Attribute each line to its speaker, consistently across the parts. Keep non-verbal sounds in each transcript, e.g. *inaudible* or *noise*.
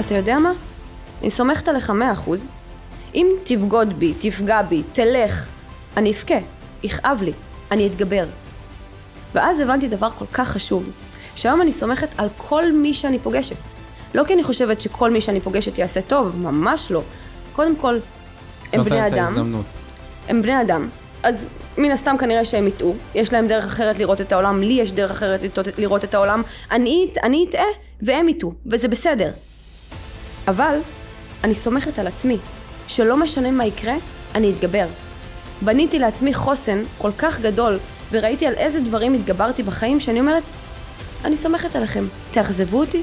Speaker 1: אתה יודע מה? אני סומכת עליך מאה אחוז. אם תבגוד בי, תפגע בי, תלך, אני אבכה, יכאב לי, אני אתגבר. ואז הבנתי דבר כל כך חשוב, שהיום אני סומכת על כל מי שאני פוגשת. לא כי אני חושבת שכל מי שאני פוגשת יעשה טוב, ממש לא. קודם כל, הם בני אדם. הם בני אדם. אז מן הסתם כנראה שהם יטעו, יש להם דרך אחרת לראות את העולם, לי יש דרך אחרת לראות את העולם, אני, אני אטעה והם יטעו, וזה בסדר. אבל אני סומכת על עצמי, שלא משנה מה יקרה, אני אתגבר. בניתי לעצמי חוסן כל כך גדול, וראיתי על איזה דברים התגברתי בחיים, שאני אומרת, אני סומכת עליכם. תאכזבו אותי,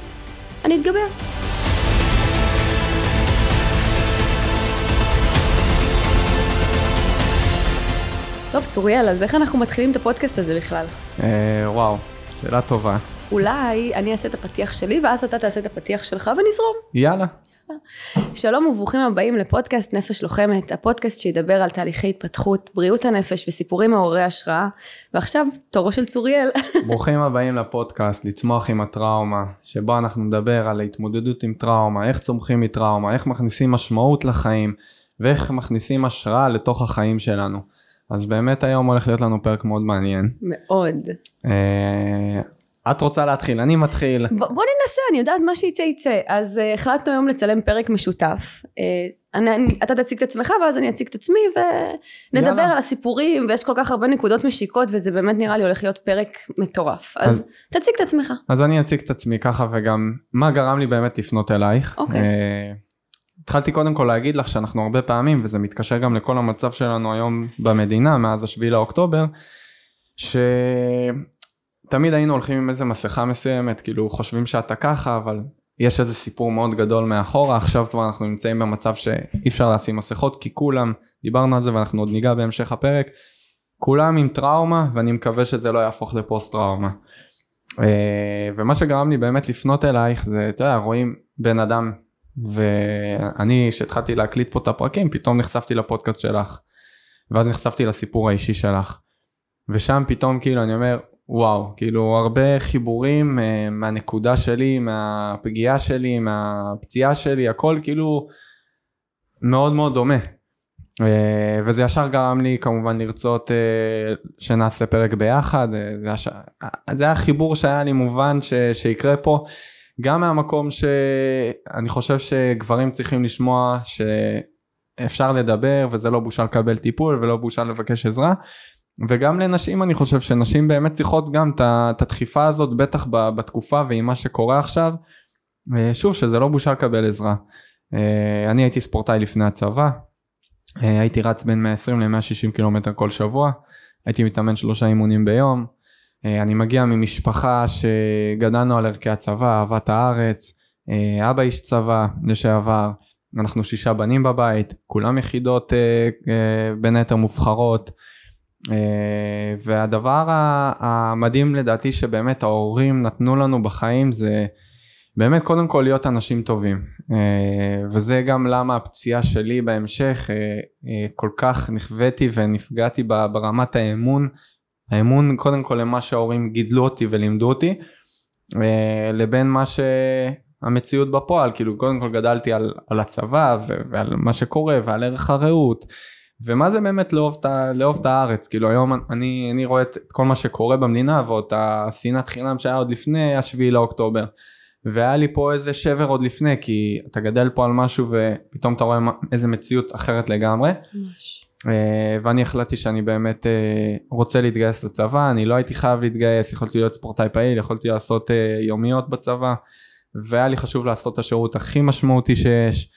Speaker 1: אני אתגבר. טוב, צוריאל, אז איך אנחנו מתחילים את הפודקאסט הזה בכלל?
Speaker 2: אה, וואו, שאלה טובה.
Speaker 1: אולי אני אעשה את הפתיח שלי, ואז אתה תעשה את הפתיח שלך ונזרום.
Speaker 2: יאללה.
Speaker 1: שלום וברוכים הבאים לפודקאסט נפש לוחמת, הפודקאסט שידבר על תהליכי התפתחות, בריאות הנפש וסיפורים מעוררי השראה. ועכשיו, תורו של צוריאל. *laughs*
Speaker 2: ברוכים הבאים לפודקאסט, לצמוח עם הטראומה, שבו אנחנו נדבר על ההתמודדות עם טראומה, איך צומחים מטראומה, איך מכניסים משמעות לחיים, ואיך מכניסים השראה לתוך החיים שלנו. אז באמת היום הולך להיות לנו פרק מאוד מעניין.
Speaker 1: מאוד.
Speaker 2: אה, את רוצה להתחיל, אני מתחיל.
Speaker 1: ב- בוא ננסה, אני יודעת מה שיצא יצא. אז uh, החלטנו היום לצלם פרק משותף. Uh, אני, אני, אתה תציג את עצמך ואז אני אציג את עצמי ונדבר יאללה. על הסיפורים ויש כל כך הרבה נקודות משיקות וזה באמת נראה לי הולך להיות פרק מטורף. אז, אז תציג את עצמך.
Speaker 2: אז אני אציג את עצמי ככה וגם מה גרם לי באמת לפנות אלייך.
Speaker 1: אוקיי. Uh,
Speaker 2: התחלתי קודם כל להגיד לך שאנחנו הרבה פעמים וזה מתקשר גם לכל המצב שלנו היום במדינה מאז השביעי לאוקטובר. ש... תמיד היינו הולכים עם איזה מסכה מסוימת, כאילו חושבים שאתה ככה, אבל יש איזה סיפור מאוד גדול מאחורה, עכשיו כבר אנחנו נמצאים במצב שאי אפשר לשים מסכות, כי כולם, דיברנו על זה ואנחנו עוד ניגע בהמשך הפרק, כולם עם טראומה, ואני מקווה שזה לא יהפוך לפוסט טראומה. אה, ומה שגרם לי באמת לפנות אלייך זה, אתה יודע, רואים בן אדם, ואני, כשהתחלתי להקליט פה את הפרקים, פתאום נחשפתי לפודקאסט שלך, ואז נחשפתי לסיפור האישי שלך. ושם פתאום כאילו אני אומר וואו, כאילו הרבה חיבורים uh, מהנקודה שלי, מהפגיעה שלי, מהפציעה שלי, הכל כאילו מאוד מאוד דומה. Uh, וזה ישר גרם לי כמובן לרצות uh, שנעשה פרק ביחד, uh, זה, הש... זה היה חיבור שהיה לי מובן ש... שיקרה פה, גם מהמקום שאני חושב שגברים צריכים לשמוע שאפשר לדבר וזה לא בושה לקבל טיפול ולא בושה לבקש עזרה. וגם לנשים אני חושב שנשים באמת צריכות גם את הדחיפה הזאת בטח בתקופה ועם מה שקורה עכשיו. שוב שזה לא בושה לקבל עזרה. אה, אני הייתי ספורטאי לפני הצבא, אה, הייתי רץ בין 120 ל-160 קילומטר כל שבוע, הייתי מתאמן שלושה אימונים ביום, אה, אני מגיע ממשפחה שגדלנו על ערכי הצבא, אהבת הארץ, אבא איש צבא לשעבר, אנחנו שישה בנים בבית, כולם יחידות בין היתר מובחרות. אה, והדבר המדהים לדעתי שבאמת ההורים נתנו לנו בחיים זה באמת קודם כל להיות אנשים טובים. אה, וזה גם למה הפציעה שלי בהמשך אה, כל כך נכוויתי ונפגעתי ברמת האמון האמון קודם כל למה שההורים גידלו אותי ולימדו אותי לבין מה שהמציאות בפועל. כאילו קודם כל גדלתי על, על הצבא ועל מה שקורה ועל ערך הרעות ומה זה באמת לאהוב את, לאהוב את הארץ כאילו היום אני, אני רואה את כל מה שקורה במדינה ועוד השנאת חינם שהיה עוד לפני השביעי לאוקטובר והיה לי פה איזה שבר עוד לפני כי אתה גדל פה על משהו ופתאום אתה רואה איזה מציאות אחרת לגמרי. ממש. אה, ואני החלטתי שאני באמת אה, רוצה להתגייס לצבא אני לא הייתי חייב להתגייס יכולתי להיות ספורטאי פעיל יכולתי לעשות אה, יומיות בצבא והיה לי חשוב לעשות את השירות הכי משמעותי שיש.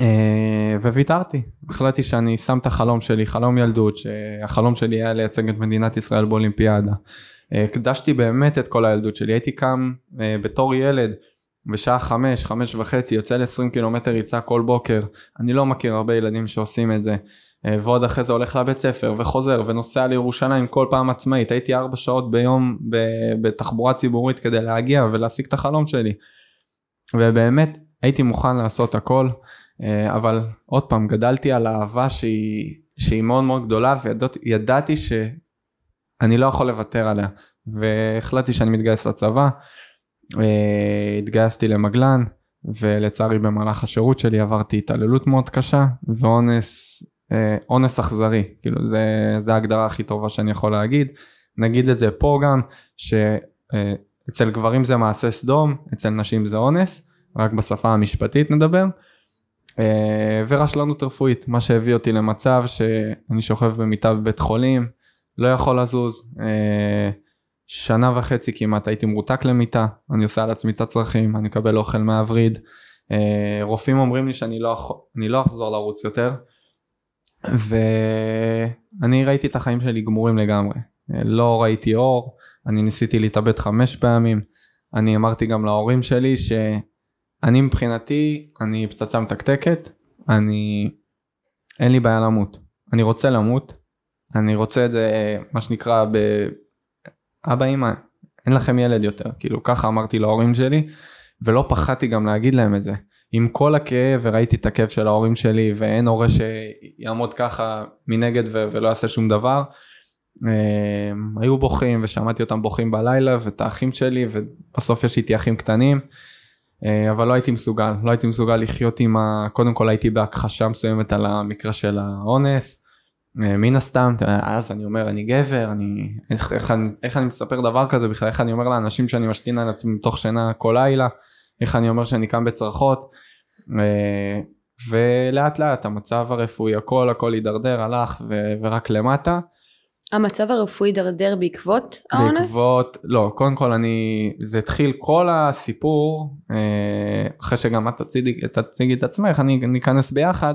Speaker 2: אה, וויתרתי, החלטתי שאני שם את החלום שלי, חלום ילדות, שהחלום שלי היה לייצג את מדינת ישראל באולימפיאדה. אה, הקדשתי באמת את כל הילדות שלי, הייתי קם אה, בתור ילד בשעה חמש, חמש וחצי, יוצא ל-20 קילומטר ריצה כל בוקר, אני לא מכיר הרבה ילדים שעושים את זה, ועוד אחרי זה הולך לבית ספר וחוזר ונוסע לירושלים כל פעם עצמאית, הייתי ארבע שעות ביום בתחבורה ציבורית כדי להגיע ולהשיג את החלום שלי. ובאמת הייתי מוכן לעשות הכל. אה, אבל עוד פעם גדלתי על אהבה שהיא, שהיא מאוד מאוד גדולה וידעתי שאני לא יכול לוותר עליה. והחלטתי שאני מתגייס לצבא, אה, התגייסתי למגלן ולצערי במהלך השירות שלי עברתי התעללות מאוד קשה ואונס אה, אונס אכזרי. כאילו זה, זה ההגדרה הכי טובה שאני יכול להגיד. נגיד את זה פה גם שאצל גברים זה מעשה סדום אצל נשים זה אונס. רק בשפה המשפטית נדבר ורשלנות רפואית מה שהביא אותי למצב שאני שוכב במיטה בבית חולים לא יכול לזוז אה, שנה וחצי כמעט הייתי מרותק למיטה, אני עושה על עצמי את הצרכים, אני מקבל אוכל מהווריד, אה, רופאים אומרים לי שאני לא, לא אחזור לרוץ יותר, ואני ראיתי את החיים שלי גמורים לגמרי, אה, לא ראיתי אור, אני ניסיתי להתאבד חמש פעמים, אני אמרתי גם להורים שלי שאני מבחינתי, אני פצצה מתקתקת, אני, אין לי בעיה למות, אני רוצה למות, אני רוצה את זה מה שנקרא ב... אבא אמא אין לכם ילד יותר. כאילו ככה אמרתי להורים שלי ולא פחדתי גם להגיד להם את זה. עם כל הכאב וראיתי את הכאב של ההורים שלי ואין הורה שיעמוד ככה מנגד ו- ולא יעשה שום דבר הם, היו בוכים ושמעתי אותם בוכים בלילה ואת האחים שלי ובסוף יש איתי אחים קטנים אבל לא הייתי מסוגל לא הייתי מסוגל לחיות עם ה... קודם כל הייתי בהכחשה מסוימת על המקרה של האונס אה, מן הסתם אז אני אומר אני גבר אני איך, איך, אני איך אני מספר דבר כזה בכלל? איך אני אומר לאנשים שאני משתין על עצמי מתוך שינה כל לילה? איך אני אומר שאני קם בצרחות? אה, ולאט לאט המצב הרפואי הכל הכל הידרדר הלך ו, ורק למטה.
Speaker 1: המצב הרפואי הידרדר בעקבות האונס?
Speaker 2: בעקבות לא קודם כל אני זה התחיל כל הסיפור אה, אחרי שגם את תציגי, תציגי את עצמך אני ניכנס ביחד.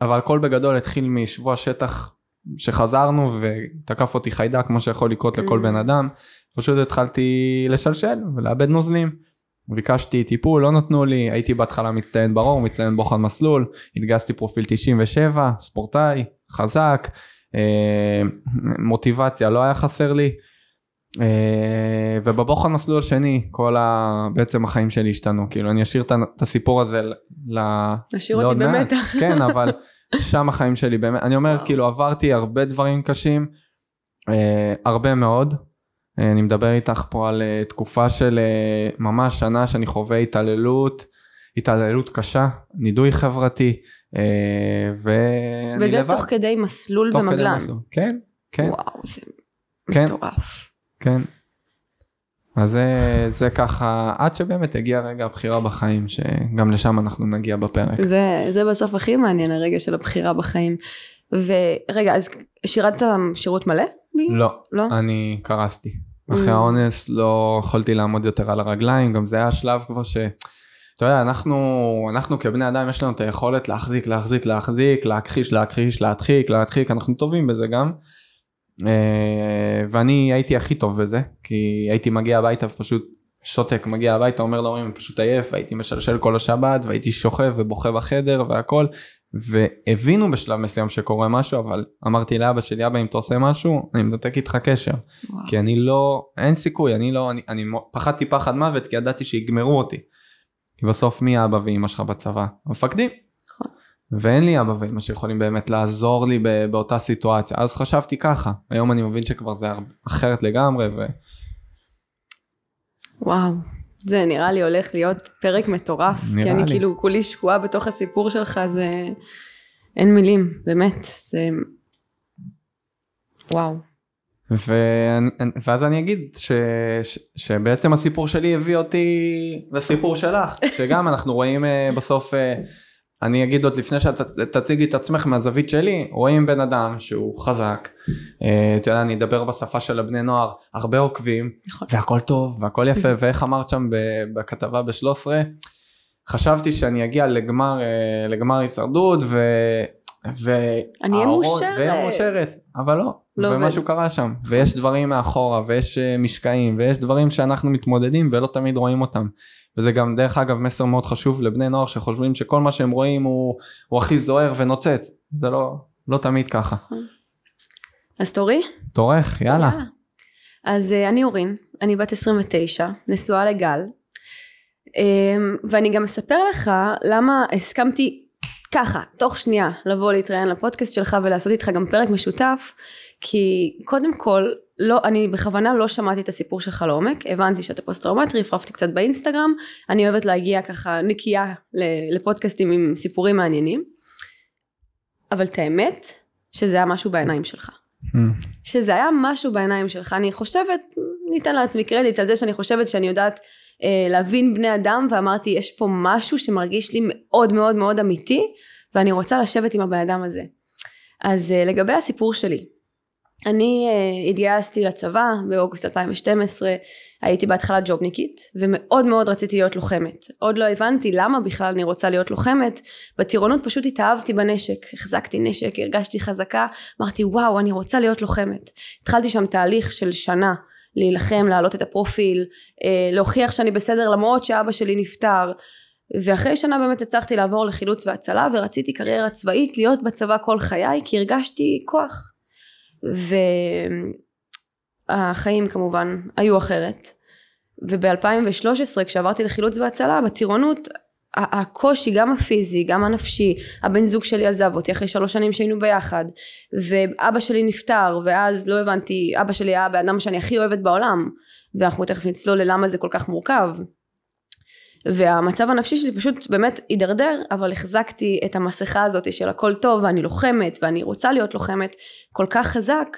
Speaker 2: אבל הכל בגדול התחיל משבוע שטח שחזרנו ותקף אותי חיידק כמו שיכול לקרות לכל mm. בן אדם פשוט התחלתי לשלשל ולאבד נוזלים. ביקשתי טיפול לא נתנו לי הייתי בהתחלה מצטיין ברור מצטיין בוחן מסלול התגייסתי פרופיל 97 ספורטאי חזק מוטיבציה לא היה חסר לי. אה, ובבוחן מסלול השני כל ה... בעצם החיים שלי השתנו. כאילו אני אשאיר את הסיפור הזה ל...
Speaker 1: אשאיר אותי במתח. *laughs*
Speaker 2: כן אבל שם החיים שלי באמת אני אומר כאילו עברתי הרבה דברים קשים אה, הרבה מאוד. אה, אני מדבר איתך פה על תקופה של ממש שנה שאני חווה התעללות התעללות קשה נידוי חברתי
Speaker 1: ואני וזה לבד. תוך כדי מסלול במגלן.
Speaker 2: כן כן.
Speaker 1: וואו זה כן. מטורף.
Speaker 2: כן. אז זה, זה ככה עד שבאמת הגיע רגע הבחירה בחיים שגם לשם אנחנו נגיע בפרק.
Speaker 1: זה, זה בסוף הכי מעניין הרגע של הבחירה בחיים. ורגע אז שירתת שירות מלא?
Speaker 2: לא, לא? אני קרסתי. אחרי mm. האונס לא יכולתי לעמוד יותר על הרגליים גם זה היה שלב כבר ש... אתה יודע אנחנו אנחנו כבני אדם יש לנו את היכולת להחזיק להחזיק להחזיק להכחיש להכחיש להדחיק להדחיק אנחנו טובים בזה גם. אה, ואני הייתי הכי טוב בזה כי הייתי מגיע הביתה ופשוט שותק מגיע הביתה אומר להורים אני פשוט עייף הייתי משלשל כל השבת והייתי שוכב ובוכה בחדר והכל והבינו בשלב מסוים שקורה משהו אבל אמרתי לאבא שלי אבא אם אתה עושה משהו אני מנתק איתך קשר וואו. כי אני לא אין סיכוי אני לא אני, אני פחדתי פחד מוות כי ידעתי שיגמרו אותי. כי בסוף מי אבא ואמא שלך בצבא? המפקדים. ואין לי אבא ואמא שיכולים באמת לעזור לי באותה סיטואציה. אז חשבתי ככה. היום אני מבין שכבר זה אחרת לגמרי ו...
Speaker 1: וואו. זה נראה לי הולך להיות פרק מטורף. כי אני לי. כאילו כולי שקועה בתוך הסיפור שלך זה אין מילים. באמת זה וואו.
Speaker 2: ואני, ואז אני אגיד ש, ש, שבעצם הסיפור שלי הביא אותי לסיפור שלך שגם אנחנו רואים אה, בסוף אה, אני אגיד עוד לפני שאת תציגי את עצמך מהזווית שלי, רואים בן אדם שהוא חזק, אה, אתה יודע, אני אדבר בשפה של הבני נוער, הרבה עוקבים, נכון. והכל טוב, והכל יפה, ואיך אמרת שם בכתבה ב-13, חשבתי שאני אגיע לגמר, לגמר הישרדות, ו...
Speaker 1: ו... אני אהיה מאושרת,
Speaker 2: אבל לא, לא ומשהו קרה שם, ויש דברים מאחורה, ויש אה, משקעים, ויש דברים שאנחנו מתמודדים ולא תמיד רואים אותם. וזה גם דרך אגב מסר מאוד חשוב לבני נוער שחושבים שכל מה שהם רואים הוא, הוא הכי זוהר ונוצץ זה לא, לא תמיד ככה.
Speaker 1: אז תורי?
Speaker 2: תורך יאללה. יאללה.
Speaker 1: אז uh, אני אורין, אני בת 29, נשואה לגל um, ואני גם אספר לך למה הסכמתי ככה תוך שנייה לבוא להתראיין לפודקאסט שלך ולעשות איתך גם פרק משותף כי קודם כל, לא, אני בכוונה לא שמעתי את הסיפור שלך לעומק, הבנתי שאתה פוסט טראומטי, הפרפתי קצת באינסטגרם, אני אוהבת להגיע ככה נקייה לפודקאסטים עם סיפורים מעניינים, אבל את האמת, שזה היה משהו בעיניים שלך. Mm. שזה היה משהו בעיניים שלך, אני חושבת, ניתן לעצמי קרדיט על זה שאני חושבת שאני יודעת אה, להבין בני אדם, ואמרתי, יש פה משהו שמרגיש לי מאוד מאוד מאוד אמיתי, ואני רוצה לשבת עם הבן אדם הזה. אז אה, לגבי הסיפור שלי, אני uh, התגייסתי לצבא באוגוסט 2012, הייתי בהתחלה ג'ובניקית ומאוד מאוד רציתי להיות לוחמת. עוד לא הבנתי למה בכלל אני רוצה להיות לוחמת, בטירונות פשוט התאהבתי בנשק, החזקתי נשק, הרגשתי חזקה, אמרתי וואו אני רוצה להיות לוחמת. התחלתי שם תהליך של שנה להילחם, להעלות את הפרופיל, uh, להוכיח שאני בסדר למרות שאבא שלי נפטר. ואחרי שנה באמת הצלחתי לעבור לחילוץ והצלה ורציתי קריירה צבאית להיות בצבא כל חיי כי הרגשתי כוח והחיים כמובן היו אחרת. וב-2013 כשעברתי לחילוץ והצלה בטירונות הקושי גם הפיזי גם הנפשי הבן זוג שלי עזב אותי אחרי שלוש שנים שהיינו ביחד ואבא שלי נפטר ואז לא הבנתי אבא שלי היה הבן אדם שאני הכי אוהבת בעולם ואנחנו תכף נצלול ללמה זה כל כך מורכב והמצב הנפשי שלי פשוט באמת הידרדר אבל החזקתי את המסכה הזאת של הכל טוב ואני לוחמת ואני רוצה להיות לוחמת כל כך חזק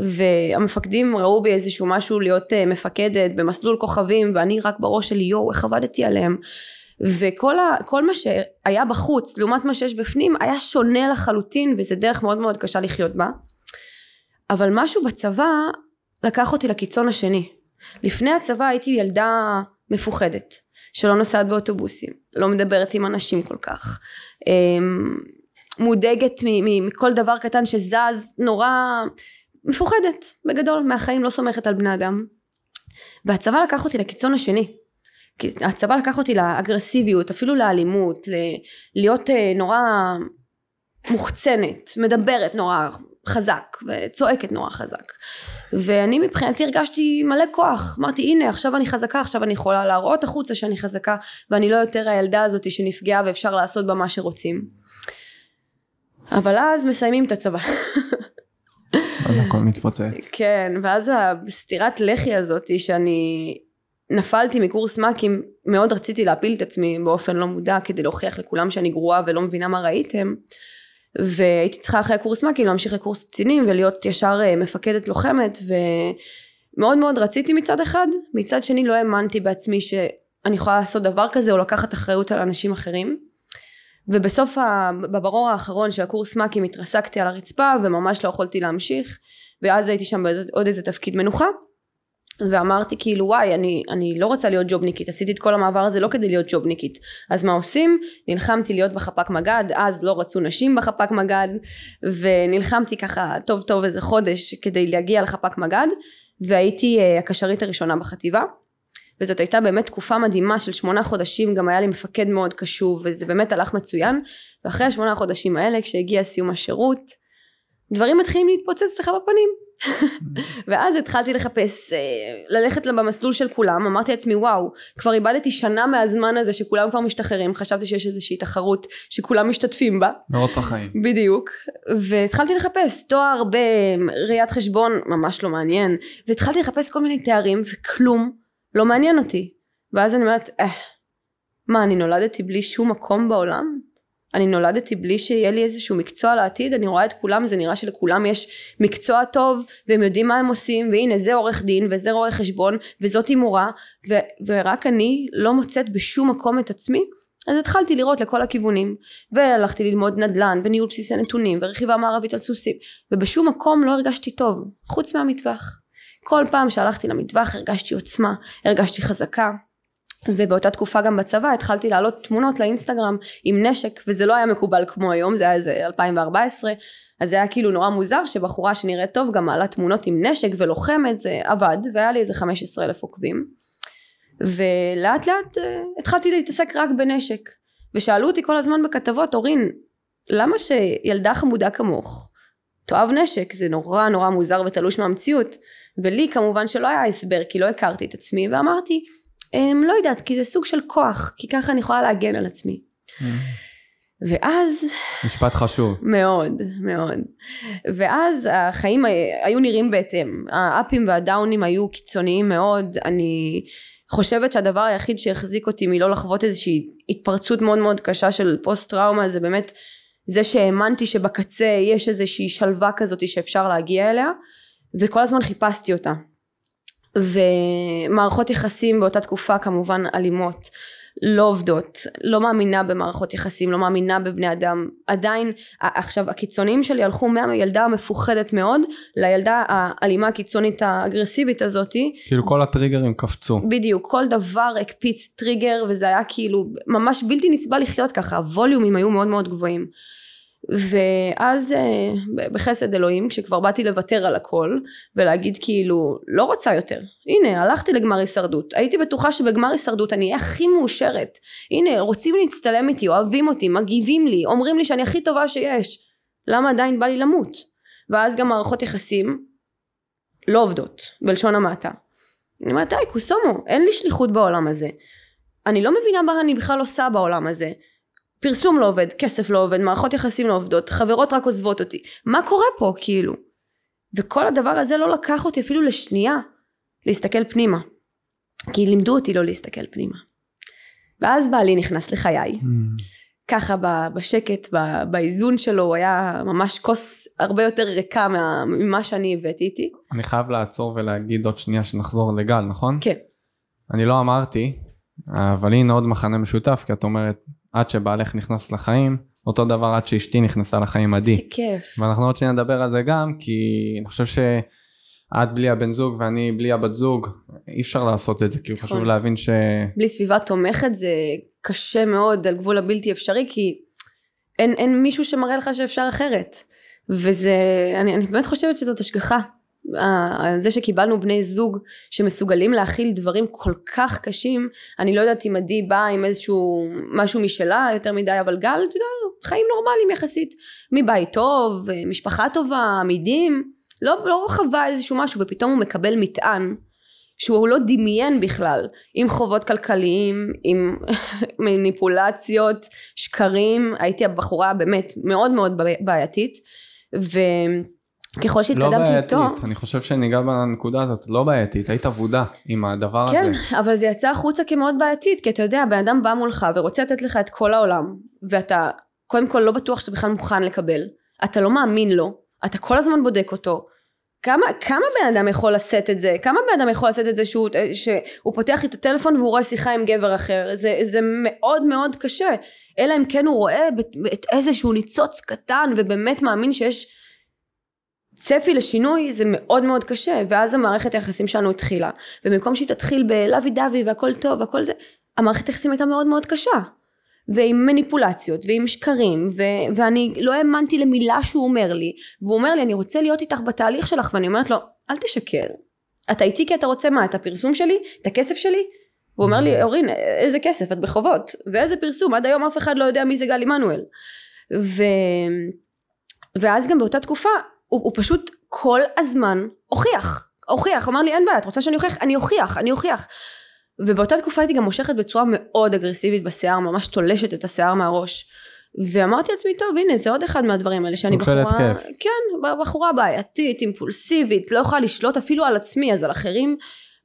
Speaker 1: והמפקדים ראו בי איזשהו משהו להיות uh, מפקדת במסלול כוכבים ואני רק בראש שלי יואו איך עבדתי עליהם. וכל ה, מה שהיה בחוץ לעומת מה שיש בפנים היה שונה לחלוטין וזה דרך מאוד מאוד קשה לחיות בה. אבל משהו בצבא לקח אותי לקיצון השני. לפני הצבא הייתי ילדה מפוחדת שלא נוסעת באוטובוסים, לא מדברת עם אנשים כל כך, אמ, מודאגת מכל דבר קטן שזז, נורא מפוחדת בגדול מהחיים, לא סומכת על בני אדם. והצבא לקח אותי לקיצון השני. הצבא לקח אותי לאגרסיביות, אפילו לאלימות, להיות אה, נורא מוחצנת, מדברת נורא חזק וצועקת נורא חזק. ואני מבחינתי הרגשתי מלא כוח. אמרתי הנה עכשיו אני חזקה עכשיו אני יכולה להראות החוצה שאני חזקה ואני לא יותר הילדה הזאת שנפגעה ואפשר לעשות בה מה שרוצים. אבל אז מסיימים את הצבא.
Speaker 2: הכל מתפוצץ.
Speaker 1: כן ואז הסטירת לחי הזאת שאני נפלתי מקורס מ"כים מאוד רציתי להפיל את עצמי באופן לא מודע כדי להוכיח לכולם שאני גרועה ולא מבינה מה ראיתם והייתי צריכה אחרי הקורס מ"כים להמשיך לקורס קצינים ולהיות ישר אה, מפקדת לוחמת ומאוד מאוד רציתי מצד אחד. מצד שני לא האמנתי בעצמי שאני יכולה לעשות דבר כזה או לקחת אחריות על אנשים אחרים. ובסוף בברור האחרון של הקורס מ"כים התרסקתי על הרצפה וממש לא יכולתי להמשיך ואז הייתי שם בעוד איזה תפקיד מנוחה ואמרתי כאילו וואי אני, אני לא רוצה להיות ג'ובניקית עשיתי את כל המעבר הזה לא כדי להיות ג'ובניקית. אז מה עושים? נלחמתי להיות בחפ"ק מג"ד אז לא רצו נשים בחפ"ק מג"ד ונלחמתי ככה טוב טוב איזה חודש כדי להגיע לחפ"ק מג"ד והייתי uh, הקשרית הראשונה בחטיבה. וזאת הייתה באמת תקופה מדהימה של שמונה חודשים גם היה לי מפקד מאוד קשוב וזה באמת הלך מצוין. ואחרי השמונה חודשים האלה כשהגיע סיום השירות דברים מתחילים להתפוצץ לך בפנים *laughs* ואז התחלתי לחפש, אה, ללכת במסלול של כולם, אמרתי לעצמי וואו, כבר איבדתי שנה מהזמן הזה שכולם כבר משתחררים, חשבתי שיש איזושהי תחרות שכולם משתתפים בה.
Speaker 2: מרוץ החיים.
Speaker 1: בדיוק. והתחלתי לחפש תואר בראיית חשבון, ממש לא מעניין, והתחלתי לחפש כל מיני תארים וכלום לא מעניין אותי. ואז אני אומרת, אה, מה אני נולדתי בלי שום מקום בעולם? אני נולדתי בלי שיהיה לי איזשהו מקצוע לעתיד, אני רואה את כולם, זה נראה שלכולם יש מקצוע טוב, והם יודעים מה הם עושים, והנה זה עורך דין, וזה רואה חשבון, וזאתי מורה, ו- ורק אני לא מוצאת בשום מקום את עצמי, אז התחלתי לראות לכל הכיוונים, והלכתי ללמוד נדל"ן, וניהול בסיסי נתונים, ורכיבה מערבית על סוסים, ובשום מקום לא הרגשתי טוב, חוץ מהמטווח. כל פעם שהלכתי למטווח הרגשתי עוצמה, הרגשתי חזקה, ובאותה תקופה גם בצבא התחלתי להעלות תמונות לאינסטגרם עם נשק וזה לא היה מקובל כמו היום זה היה איזה 2014 אז זה היה כאילו נורא מוזר שבחורה שנראית טוב גם מעלה תמונות עם נשק ולוחמת זה עבד והיה לי איזה 15 אלף עוקבים. ולאט לאט uh, התחלתי להתעסק רק בנשק. ושאלו אותי כל הזמן בכתבות אורין למה שילדה חמודה כמוך תאהב נשק? זה נורא נורא מוזר ותלוש מהמציאות. ולי כמובן שלא היה הסבר כי לא הכרתי את עצמי ואמרתי לא יודעת, כי זה סוג של כוח, כי ככה אני יכולה להגן על עצמי. Mm. ואז...
Speaker 2: משפט חשוב.
Speaker 1: מאוד, מאוד. ואז החיים היו נראים בהתאם. האפים והדאונים היו קיצוניים מאוד. אני חושבת שהדבר היחיד שהחזיק אותי מלא לחוות איזושהי התפרצות מאוד מאוד קשה של פוסט טראומה זה באמת זה שהאמנתי שבקצה יש איזושהי שלווה כזאת שאפשר להגיע אליה וכל הזמן חיפשתי אותה ומערכות יחסים באותה תקופה כמובן אלימות לא עובדות, לא מאמינה במערכות יחסים, לא מאמינה בבני אדם. עדיין, עכשיו הקיצוניים שלי הלכו מהילדה המפוחדת מאוד לילדה האלימה הקיצונית האגרסיבית הזאתי.
Speaker 2: כאילו כל הטריגרים קפצו.
Speaker 1: בדיוק, כל דבר הקפיץ טריגר וזה היה כאילו ממש בלתי נסבל לחיות ככה, הווליומים היו מאוד מאוד גבוהים. ואז אה, בחסד אלוהים כשכבר באתי לוותר על הכל ולהגיד כאילו לא רוצה יותר. הנה הלכתי לגמר הישרדות. הייתי בטוחה שבגמר הישרדות אני אהיה הכי מאושרת. הנה רוצים להצטלם איתי אוהבים אותי מגיבים לי אומרים לי שאני הכי טובה שיש. למה עדיין בא לי למות? ואז גם מערכות יחסים לא עובדות בלשון המעטה. אני אומרת די קוסומו אין לי שליחות בעולם הזה. אני לא מבינה מה אני בכלל עושה בעולם הזה פרסום לא עובד, כסף לא עובד, מערכות יחסים לא עובדות, חברות רק עוזבות אותי. מה קורה פה כאילו? וכל הדבר הזה לא לקח אותי אפילו לשנייה להסתכל פנימה. כי לימדו אותי לא להסתכל פנימה. ואז בעלי נכנס לחיי. Mm. ככה בשקט, באיזון שלו, הוא היה ממש כוס הרבה יותר ריקה ממה שאני הבאתי איתי.
Speaker 2: אני חייב לעצור ולהגיד עוד שנייה שנחזור לגל, נכון?
Speaker 1: כן.
Speaker 2: אני לא אמרתי, אבל הנה עוד מחנה משותף, כי את אומרת, עד שבעלך נכנס לחיים, אותו דבר עד שאשתי נכנסה לחיים עדי.
Speaker 1: זה כיף.
Speaker 2: ואנחנו עוד שניה נדבר על זה גם, כי אני חושב שאת בלי הבן זוג ואני בלי הבת זוג, אי אפשר לעשות את זה, כי נכון. חשוב להבין ש...
Speaker 1: בלי סביבה תומכת זה קשה מאוד, על גבול הבלתי אפשרי, כי אין, אין מישהו שמראה לך שאפשר אחרת. וזה, אני, אני באמת חושבת שזאת השגחה. זה שקיבלנו בני זוג שמסוגלים להכיל דברים כל כך קשים אני לא יודעת אם עדי באה עם איזשהו משהו משלה יותר מדי אבל גל אתה יודע חיים נורמליים יחסית. מבית טוב משפחה טובה עמידים. לא, לא חווה איזשהו משהו ופתאום הוא מקבל מטען שהוא לא דמיין בכלל עם חובות כלכליים עם *laughs* מניפולציות שקרים. הייתי הבחורה באמת מאוד מאוד בעייתית ו... ככל שהתקדמתי
Speaker 2: לא
Speaker 1: איתו...
Speaker 2: לא בעייתית, אני חושב שניגע בנקודה הזאת, לא בעייתית, היית אבודה עם הדבר
Speaker 1: כן,
Speaker 2: הזה.
Speaker 1: כן, אבל זה יצא החוצה כמאוד בעייתית, כי אתה יודע, בן אדם בא מולך ורוצה לתת לך את כל העולם, ואתה קודם כל לא בטוח שאתה בכלל מוכן לקבל, אתה לא מאמין לו, אתה כל הזמן בודק אותו. כמה, כמה בן אדם יכול לשאת את זה? כמה בן אדם יכול לשאת את זה שהוא, שהוא פותח את הטלפון והוא רואה שיחה עם גבר אחר? זה, זה מאוד מאוד קשה. אלא אם כן הוא רואה את איזשהו ניצוץ קטן ובאמת מאמין שיש צפי לשינוי זה מאוד מאוד קשה ואז המערכת היחסים שלנו התחילה. ובמקום שהיא תתחיל בלוי דווי והכל טוב והכל זה המערכת היחסים הייתה מאוד מאוד קשה. ועם מניפולציות ועם שקרים ו- ואני לא האמנתי למילה שהוא אומר לי. והוא אומר לי אני רוצה להיות איתך בתהליך שלך ואני אומרת לו אל תשקר. אתה איתי כי אתה רוצה מה את הפרסום שלי? את הכסף שלי? הוא אומר לי אורין איזה כסף? את בחובות. ואיזה פרסום? עד היום אף אחד לא יודע מי זה גל עמנואל ו... ואז גם באותה תקופה הוא, הוא פשוט כל הזמן הוכיח, הוכיח, אמר לי אין בעיה, את רוצה שאני אוכיח? אני אוכיח, אני אוכיח. ובאותה תקופה הייתי גם מושכת בצורה מאוד אגרסיבית בשיער, ממש תולשת את השיער מהראש. ואמרתי לעצמי, טוב, הנה, זה עוד אחד מהדברים האלה, שאני בחורה...
Speaker 2: התקף.
Speaker 1: כן, בחורה בעייתית, אימפולסיבית, לא יכולה לשלוט אפילו על עצמי, אז על אחרים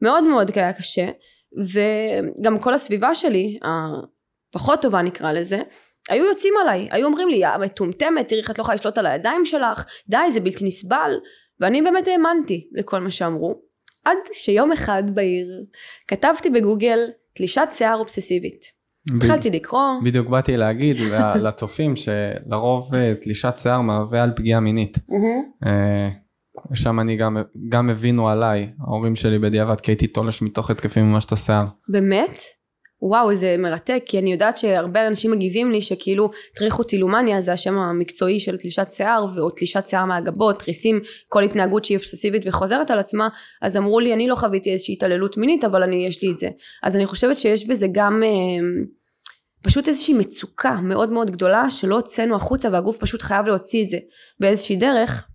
Speaker 1: מאוד מאוד היה קשה. וגם כל הסביבה שלי, הפחות טובה נקרא לזה, היו יוצאים עליי, היו אומרים לי, יא מטומטמת, תראי איך את לא יכולה לשלוט על הידיים שלך, די, זה בלתי נסבל. ואני באמת האמנתי לכל מה שאמרו. עד שיום אחד בעיר כתבתי בגוגל תלישת שיער אובססיבית. התחלתי לקרוא.
Speaker 2: בדיוק באתי להגיד *laughs* לצופים שלרוב אה, תלישת שיער מהווה על פגיעה מינית. אה, שם אני גם, גם הבינו עליי, ההורים שלי בדיעבד, כי הייתי תולש מתוך התקפים ממש את השיער.
Speaker 1: באמת? וואו זה מרתק כי אני יודעת שהרבה אנשים מגיבים לי שכאילו טריכוטילומניה זה השם המקצועי של תלישת שיער או תלישת שיער מהגבות תריסים כל התנהגות שהיא אובססיבית וחוזרת על עצמה אז אמרו לי אני לא חוויתי איזושהי התעללות מינית אבל אני יש לי את זה. אז אני חושבת שיש בזה גם אה, פשוט איזושהי מצוקה מאוד מאוד גדולה שלא הוצאנו החוצה והגוף פשוט חייב להוציא את זה באיזושהי דרך.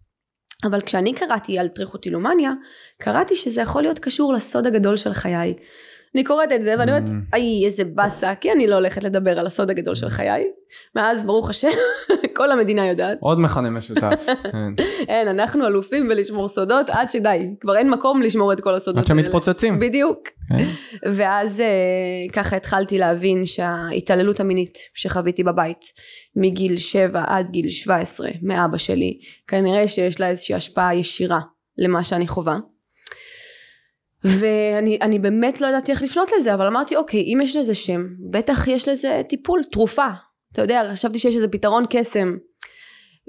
Speaker 1: אבל כשאני קראתי על טריכוטילומניה קראתי שזה יכול להיות קשור לסוד הגדול של חיי אני קוראת את זה ואני אומרת,
Speaker 2: Mm.
Speaker 1: איי, איזה באסה, כי אני לא הולכת לדבר על הסוד הגדול של חיי. מאז, ברוך השם, *laughs* כל המדינה יודעת.
Speaker 2: עוד מכנה משותף. *laughs* כן.
Speaker 1: אין, אנחנו אלופים בלשמור סודות עד שדי, כבר אין מקום לשמור את כל הסודות
Speaker 2: עד שמתפוצצים.
Speaker 1: בדיוק.
Speaker 2: כן.
Speaker 1: ואז אה, ככה התחלתי להבין שההתעללות המינית שחוויתי בבית מגיל 7 עד גיל 17 מאבא שלי כנראה שיש לה איזושהי השפעה ישירה למה שאני חווה. ואני אני באמת לא ידעתי איך לפנות לזה אבל אמרתי אוקיי אם יש לזה שם בטח יש לזה טיפול תרופה. אתה יודע חשבתי שיש איזה פתרון קסם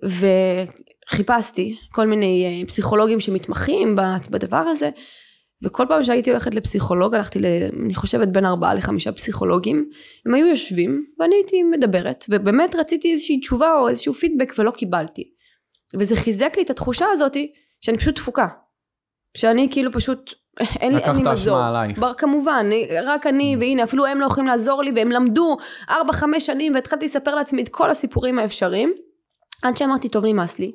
Speaker 1: וחיפשתי כל מיני אה, פסיכולוגים שמתמחים בדבר הזה וכל פעם שהייתי הולכת לפסיכולוג הלכתי ל... אני חושבת בין ארבעה לחמישה פסיכולוגים הם היו יושבים ואני הייתי מדברת ובאמת רציתי איזושהי תשובה או איזשהו פידבק ולא קיבלתי. וזה חיזק לי את התחושה הזאתי שאני פשוט תפוקה שאני כאילו פשוט אין *laughs* לי, אין לי
Speaker 2: לקחת
Speaker 1: מזור.
Speaker 2: אשמה עלייך.
Speaker 1: בר, כמובן, רק אני, והנה אפילו הם לא יכולים לעזור לי והם למדו 4-5 שנים והתחלתי לספר לעצמי את כל הסיפורים האפשריים עד שאמרתי טוב נמאס לי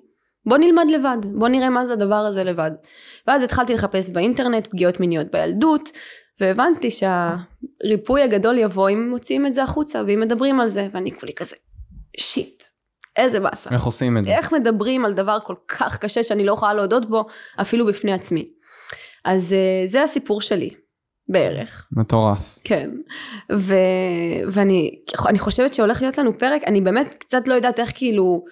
Speaker 1: בוא נלמד לבד בוא נראה מה זה הדבר הזה לבד ואז התחלתי לחפש באינטרנט פגיעות מיניות בילדות והבנתי שהריפוי הגדול יבוא אם מוציאים את זה החוצה ואם מדברים על זה ואני כולי כזה שיט איזה באסה
Speaker 2: איך עושים את זה?
Speaker 1: איך מדברים על דבר כל כך קשה שאני לא יכולה להודות בו אפילו בפני עצמי אז אה, זה הסיפור שלי בערך
Speaker 2: מטורף.
Speaker 1: כן, ו... ואני אני חושבת שהולך להיות לנו פרק, אני באמת קצת לא יודעת איך כאילו,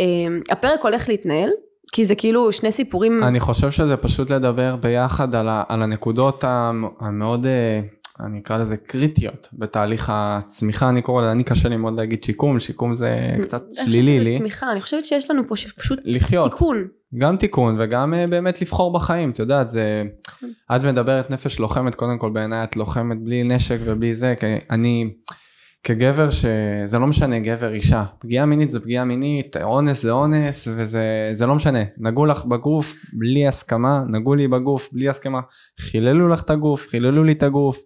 Speaker 1: אה, הפרק הולך להתנהל, כי זה כאילו שני סיפורים,
Speaker 2: אני חושב שזה פשוט לדבר ביחד על, ה, על הנקודות המ- המאוד, אה, אני אקרא לזה קריטיות בתהליך הצמיחה, אני קורא לזה, אני קשה לי מאוד להגיד שיקום, שיקום זה קצת שלילי לי.
Speaker 1: צמיחה, אני חושבת שיש לנו פה פשוט
Speaker 2: לחיות,
Speaker 1: תיקון,
Speaker 2: גם תיקון וגם אה, באמת לבחור בחיים, את יודעת, זה,
Speaker 1: נכון.
Speaker 2: את מדברת נפש לוחמת, קודם כל בעיניי את לוחמת בלי נשק ובלי זה, כי אני כגבר שזה לא משנה גבר אישה, פגיעה מינית זה פגיעה מינית, אונס זה אונס וזה זה לא משנה, נגעו לך בגוף בלי הסכמה, נגעו לי בגוף בלי הסכמה, חיללו לך את הגוף, חיללו לי את הגוף.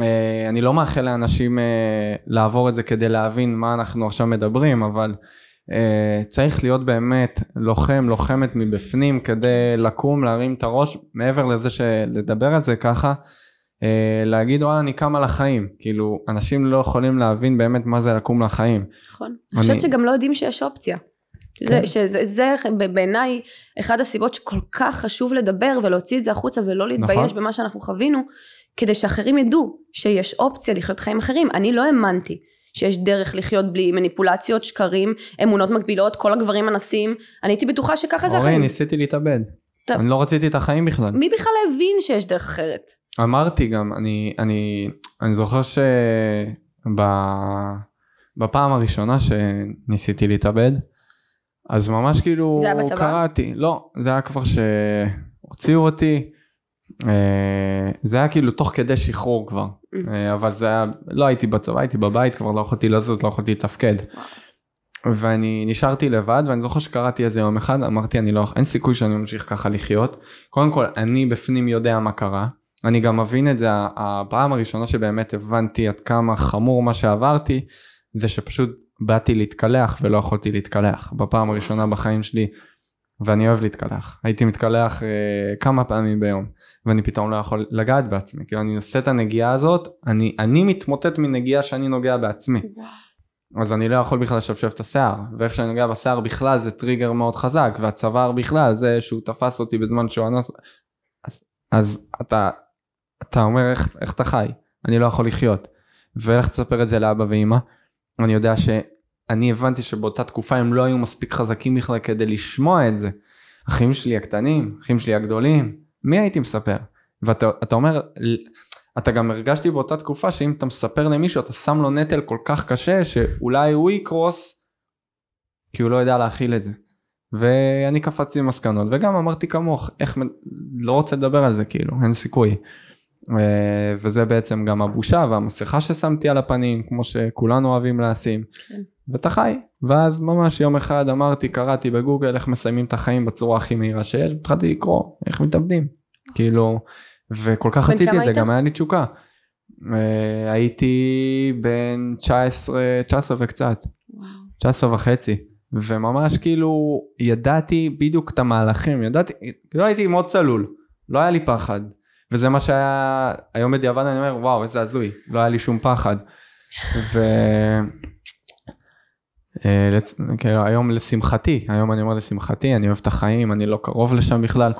Speaker 2: אה, אני לא מאחל לאנשים אה, לעבור את זה כדי להבין מה אנחנו עכשיו מדברים, אבל צריך להיות באמת לוחם, לוחמת מבפנים כדי לקום, להרים את הראש, מעבר לזה שלדבר על זה ככה, אה, להגיד וואלה אני קם על החיים, כאילו אנשים לא יכולים להבין באמת מה זה לקום לחיים.
Speaker 1: נכון, אני חושבת
Speaker 2: אני-
Speaker 1: שגם לא יודעים שיש אופציה,
Speaker 2: כן.
Speaker 1: זה, שזה, זה בעיניי אחד הסיבות שכל כך חשוב לדבר ולהוציא את זה החוצה ולא להתבייש
Speaker 2: נכון.
Speaker 1: במה שאנחנו חווינו, כדי שאחרים ידעו שיש אופציה לחיות חיים אחרים. אני לא האמנתי שיש דרך לחיות בלי מניפולציות, שקרים, אמונות מגבילות, כל הגברים אנסים, אני הייתי בטוחה שככה זה
Speaker 2: אורי
Speaker 1: החיים.
Speaker 2: ניסיתי להתאבד,
Speaker 1: טוב.
Speaker 2: אני לא רציתי את החיים בכלל.
Speaker 1: מי בכלל הבין שיש דרך אחרת?
Speaker 2: אמרתי גם, אני, אני, אני זוכר שבפעם הראשונה שניסיתי להתאבד, אז ממש כאילו
Speaker 1: זה היה בצבא?
Speaker 2: קראתי, לא, זה היה כבר שהוציאו אותי, זה היה כאילו תוך כדי שחרור כבר,
Speaker 1: Mm.
Speaker 2: אה, אבל זה היה, לא הייתי בצבא, הייתי בבית, כבר לא יכולתי לזוז, לא יכולתי לתפקד. ואני נשארתי לבד ואני זוכר שקראתי איזה יום אחד אמרתי אני לא אין סיכוי שאני ממשיך ככה לחיות. קודם כל אני בפנים יודע מה קרה. אני גם מבין את זה הפעם הראשונה שבאמת הבנתי עד כמה חמור מה שעברתי זה שפשוט באתי להתקלח ולא יכולתי להתקלח. בפעם הראשונה בחיים שלי ואני אוהב להתקלח. הייתי מתקלח אה, כמה פעמים ביום ואני פתאום לא יכול לגעת בעצמי. כאילו אני עושה את הנגיעה הזאת אני אני מתמוטט מנגיעה שאני נוגע בעצמי. אז אני לא יכול בכלל לשפשף את השיער. ואיך שאני נוגע בשיער בכלל זה טריגר מאוד חזק והצוואר בכלל זה שהוא תפס אותי בזמן שהוא אנס אז, אז אתה אתה אומר איך, איך אתה חי? אני לא יכול לחיות. ואיך תספר את זה לאבא ואמא? אני יודע שאני הבנתי שבאותה תקופה הם לא היו מספיק חזקים בכלל כדי לשמוע את זה אחים שלי הקטנים אחים שלי הגדולים מי הייתי מספר ואתה אתה אומר אתה גם הרגשתי באותה תקופה שאם אתה מספר למישהו אתה שם לו נטל כל כך קשה שאולי הוא יקרוס כי הוא לא יודע להכיל את זה. ואני קפצתי במסקנות וגם אמרתי כמוך איך לא רוצה לדבר על זה כאילו אין סיכוי. אה, וזה בעצם גם הבושה והמסכה ששמתי על הפנים כמו שכולנו אוהבים לשים.
Speaker 1: כן.
Speaker 2: ואתה חי ואז ממש יום אחד אמרתי קראתי בגוגל איך מסיימים את החיים בצורה הכי מהירה שיש והתחלתי לקרוא איך מתאבדים כאילו וכל כך רציתי את זה
Speaker 1: היית?
Speaker 2: גם היה לי תשוקה. אה, הייתי בן 19 19 וקצת
Speaker 1: וואו.
Speaker 2: 19 וחצי וממש כאילו ידעתי בדיוק את המהלכים ידעתי לא הייתי מאוד צלול לא היה לי פחד וזה מה שהיה, היום בדיעבד אני אומר, וואו, איזה הזוי, לא היה לי שום פחד. ו... אה, לצ... כאילו, היום לשמחתי, היום אני אומר לשמחתי, אני אוהב את החיים, אני לא קרוב לשם בכלל.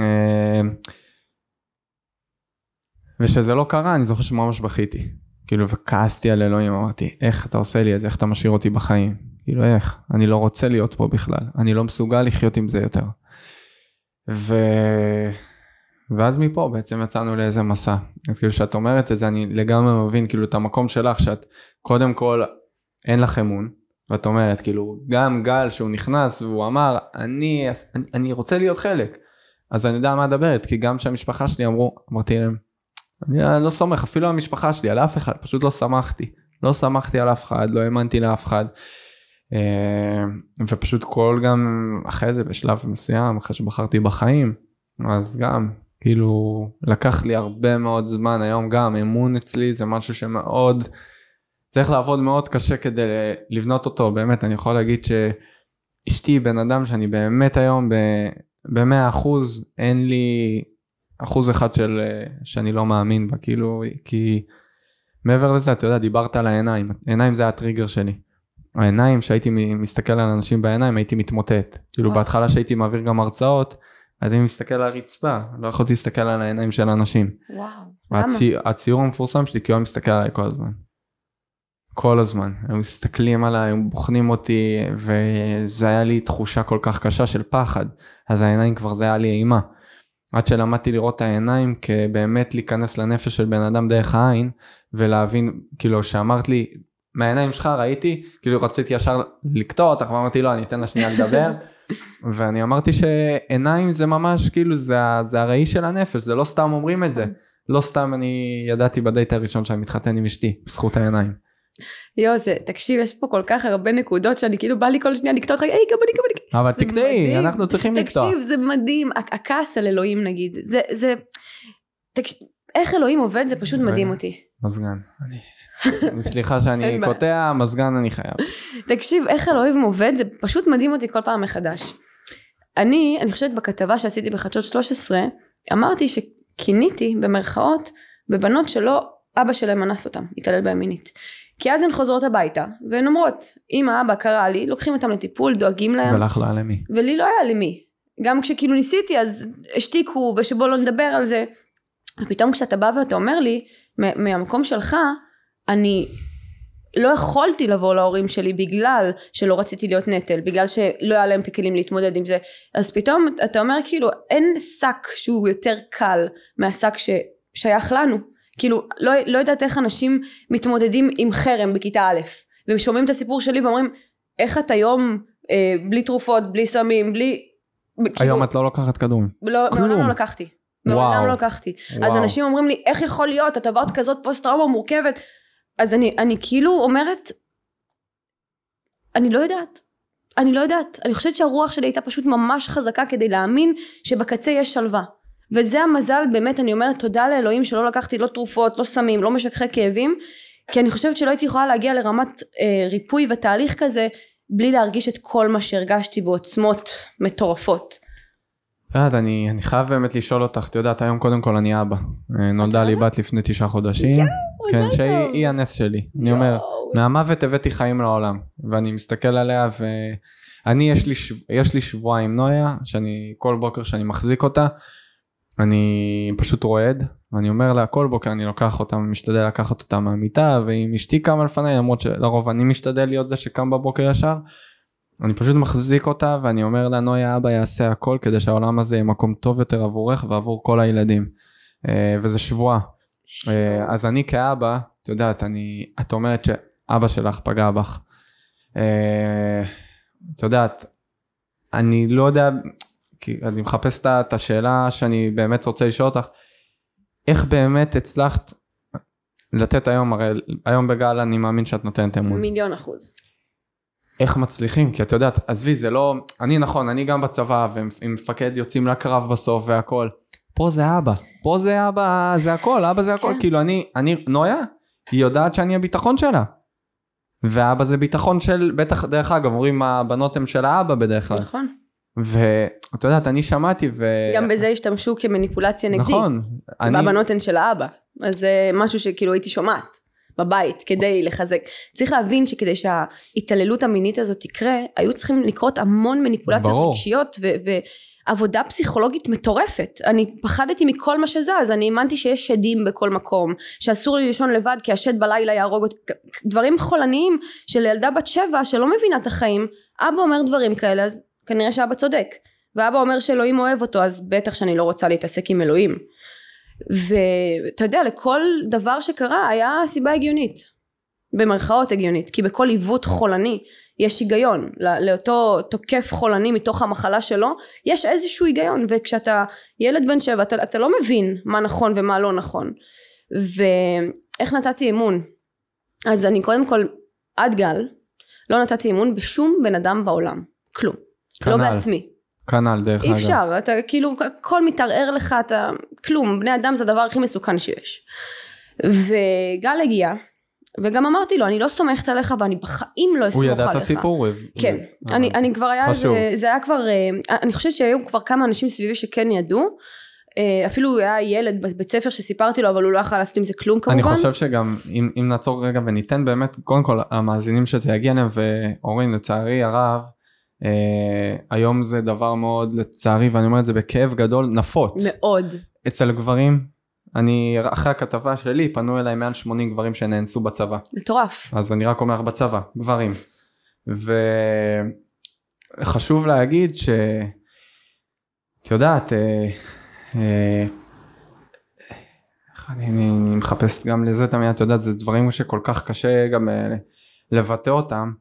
Speaker 2: אה, ושזה לא קרה, אני זוכר שממש בכיתי. כאילו, וכעסתי על אלוהים, אמרתי, איך אתה עושה לי את זה, איך אתה משאיר אותי בחיים? כאילו, איך? אני לא רוצה להיות פה בכלל, אני לא מסוגל לחיות עם זה יותר. ו... ואז מפה בעצם יצאנו לאיזה מסע. אז כאילו, כשאת אומרת את זה, אני לגמרי מבין, כאילו, את המקום שלך, שאת, קודם כל, אין לך אמון, ואת אומרת, כאילו, גם גל שהוא נכנס והוא אמר, אני, אני, אני רוצה להיות חלק. אז אני יודע מה מדברת, כי גם כשהמשפחה שלי אמרו, אמרתי להם, אני לא סומך אפילו המשפחה שלי, על אף אחד, פשוט לא שמחתי. לא שמחתי על אף אחד, לא האמנתי לאף אחד. אה, ופשוט כל גם אחרי זה בשלב מסוים, אחרי שבחרתי בחיים, אז גם, כאילו, לקח לי הרבה מאוד זמן, היום גם אמון אצלי זה משהו שמאוד, צריך לעבוד מאוד קשה כדי לבנות אותו, באמת, אני יכול להגיד שאשתי בן אדם שאני באמת היום במאה אחוז, אין לי אחוז אחד של שאני לא מאמין בה כאילו כי מעבר לזה אתה יודע דיברת על העיניים עיניים זה הטריגר שלי. העיניים שהייתי מסתכל על אנשים בעיניים הייתי מתמוטט כאילו וואו. בהתחלה שהייתי מעביר גם הרצאות הייתי מסתכל על הרצפה לא יכולתי להסתכל על העיניים של אנשים.
Speaker 1: וואו. הצי,
Speaker 2: הציור המפורסם שלי כי הוא מסתכל עליי כל הזמן. כל הזמן הם מסתכלים עליי הם בוחנים אותי וזה היה לי תחושה כל כך קשה של פחד אז העיניים כבר זה היה לי אימה. עד שלמדתי לראות את העיניים כבאמת להיכנס לנפש של בן אדם דרך העין ולהבין כאילו שאמרת לי מהעיניים שלך ראיתי כאילו רציתי ישר לקטוע אותך ואמרתי לא אני אתן לה שנייה לדבר *laughs* ואני אמרתי שעיניים זה ממש כאילו זה, זה הראי של הנפש זה לא סתם אומרים את זה לא סתם אני ידעתי בדייט הראשון שאני מתחתן עם אשתי בזכות העיניים.
Speaker 1: יואו זה תקשיב יש פה כל כך הרבה נקודות שאני כאילו בא לי כל שנייה לקטוע אותך היי גם אני גם אני
Speaker 2: אבל תקטעי אנחנו צריכים לקטוע
Speaker 1: תקשיב זה מדהים הכעס על אלוהים נגיד זה זה איך אלוהים עובד זה פשוט מדהים אותי.
Speaker 2: מזגן. סליחה שאני קוטע מזגן אני חייב.
Speaker 1: תקשיב איך אלוהים עובד זה פשוט מדהים אותי כל פעם מחדש. אני אני חושבת בכתבה שעשיתי בחדשות 13 אמרתי שכיניתי במרכאות בבנות שלא אבא שלהם אנס אותם התעלל בהם מינית. כי אז הן חוזרות הביתה והן אומרות אמא אבא קרה לי לוקחים אותם לטיפול דואגים להם
Speaker 2: ולך לא היה למי
Speaker 1: ולי לא היה למי גם כשכאילו ניסיתי אז השתיקו ושבוא לא נדבר על זה ופתאום כשאתה בא ואתה אומר לי מהמקום שלך אני לא יכולתי לבוא להורים שלי בגלל שלא רציתי להיות נטל בגלל שלא היה להם את הכלים להתמודד עם זה. אז פתאום אתה אומר כאילו אין שק שהוא יותר קל מהשק ששייך לנו. כאילו לא, לא יודעת איך אנשים מתמודדים עם חרם בכיתה א' והם שומעים את הסיפור שלי ואומרים איך את היום אה, בלי תרופות בלי סמים בלי
Speaker 2: כאילו, היום את לא לוקחת כדורים
Speaker 1: לא, כלום. מעולם לא לקחתי. מעולם לא לקחתי. וואו. אז אנשים אומרים לי איך יכול להיות? את עברת כזאת פוסט טראומה מורכבת אז אני, אני כאילו אומרת אני לא יודעת. אני לא יודעת. אני חושבת שהרוח שלי הייתה פשוט ממש חזקה כדי להאמין שבקצה יש שלווה. וזה המזל באמת אני אומרת תודה לאלוהים שלא לקחתי לא תרופות לא סמים לא משככי כאבים כי אני חושבת שלא הייתי יכולה להגיע לרמת אה, ריפוי ותהליך כזה בלי להרגיש את כל מה שהרגשתי בעוצמות מטורפות.
Speaker 2: יודעת, אני, אני חייב באמת לשאול אותך, את יודעת, היום קודם כל אני אבא. אה, נולדה לי בת לפני תשעה חודשים. כן, שהיא הנס שלי. אני אומר, מהמוות הבאתי חיים לעולם. ואני מסתכל עליה ואני, יש לי, יש לי שבועה עם נויה, שאני, כל בוקר שאני מחזיק אותה, אני פשוט רועד ואני אומר לה כל בוקר אני לוקח אותה משתדל לקחת אותה מהמיטה ואם אשתי קמה לפניי למרות שלרוב אני משתדל להיות זה שקם בבוקר ישר. אני פשוט מחזיק אותה ואני אומר לה נויה אבא יעשה הכל כדי שהעולם הזה יהיה מקום טוב יותר עבורך ועבור כל הילדים. אה, וזה שבועה. אה, אז אני כאבא את יודעת אני את אומרת שאבא שלך פגע בך. אה, את יודעת אני לא יודע כי אני מחפש את השאלה שאני באמת רוצה לשאול אותך, איך באמת הצלחת לתת היום, הרי היום בגל אני מאמין שאת נותנת אמון.
Speaker 1: מיליון אחוז.
Speaker 2: איך מצליחים? כי את יודעת, עזבי, זה לא, אני נכון, אני גם בצבא, ועם מפקד יוצאים לקרב בסוף והכל. פה זה אבא, פה זה אבא, זה הכל, אבא זה הכל, כן. כאילו אני, אני, נויה, היא יודעת שאני הביטחון שלה. ואבא זה ביטחון של, בטח, דרך אגב, אומרים הבנות הן של האבא בדרך כלל.
Speaker 1: נכון.
Speaker 2: ואת יודעת, אני שמעתי ו...
Speaker 1: גם בזה השתמשו כמניפולציה נגדי.
Speaker 2: נכון. אני...
Speaker 1: והבנות הן של האבא. אז זה משהו שכאילו הייתי שומעת בבית כדי לחזק. צריך להבין שכדי שההתעללות המינית הזאת תקרה, היו צריכים לקרות המון מניפולציות
Speaker 2: ברור.
Speaker 1: רגשיות ו... ועבודה פסיכולוגית מטורפת. אני פחדתי מכל מה שזז, אני האמנתי שיש שדים בכל מקום, שאסור לי לישון לבד כי השד בלילה יהרוג אותי, דברים חולניים של ילדה בת שבע שלא מבינה את החיים, אבא אומר דברים כאלה אז כנראה שאבא צודק. ואבא אומר שאלוהים אוהב אותו אז בטח שאני לא רוצה להתעסק עם אלוהים. ואתה יודע לכל דבר שקרה היה סיבה הגיונית. במרכאות הגיונית כי בכל עיוות חולני יש היגיון. לא- לאותו תוקף חולני מתוך המחלה שלו יש איזשהו היגיון. וכשאתה ילד בן שבע אתה, אתה לא מבין מה נכון ומה לא נכון. ואיך נתתי אמון? אז אני קודם כל עד גל לא נתתי אמון בשום בן אדם בעולם. כלום. לא
Speaker 2: כנ"ל.
Speaker 1: בעצמי
Speaker 2: כנ"ל דרך
Speaker 1: אי
Speaker 2: אגב.
Speaker 1: אפשר, אתה כאילו, הכל מתערער לך, אתה, כלום, בני אדם זה הדבר הכי מסוכן שיש. וגל הגיע, וגם אמרתי לו, אני לא סומכת עליך ואני בחיים לא אסמוך
Speaker 2: הוא
Speaker 1: עליך.
Speaker 2: ידע את הסיפור? הוא
Speaker 1: כן,
Speaker 2: הוא-
Speaker 1: אני, אני כבר היה,
Speaker 2: חשוב.
Speaker 1: זה, זה היה כבר, אה, אני חושבת שהיו כבר כמה אנשים סביבי שכן ידעו, אה, אפילו הוא היה ילד בבית ספר שסיפרתי לו, אבל הוא לא יכל לעשות עם זה כלום כמובן.
Speaker 2: אני חושב שגם אם, אם נעצור רגע וניתן באמת קודם כל המאזינים שזה יגיע אליהם ואורין לצערי הרב אה, היום זה דבר מאוד לצערי ואני אומר את זה בכאב גדול נפוץ
Speaker 1: מאוד.
Speaker 2: אצל גברים אני אחרי הכתבה שלי פנו אליי מעל 80 גברים שנאנסו בצבא
Speaker 1: מטורף.
Speaker 2: אז אני רק אומר לך בצבא גברים וחשוב להגיד ש... את יודעת אה, אה, איך אני, אני, אני מחפש גם לזה תמיד את יודעת זה דברים שכל כך קשה גם אה, לבטא אותם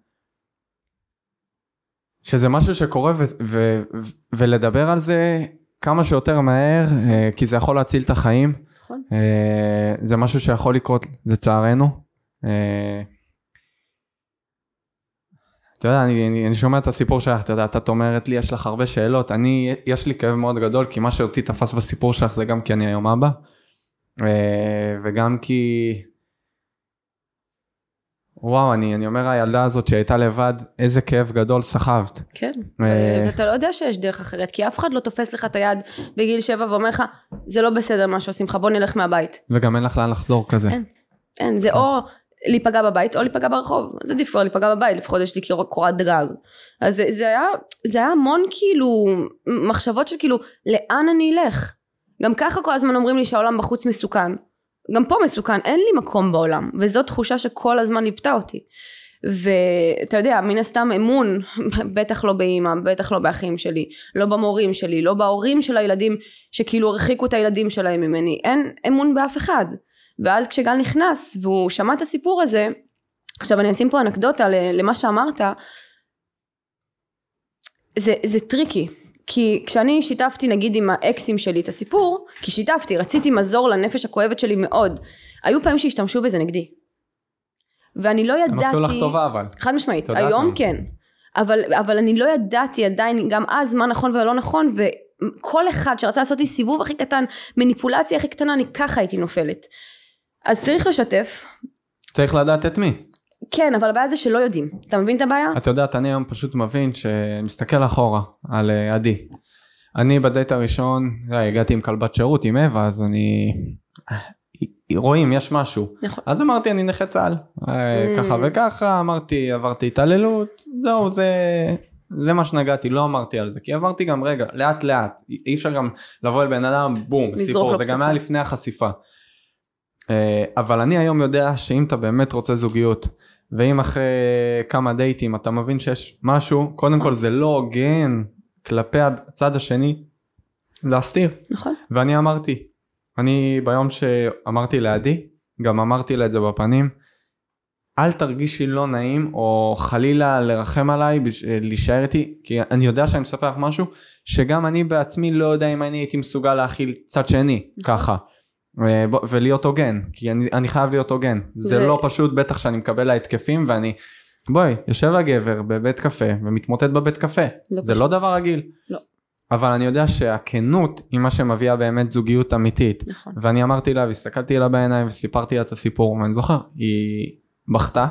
Speaker 2: שזה משהו שקורה ו- ו- ו- ולדבר על זה כמה שיותר מהר אה, כי זה יכול להציל את החיים
Speaker 1: נכון.
Speaker 2: אה, זה משהו שיכול לקרות לצערנו. אה, אתה יודע, אני, אני, אני שומע את הסיפור שלך, אתה יודע, את אומרת לי, יש לך הרבה שאלות, אני, יש לי כאב מאוד גדול, כי מה שאותי תפס בסיפור שלך זה גם כי אני היום אבא, וגם כי, וואו, אני, אני אומר, הילדה הזאת שהייתה לבד, איזה כאב גדול סחבת.
Speaker 1: כן.
Speaker 2: אה,
Speaker 1: ואתה לא יודע שיש דרך אחרת, כי אף אחד לא תופס לך את היד בגיל שבע ואומר לך, זה לא בסדר מה שעושים לך, בוא נלך מהבית.
Speaker 2: וגם אין לך לאן לחזור כזה.
Speaker 1: אין. אין, זה או להיפגע בבית או להיפגע ברחוב. אז עדיף כבר להיפגע בבית, לפחות יש לי קור- קורת גג. אז זה, זה היה, זה היה המון כאילו מחשבות של כאילו, לאן אני אלך? גם ככה כל הזמן אומרים לי שהעולם בחוץ מסוכן. גם פה מסוכן, אין לי מקום בעולם, וזו תחושה שכל הזמן ליוותה אותי. ואתה יודע, מן הסתם אמון, *laughs* בטח לא באימא, בטח לא באחים שלי, לא במורים שלי, לא בהורים של הילדים שכאילו הרחיקו את הילדים שלהם ממני, אין אמון באף אחד. ואז כשגל נכנס והוא שמע את הסיפור הזה, עכשיו אני אשים פה אנקדוטה למה שאמרת, זה, זה tricky. כי כשאני שיתפתי נגיד עם האקסים שלי את הסיפור, כי שיתפתי, רציתי מזור לנפש הכואבת שלי מאוד, היו פעמים שהשתמשו בזה נגדי. ואני לא
Speaker 2: הם
Speaker 1: ידעתי...
Speaker 2: עשו לך טובה אבל.
Speaker 1: חד משמעית, היום
Speaker 2: מה?
Speaker 1: כן. אבל, אבל אני לא ידעתי עדיין גם אז מה נכון ולא נכון וכל אחד שרצה לעשות לי סיבוב הכי קטן, מניפולציה הכי קטנה, אני ככה הייתי נופלת. אז צריך לשתף,
Speaker 2: צריך לדעת את מי.
Speaker 1: כן, אבל הבעיה זה שלא יודעים. אתה מבין את הבעיה?
Speaker 2: את יודעת, אני היום פשוט מבין שמסתכל אחורה על אה, עדי. אני בדייט הראשון, יודע, הגעתי עם כלבת שירות, עם אווה, אז אני... רואים, יש משהו.
Speaker 1: נכון.
Speaker 2: אז אמרתי, אני נכה צה"ל. אה,
Speaker 1: Mm.
Speaker 2: ככה וככה, אמרתי, עברתי התעללות, זהו, זה... זה מה שנגעתי, לא אמרתי על זה, כי עברתי גם רגע, לאט לאט, אי אפשר גם לבוא אל בן אדם, בום, סיפור, זה גם. היה לפני החשיפה. אה, אבל אני היום יודע שאם אתה באמת רוצה זוגיות, ואם אחרי כמה דייטים אתה מבין שיש משהו, קודם כל זה לא הוגן כלפי הצד השני, להסתיר.
Speaker 1: נכון.
Speaker 2: ואני אמרתי, אני ביום שאמרתי לעדי, גם אמרתי לה את זה בפנים, אל תרגישי לא נעים או חלילה לרחם עליי, להישאר איתי, כי אני יודע שאני מספר לך משהו, שגם אני בעצמי לא יודע אם אני הייתי מסוגל להכיל צד שני, ככה. אה, ולהיות הוגן, כי אני, אני חייב להיות הוגן. זה,
Speaker 1: זה-
Speaker 2: לא פשוט, בטח שאני מקבל לה התקפים ואני, בואי, יושב הגבר בבית קפה ומתמוטט בבית קפה.
Speaker 1: לא
Speaker 2: זה
Speaker 1: פשוט.
Speaker 2: לא דבר רגיל.
Speaker 1: לא.
Speaker 2: אבל אני יודע שהכנות היא מה שמביאה באמת זוגיות אמיתית.
Speaker 1: נכון.
Speaker 2: ואני אמרתי לה והסתכלתי לה בעיניים וסיפרתי לה את הסיפור ואני זוכר היא בכתה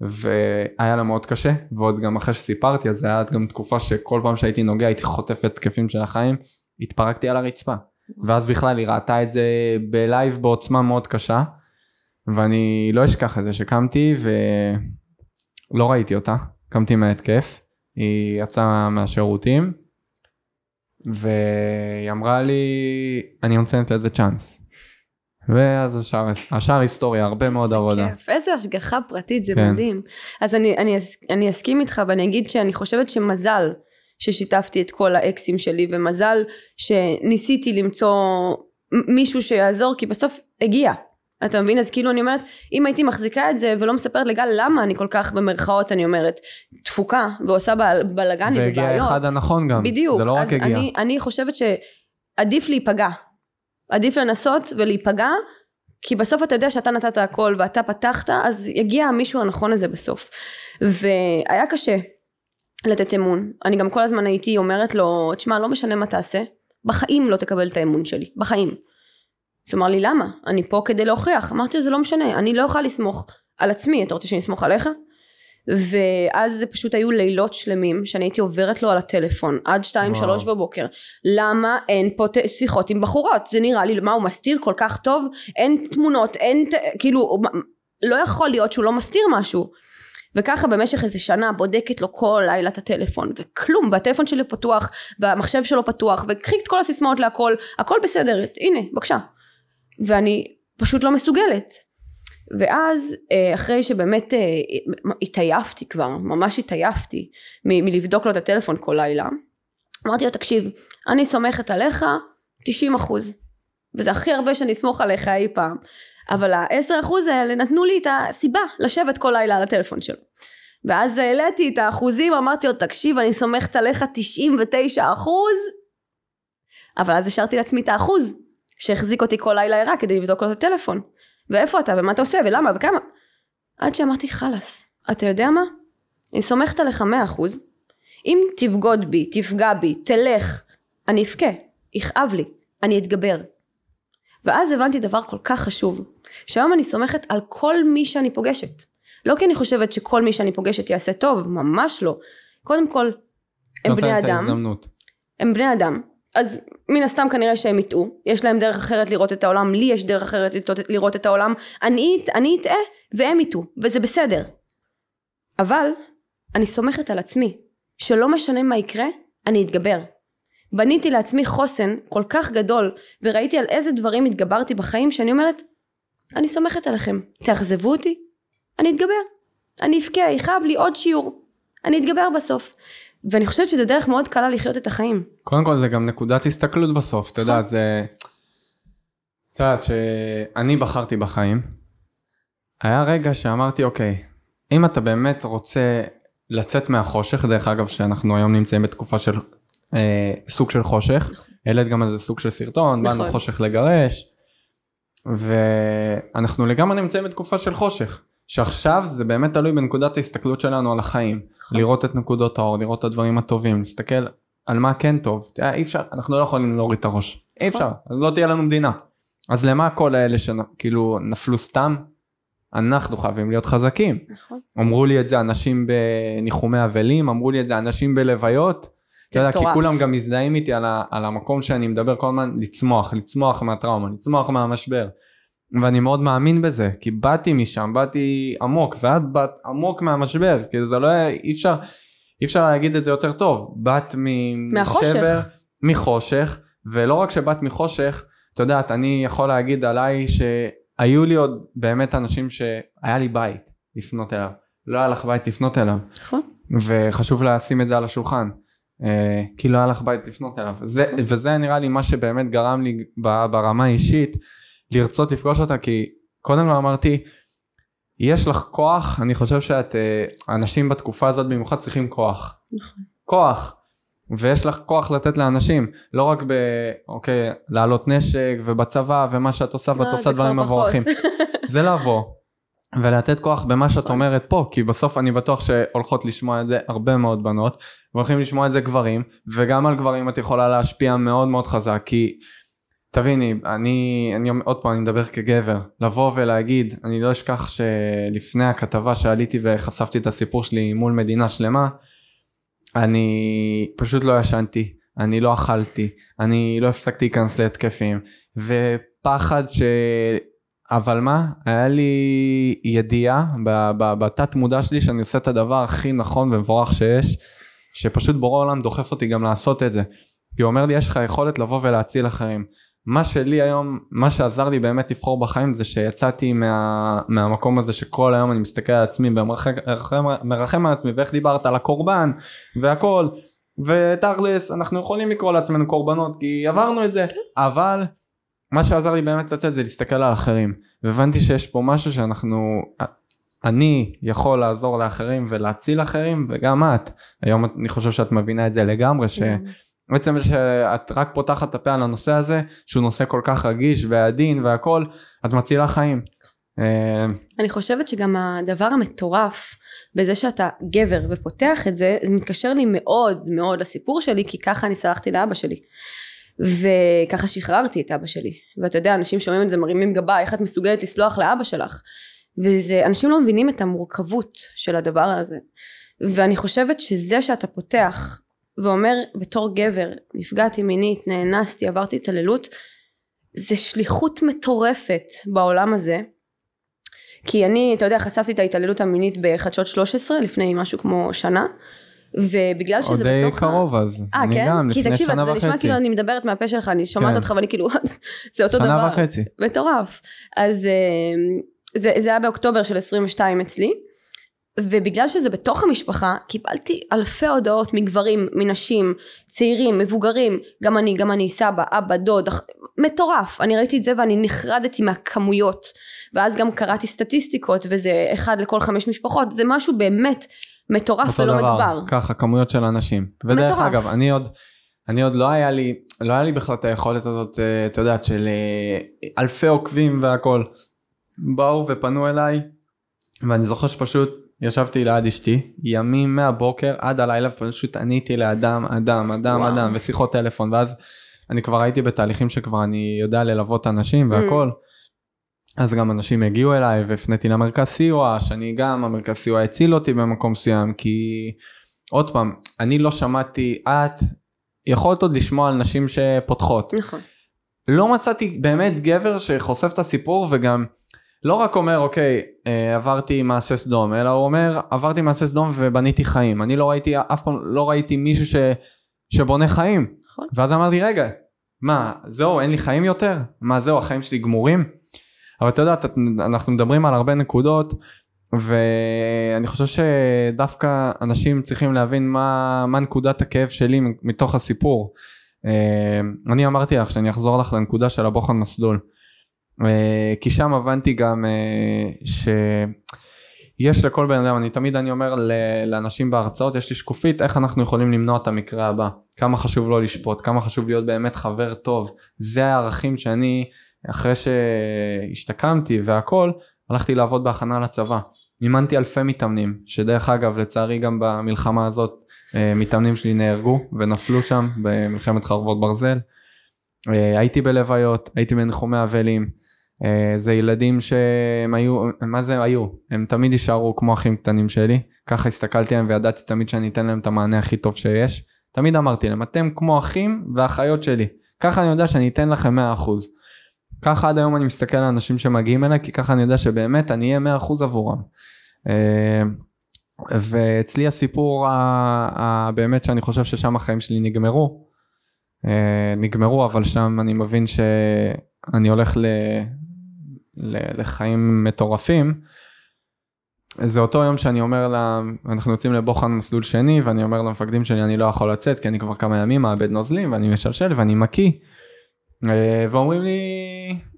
Speaker 2: והיה לה מאוד קשה ועוד גם אחרי שסיפרתי אז זה היה גם תקופה שכל פעם שהייתי נוגע הייתי חוטף התקפים של החיים התפרקתי על הרצפה ואז בכלל היא ראתה את זה בלייב בעוצמה מאוד קשה ואני לא אשכח את זה שקמתי ולא ראיתי אותה קמתי מההתקף היא יצאה מהשירותים והיא אמרה לי אני נותנת לזה צ'אנס ואז השאר, השאר היסטוריה, הרבה מאוד עבודה.
Speaker 1: כיף, איזה השגחה פרטית, זה כן. מדהים. אז אני, אני, אני אסכים איתך ואני אגיד שאני חושבת שמזל ששיתפתי את כל האקסים שלי, ומזל שניסיתי למצוא מישהו שיעזור, כי בסוף הגיע. אתה מבין? אז כאילו אני אומרת, אם הייתי מחזיקה את זה ולא מספרת לגל למה אני כל כך במרכאות, אני אומרת, תפוקה ועושה בלאגנים ובעיות.
Speaker 2: והגיע אחד הנכון גם.
Speaker 1: בדיוק.
Speaker 2: זה לא רק הגיע.
Speaker 1: אני, אני חושבת שעדיף להיפגע עדיף לנסות ולהיפגע, כי בסוף אתה יודע שאתה נתת הכל ואתה פתחת, אז יגיע המישהו הנכון הזה בסוף. והיה קשה לתת אמון. אני גם כל הזמן הייתי אומרת לו, תשמע, לא משנה מה תעשה, בחיים לא תקבל את האמון שלי, בחיים. אז הוא אמר לי, למה? אני פה כדי להוכיח. אמרתי לו, זה לא משנה, אני לא יכולה לסמוך על עצמי, אתה רוצה שאני אסמוך עליך? ואז זה פשוט היו לילות שלמים שאני הייתי עוברת לו על הטלפון עד שתיים שלוש בבוקר למה אין פה שיחות עם בחורות זה נראה לי מה הוא מסתיר כל כך טוב אין תמונות אין כאילו לא יכול להיות שהוא לא מסתיר משהו וככה במשך איזה שנה בודקת לו כל לילה את הטלפון וכלום והטלפון שלי פתוח והמחשב שלו פתוח וקחי את כל הסיסמאות להכל הכל בסדר הנה בבקשה. ואני פשוט לא מסוגלת. ואז אה, אחרי שבאמת אה, התעייפתי כבר, ממש התעייפתי מלבדוק לו את הטלפון כל לילה, אמרתי לו תקשיב, אני סומכת עליך 90 אחוז, וזה הכי הרבה שאני אסמוך עליך אי פעם, אבל ה-10 אחוז האלה נתנו לי את הסיבה לשבת כל לילה על הטלפון שלו. ואז העליתי את האחוזים, אמרתי לו תקשיב אני סומכת עליך 99 אחוז, אבל אז השארתי לעצמי את האחוז שהחזיק אותי כל לילה ערה כדי לבדוק לו את הטלפון. ואיפה אתה ומה אתה עושה ולמה וכמה. עד שאמרתי חלאס, אתה יודע מה? אני סומכת עליך מאה אחוז. אם תבגוד בי, תפגע בי, תלך, אני אבכה, יכאב לי, אני אתגבר. ואז הבנתי דבר כל כך חשוב, שהיום אני סומכת על כל מי שאני פוגשת. לא כי אני חושבת שכל מי שאני פוגשת יעשה טוב, ממש לא. קודם כל, הם בני אדם. הם בני אדם, אז מן הסתם כנראה שהם יטעו, יש להם דרך אחרת לראות את העולם, לי יש דרך אחרת לראות את העולם, אני, אני אטעה והם יטעו, וזה בסדר. אבל אני סומכת על עצמי, שלא משנה מה יקרה, אני אתגבר. בניתי לעצמי חוסן כל כך גדול, וראיתי על איזה דברים התגברתי בחיים, שאני אומרת, אני סומכת עליכם, תאכזבו אותי, אני אתגבר. אני אבכה, יכאב לי עוד שיעור, אני אתגבר בסוף. ואני חושבת שזה דרך מאוד קלה לחיות את החיים.
Speaker 2: קודם כל זה גם נקודת הסתכלות בסוף, את יודעת, נכון. זה... את יודעת שאני בחרתי בחיים, היה רגע שאמרתי אוקיי, אם אתה באמת רוצה לצאת מהחושך, דרך אגב שאנחנו היום נמצאים בתקופה של אה, סוג של חושך, נכון. העלית גם על זה סוג של סרטון, נכון. באנו חושך לגרש, ואנחנו לגמרי נמצאים בתקופה של חושך. שעכשיו זה באמת תלוי בנקודת ההסתכלות שלנו על החיים. נכון. לראות את נקודות האור, לראות את הדברים הטובים, להסתכל על מה כן טוב. תראה, אי אפשר, אנחנו לא יכולים להוריד את הראש. אי אפשר, נכון. אז לא תהיה לנו מדינה. אז למה כל האלה שכאילו נפלו סתם? אנחנו חייבים להיות חזקים. נכון. אמרו לי את זה אנשים בניחומי אבלים, אמרו לי את זה אנשים בלוויות. אתה יודע, כי כולם גם מזדהים איתי על, ה, על המקום שאני מדבר כל הזמן לצמוח, לצמוח מהטראומה, לצמוח מהמשבר. ואני מאוד מאמין בזה כי באתי משם באתי עמוק ואת באת עמוק מהמשבר כאילו זה לא היה אי אפשר אי אפשר להגיד את זה יותר טוב. באת
Speaker 1: משבר
Speaker 2: מחושך ולא רק שבאת מחושך את יודעת אני יכול להגיד עליי שהיו לי עוד באמת אנשים שהיה לי בית לפנות אליו. לא היה לך בית לפנות אליו.
Speaker 1: נכון.
Speaker 2: וחשוב לשים את זה על השולחן כי לא היה לך בית לפנות אליו. זה, וזה נראה לי מה שבאמת גרם לי ברמה האישית לרצות לפגוש אותה כי קודם לא אמרתי יש לך כוח אני חושב שאת אה, אנשים בתקופה הזאת במיוחד צריכים כוח. נכון. כוח. ויש לך כוח לתת לאנשים. לא רק ב... אוקיי להעלות נשק ובצבא ומה שאת עושה ואת לא, עושה דברים מבורכים. *laughs* זה לבוא ולתת כוח במה שאת. אומרת פה כי בסוף אני בטוח שהולכות לשמוע את זה הרבה מאוד בנות והולכים לשמוע את זה גברים וגם על גברים את יכולה להשפיע מאוד מאוד חזק כי תביני, אני, אני עוד פעם, אני מדבר כגבר, לבוא ולהגיד, אני לא אשכח שלפני הכתבה שעליתי וחשפתי את הסיפור שלי מול מדינה שלמה, אני פשוט לא ישנתי, אני לא אכלתי, אני לא הפסקתי להיכנס להתקפים, ופחד ש... אבל מה, היה לי ידיעה בתת מודע שלי שאני עושה את הדבר הכי נכון ומבורך שיש, שפשוט בורא עולם דוחף אותי גם לעשות את זה. כי הוא אומר לי יש לך יכולת לבוא ולהציל אחרים. מה שלי היום, מה שעזר לי באמת לבחור בחיים זה שיצאתי מה, מהמקום הזה שכל היום אני מסתכל על עצמי ומרחם על עצמי ואיך דיברת על הקורבן והכל ותכלס אנחנו יכולים לקרוא לעצמנו קורבנות כי עברנו את זה אבל מה שעזר לי באמת לתת זה להסתכל על אחרים והבנתי שיש פה משהו שאנחנו אני יכול לעזור לאחרים ולהציל אחרים וגם את היום אני חושב שאת מבינה את זה לגמרי ש... בעצם שאת רק פותחת את הפה על הנושא הזה שהוא נושא כל כך רגיש ועדין והכל את מצילה חיים.
Speaker 1: אה, אני חושבת שגם הדבר המטורף בזה שאתה גבר ופותח את זה זה מתקשר לי מאוד מאוד לסיפור שלי כי ככה אני סלחתי לאבא שלי. וככה שחררתי את אבא שלי. ואתה יודע אנשים שומעים את זה מרימים גבה איך את מסוגלת לסלוח לאבא שלך? וזה אנשים לא מבינים את המורכבות של הדבר הזה. ואני חושבת שזה שאתה פותח ואומר בתור גבר נפגעתי מינית נאנסתי עברתי התעללות זה שליחות מטורפת בעולם הזה. כי אני אתה יודע חשפתי את ההתעללות המינית בחדשות 13 לפני משהו כמו שנה ובגלל שזה
Speaker 2: בתוך... עוד די קרוב אז.
Speaker 1: אה כן? גם, כי תקשיב, זה נשמע כאילו אני מדברת מהפה שלך, אני שומעת כן. אותך ואני כאילו, זה אותו
Speaker 2: שנה
Speaker 1: דבר.
Speaker 2: שנה וחצי.
Speaker 1: מטורף. אז אה, זה, זה היה באוקטובר של 22 אצלי. ובגלל שזה בתוך המשפחה קיבלתי אלפי הודעות מגברים, מנשים, צעירים, מבוגרים, גם אני, גם אני, סבא, אבא, דוד, מטורף, אני ראיתי את זה ואני נחרדתי מהכמויות ואז גם קראתי סטטיסטיקות וזה אחד לכל חמש משפחות, זה משהו באמת מטורף ולא דבר, מגבר.
Speaker 2: ככה, כמויות של אנשים. ודרך מטורף. אגב, אני עוד, אני עוד לא היה לי, לא היה לי בכלל את היכולת הזאת, אה, את יודעת, של אה, אלפי עוקבים והכל. באו ופנו אליי, ואני זוכר שפשוט ישבתי ליד אשתי, ימים מהבוקר עד הלילה, פשוט עניתי לאדם, אדם, אדם, וואו. אדם, ושיחות טלפון, ואז אני כבר הייתי בתהליכים שכבר אני יודע ללוות אנשים והכל. Mm. אז גם אנשים הגיעו אליי והפניתי למרכז סיוע, שאני גם, המרכז סיוע הציל אותי במקום מסוים, כי עוד פעם, אני לא שמעתי, את יכולת עוד לשמוע על נשים שפותחות.
Speaker 1: נכון.
Speaker 2: לא מצאתי באמת גבר שחושף את הסיפור וגם לא רק אומר אוקיי אה, עברתי מעשה סדום אלא הוא אומר עברתי מעשה סדום ובניתי חיים אני לא ראיתי אף פעם לא ראיתי מישהו ש, שבונה חיים נכון. ואז אמרתי רגע מה זהו אין לי חיים יותר מה זהו החיים שלי גמורים אבל אתה יודע אנחנו מדברים על הרבה נקודות ואני חושב שדווקא אנשים צריכים להבין מה, מה נקודת הכאב שלי מתוך הסיפור. אה, אני אמרתי לך שאני אחזור לך לנקודה של הבוחן מסלול. אה, כי שם הבנתי גם אה, שיש לכל בן אדם, אני תמיד אני אומר לאנשים בהרצאות, יש לי שקופית איך אנחנו יכולים למנוע את המקרה הבא, כמה חשוב לא לשפוט, כמה חשוב להיות באמת חבר טוב, זה הערכים שאני אחרי שהשתקמתי והכל, הלכתי לעבוד בהכנה לצבא. אימנתי אלפי מתאמנים, שדרך אגב לצערי גם במלחמה הזאת אה, מתאמנים שלי נהרגו ונפלו שם במלחמת חרבות ברזל. הייתי בלוויות, הייתי בניחומי אבלים, אה, זה ילדים שהם היו, מה זה היו? הם תמיד יישארו כמו אחים קטנים שלי, ככה הסתכלתי עליהם וידעתי תמיד שאני אתן להם את המענה הכי טוב שיש. תמיד אמרתי להם, אתם כמו אחים ואחיות שלי, ככה אני יודע שאני אתן לכם 100%. ככה עד היום אני מסתכל על אנשים שמגיעים אליי, כי ככה אני יודע שבאמת אני אהיה 100% עבורם. אה, ואצלי הסיפור הבאמת שאני חושב ששם החיים שלי נגמרו, אה, נגמרו, אבל שם אני מבין שאני הולך ל... לחיים מטורפים. זה אותו יום שאני אומר לה, אנחנו יוצאים לבוחן מסלול שני ואני אומר למפקדים שלי אני לא יכול לצאת כי אני כבר כמה ימים מאבד נוזלים ואני משלשל ואני מקיא. אה, ואומרים לי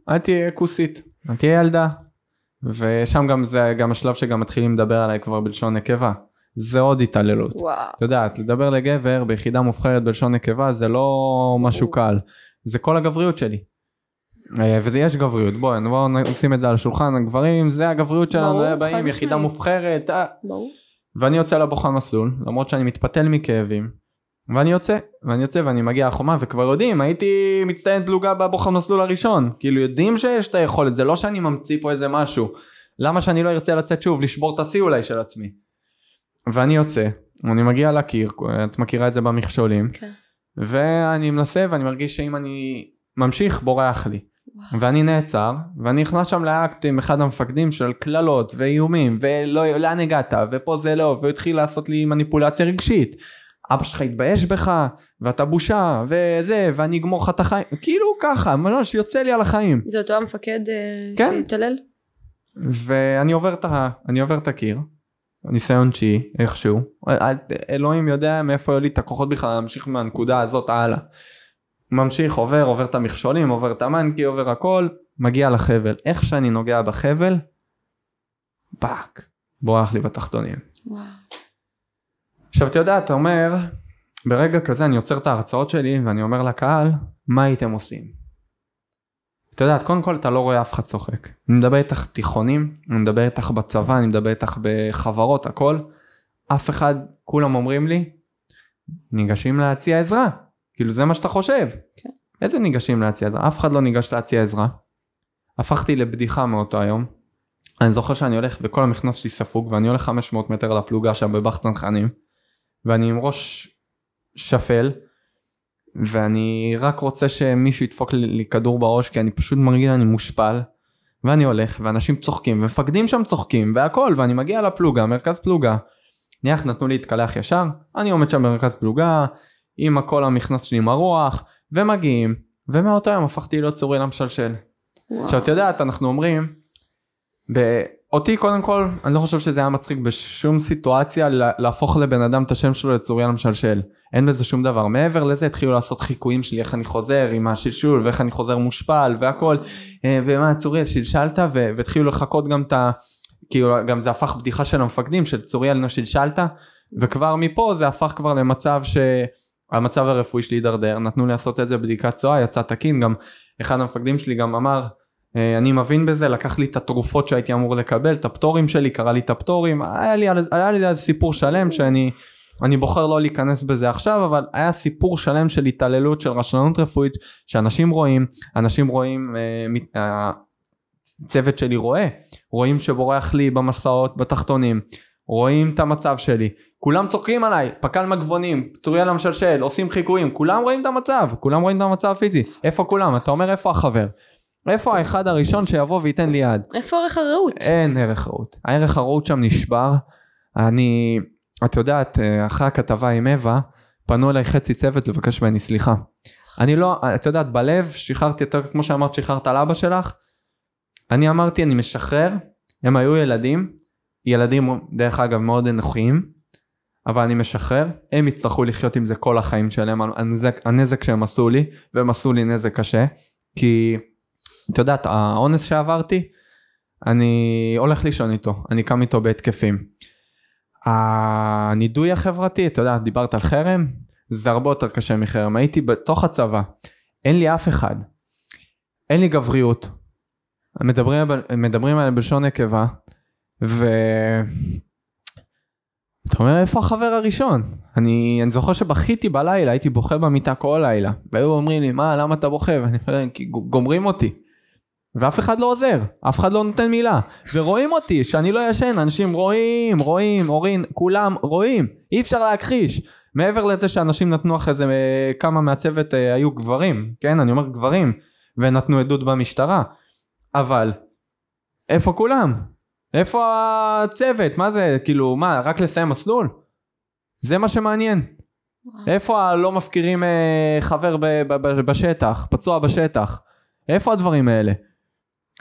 Speaker 2: אל תהיה כוסית, אל תהיה ילדה. ושם גם זה גם השלב שגם מתחילים לדבר עליי כבר בלשון נקבה. זה עוד התעללות.
Speaker 1: וואו.
Speaker 2: את יודעת, לדבר לגבר ביחידה מובחרת בלשון נקבה זה לא משהו קל. זה כל הגבריות שלי. אה, וזה יש גבריות בואי בוא נשים את זה על השולחן הגברים זה הגבריות שלנו אה, באים יחידה מובחרת אה. ברור. ואני יוצא לבוחן מסלול למרות שאני מתפתל מכאבים ואני יוצא, ואני יוצא ואני מגיע לחומה וכבר יודעים, הייתי מצטיין פלוגה בבוחר מסלול הראשון, כאילו יודעים שיש את היכולת, זה לא שאני ממציא פה איזה משהו, למה שאני לא ארצה לצאת שוב, לשבור את השיא אולי של עצמי. ואני יוצא, אני מגיע לקיר, את מכירה את זה במכשולים,
Speaker 1: כן.
Speaker 2: ואני מנסה ואני מרגיש שאם אני ממשיך בורח לי.
Speaker 1: וואו.
Speaker 2: ואני נעצר, ואני נכנס שם לאקט עם אחד המפקדים של קללות ואיומים, ולא, לאן הגעת, ופה זה לא, והוא התחיל לעשות לי מניפולציה רגשית. אבא שלך יתבייש בך, ואתה בושה, וזה, ואני אגמור לך את החיים, כאילו ככה, ממש יוצא לי על החיים.
Speaker 1: זה אותו המפקד אה,
Speaker 2: כן.
Speaker 1: שהתעלל?
Speaker 2: ואני עובר את, ה, עובר את הקיר, ניסיון תשיעי, איכשהו. אל- אלוהים יודע מאיפה היו לי את הכוחות בכלל להמשיך מהנקודה הזאת הלאה. ממשיך, עובר, עובר את המכשולים, עובר את ה monkey, עובר הכל, מגיע לחבל. איך שאני נוגע בחבל, fuck, בורח לי בתחתונים.
Speaker 1: וואו.
Speaker 2: עכשיו אתה יודע, אתה אומר, ברגע כזה אני עוצר את ההרצאות שלי ואני אומר לקהל, מה הייתם עושים? אתה יודע, קודם כל אתה לא רואה אף אחד צוחק. אני מדבר איתך תיכונים, אני מדבר איתך בצבא, אני מדבר איתך בחברות, הכל. אף אחד, כולם אומרים לי, ניגשים להציע עזרה. כאילו זה מה שאתה חושב.
Speaker 1: כן.
Speaker 2: איזה ניגשים להציע עזרה? אף אחד לא ניגש להציע עזרה. הפכתי לבדיחה מאותו היום. אני זוכר שאני הולך וכל המכנס שלי ספוג ואני הולך 500 מטר לפלוגה שם בבח צנחנים ואני עם ראש שפל ואני רק רוצה שמישהו ידפוק לי, כדור בראש כי אני פשוט מרגיש אני מושפל ואני הולך ואנשים צוחקים ומפקדים שם צוחקים והכל ואני מגיע לפלוגה מרכז פלוגה. נניח נתנו לי להתקלח ישר אני עומד שם במרכז פלוגה עם הכל המכנס שלי מרוח ומגיעים ומאותו יום הפכתי להיות צוריאל המשלשל.
Speaker 1: וואו.
Speaker 2: עכשיו את יודעת אנחנו אומרים ב- אותי קודם כל אני לא חושב שזה היה מצחיק בשום סיטואציה לה- להפוך לבן אדם את השם שלו לצוריאל המשלשל. אין בזה שום דבר. מעבר לזה התחילו לעשות חיקויים שלי איך אני חוזר עם השלשול ואיך אני חוזר מושפל והכל. אה, ומה צוריאל שלשלת? והתחילו לחכות גם את ה... כאילו גם זה הפך בדיחה של המפקדים של צוריאל נו שלשלת. וכבר מפה זה הפך כבר למצב שהמצב הרפואי שלי הידרדר. נתנו לי לעשות את זה בדיקת צואה יצא תקין. גם אחד המפקדים שלי גם אמר אני מבין בזה לקח לי את התרופות שהייתי אמור לקבל את הפטורים שלי קרא לי את הפטורים היה לי, היה לי סיפור שלם שאני אני בוחר לא להיכנס בזה עכשיו אבל היה סיפור שלם של התעללות של רשלנות רפואית שאנשים רואים אנשים רואים אה, מת- אה, צוות שלי רואה רואים שבורח לי במסעות בתחתונים רואים את המצב שלי כולם צוחקים עליי פק"ל מגבונים צוריאל המשלשל עושים חיקויים כולם רואים את המצב כולם רואים את המצב הפיזי איפה כולם? אתה אומר איפה החבר איפה האחד הראשון שיבוא וייתן לי יד?
Speaker 1: איפה ערך הרעות?
Speaker 2: אין ערך רעות. הערך הרעות שם נשבר. אני את יודעת אחרי הכתבה עם אווה פנו אליי חצי צוות לבקש ממני סליחה. אני לא את יודעת בלב שחררתי יותר כמו שאמרת שחררת על אבא שלך. אני אמרתי אני משחרר. הם היו ילדים. ילדים דרך אגב מאוד אנוכיים אבל אני משחרר. הם יצטרכו לחיות עם זה כל החיים שלהם. הנזק, הנזק שהם עשו לי והם עשו לי נזק קשה. כי את יודעת האונס שעברתי אני הולך לישון איתו אני קם איתו בהתקפים. הנידוי החברתי אתה יודע דיברת על חרם זה הרבה יותר קשה מחרם הייתי בתוך הצבא אין לי אף אחד אין לי גבריות מדברים, מדברים עליהם בלשון נקבה ו... אתה אומר איפה החבר הראשון? אני, אני זוכר שבכיתי בלילה, הייתי בוכה במיטה כל לילה והיו אומרים לי מה למה אתה בוכה? ואני אומר כי גומרים אותי ואף אחד לא עוזר, אף אחד לא נותן מילה ורואים אותי שאני לא ישן, אנשים רואים, רואים, אורין, כולם רואים, אי אפשר להכחיש מעבר לזה שאנשים נתנו אחרי זה אה, כמה מהצוות אה, היו גברים, כן אני אומר גברים ונתנו עדות במשטרה אבל איפה כולם? איפה הצוות? מה זה? כאילו, מה, רק לסיים מסלול? זה מה שמעניין.
Speaker 1: וואו.
Speaker 2: איפה הלא מפקירים אה, חבר ב- ב- ב- בשטח, פצוע בשטח? איפה הדברים האלה?